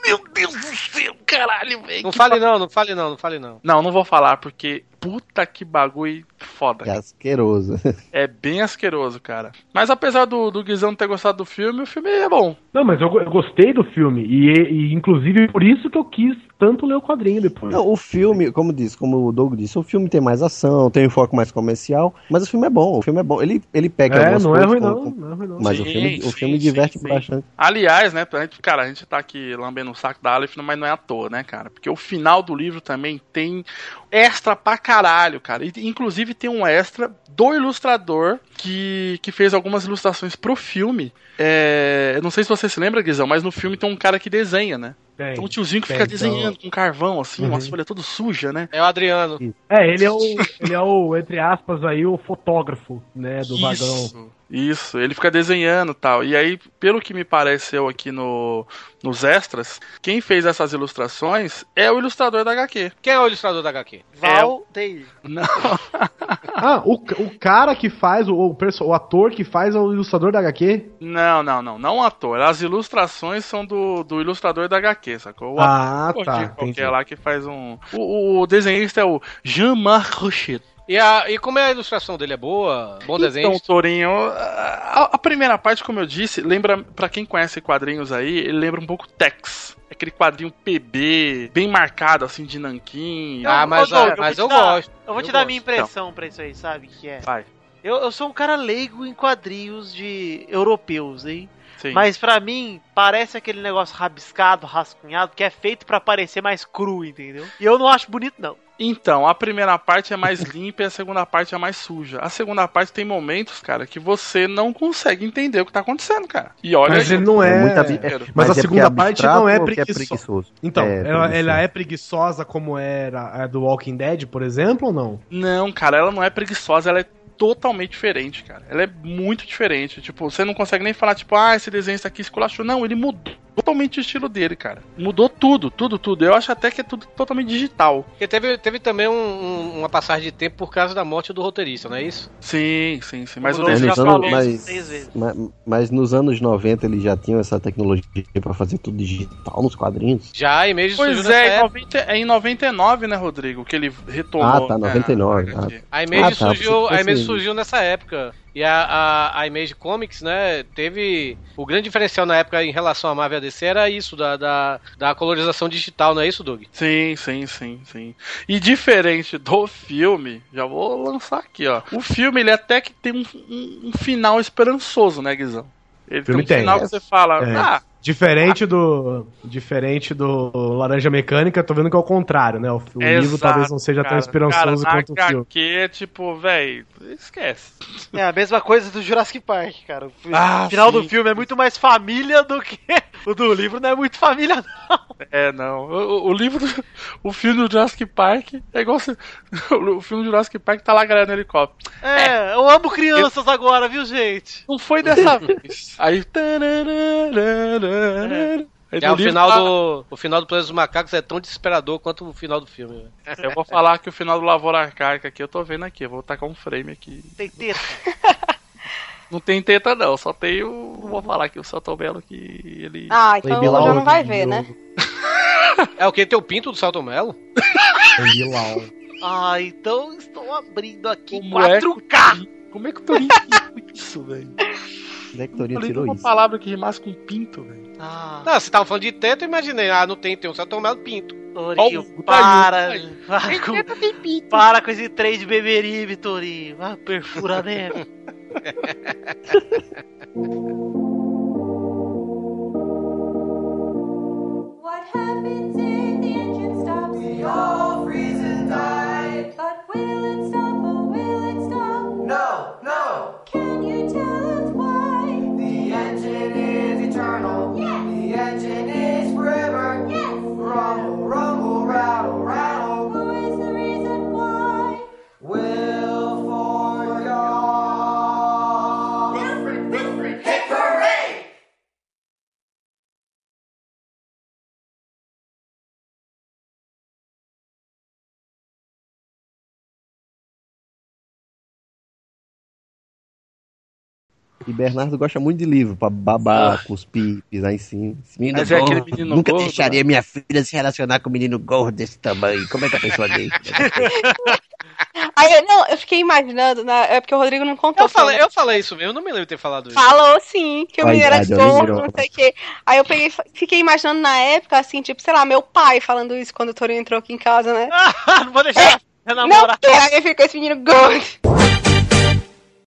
Meu Deus do céu, caralho, velho. Não fale não, não fale não, não fale não. Não, não vou falar, porque puta que bagulho foda. Que asqueroso. É bem asqueroso, cara. Mas apesar do, do Guizão ter gostado do filme, o filme é bom. Não, mas eu, eu gostei do filme. E, e, inclusive por isso que eu quis tanto ler o quadrinho depois. Não, o filme, como disse, como o Doug disse, o filme tem mais ação, tem um foco mais comercial, mas o filme é bom, o filme é bom. Ele, ele pega é, algumas não é coisas ruim com- não. com- não é ruim não. Mas o Sim, filme, o sim, filme sim, diverte sim. bastante. Aliás, né, a gente, cara, a gente tá aqui lambendo o saco da Aleph, mas não é à toa, né, cara? Porque o final do livro também tem extra pra caralho, cara. E, inclusive tem um extra do ilustrador que, que fez algumas ilustrações pro filme. É, eu não sei se você se lembra, Guizão, mas no filme tem um cara que desenha, né? Tem. Tem um tiozinho que tem, fica então. desenhando com carvão, assim, Uhum. umas folhas todas sujas, né? É o Adriano. É, ele é o, ele é o, entre aspas, aí, o fotógrafo, né, do vagão. Isso, ele fica desenhando e tal. E aí, pelo que me pareceu aqui no, nos extras, quem fez essas ilustrações é o ilustrador da HQ. Quem é o ilustrador da HQ? Valdeir. Não, Ah, o, o cara que faz, o, o, o ator que faz é o ilustrador da HQ? não, não, não, não o ator. As ilustrações são do, do ilustrador da HQ, sacou? O Ah, ator tá, qualquer entendi. lá que faz um. O, o desenhista é o Jean-Marc Rocher. E, a, e como é a ilustração dele? É boa? Bom desenho? Então, Torinho, a, a primeira parte, como eu disse, lembra, pra quem conhece quadrinhos aí, ele lembra um pouco Tex. Aquele quadrinho PB, bem marcado, assim, de nanquim. Ah, mas, Doug, ah, mas eu dar- gosto. Eu vou te Eu dar gosto. minha impressão pra isso aí, sabe? Que é. Vai, Eu, eu sou um cara leigo em quadrinhos de europeus, hein? Sim. Mas pra mim, parece aquele negócio rabiscado, rascunhado, que é feito pra parecer mais cru, entendeu? E eu não acho bonito, não. Então, a primeira parte é mais limpa e a segunda parte é mais suja. A segunda parte tem momentos, cara, que você não consegue entender o que tá acontecendo, cara. E olha Mas aí, ele não é. muita vi- Mas Mas, a é segunda é parte não é ou que preguiçosa. preguiçoso. Então, É, ela, preguiçoso. ela é preguiçosa como era a do Walking Dead, por exemplo, ou não? Não, cara, ela não é preguiçosa, ela é totalmente diferente, cara. Ela é muito diferente. Tipo, você não consegue nem falar, tipo, ah, esse desenho está aqui esculachou. Não, ele mudou totalmente o estilo dele, cara. Mudou tudo, tudo, tudo. Eu acho até que é tudo totalmente digital. Porque teve, teve também um- um- uma passagem de tempo por causa da morte do roteirista, não é isso? Sim, sim, sim. Mas o Mas desenho já falou mas, seis vezes. ma- mas nos anos 90 eles já tinham essa tecnologia pra fazer tudo digital nos quadrinhos. Já em meio Pois surgiu é, em, época. 90, é em 99, né, Rodrigo? Que ele retomou. Ah, tá, né, 99, a- ah. A Image Ah, tá, surgiu, a Image surgiu nessa época. E a, a, a Image Comics, né, teve. O grande diferencial na época em relação à Marvel e DC era isso, da, da, da colorização digital, não é isso, Doug? Sim, sim, sim, sim. E diferente do filme, já vou lançar aqui, ó. O filme, ele até que tem um, um- um final esperançoso, né, Guizão? Ele Filme tem um tem. final que você fala, É. ah, Diferente do. Diferente do Laranja Mecânica, tô vendo que é o contrário, né? O, o livro exato, talvez não seja tão cara. esperançoso cara, quanto o filme. HQ, tipo, velho, esquece. É a mesma coisa do Jurassic Park, cara. O Ah, final sim. do filme é muito mais família do que o do livro, não é muito família, não. É, não. O, o- livro, o filme do Jurassic Park é igual você, o filme do Jurassic Park tá lá a galera no helicóptero. É, eu amo crianças agora, viu, gente? Não foi dessa vez. Aí. Aí É, o, livro final tá- do, o final do Planeta dos Macacos é tão desesperador quanto o final do filme. né? Eu vou falar que o final do Lavoura Arcaica aqui, eu tô vendo aqui, eu vou tacar um frame aqui. Tem teta. Não tem teta não, só tem o. Vou falar aqui o Celton Mello que ele. Ah, então o João não vai ver, né? É o que? Tem o pinto do Salto Melo? Bilau. Ah, então estou abrindo aqui Como é que 4K. Como é que o Torinho tirou isso, velho? Onde é que Eu Torinho tirou uma isso? palavra que rimasse com pinto, velho. Ah, Não, você tava falando de teto, eu imaginei. Ah, não tem, tem um Salto Melo pinto. Torinho, aí, para. tá aí. Para com, para com esse trem de beberibe, Torinho. Ah, perfura a neve. What happens if the engine stops? We all freeze and die. But will it stop or will it stop? No, no. Can you tell us why? The engine is eternal. Yes. The engine is forever. Yes. Rumble, rumble, rattle, rattle. Who is the reason why? Will E Bernardo gosta muito de livro, pra babar, cuspir, pisar em cima. Menino Mas é gordo. aquele menino Nunca gordo, deixaria minha filha se relacionar com um menino gordo desse tamanho. Como é que a pessoa deixa? Aí, não, eu fiquei imaginando, na, é porque o Rodrigo não contou. Eu falei, né? eu falei isso mesmo, eu não me lembro de ter falado isso. Falou sim, que o menino era gordo, não sei o quê. Aí eu peguei, fiquei imaginando na época, assim, tipo, sei lá, meu pai falando isso quando o Torinho entrou aqui em casa, né? não vou deixar Não, namorar. porque aí ficou esse menino gordo.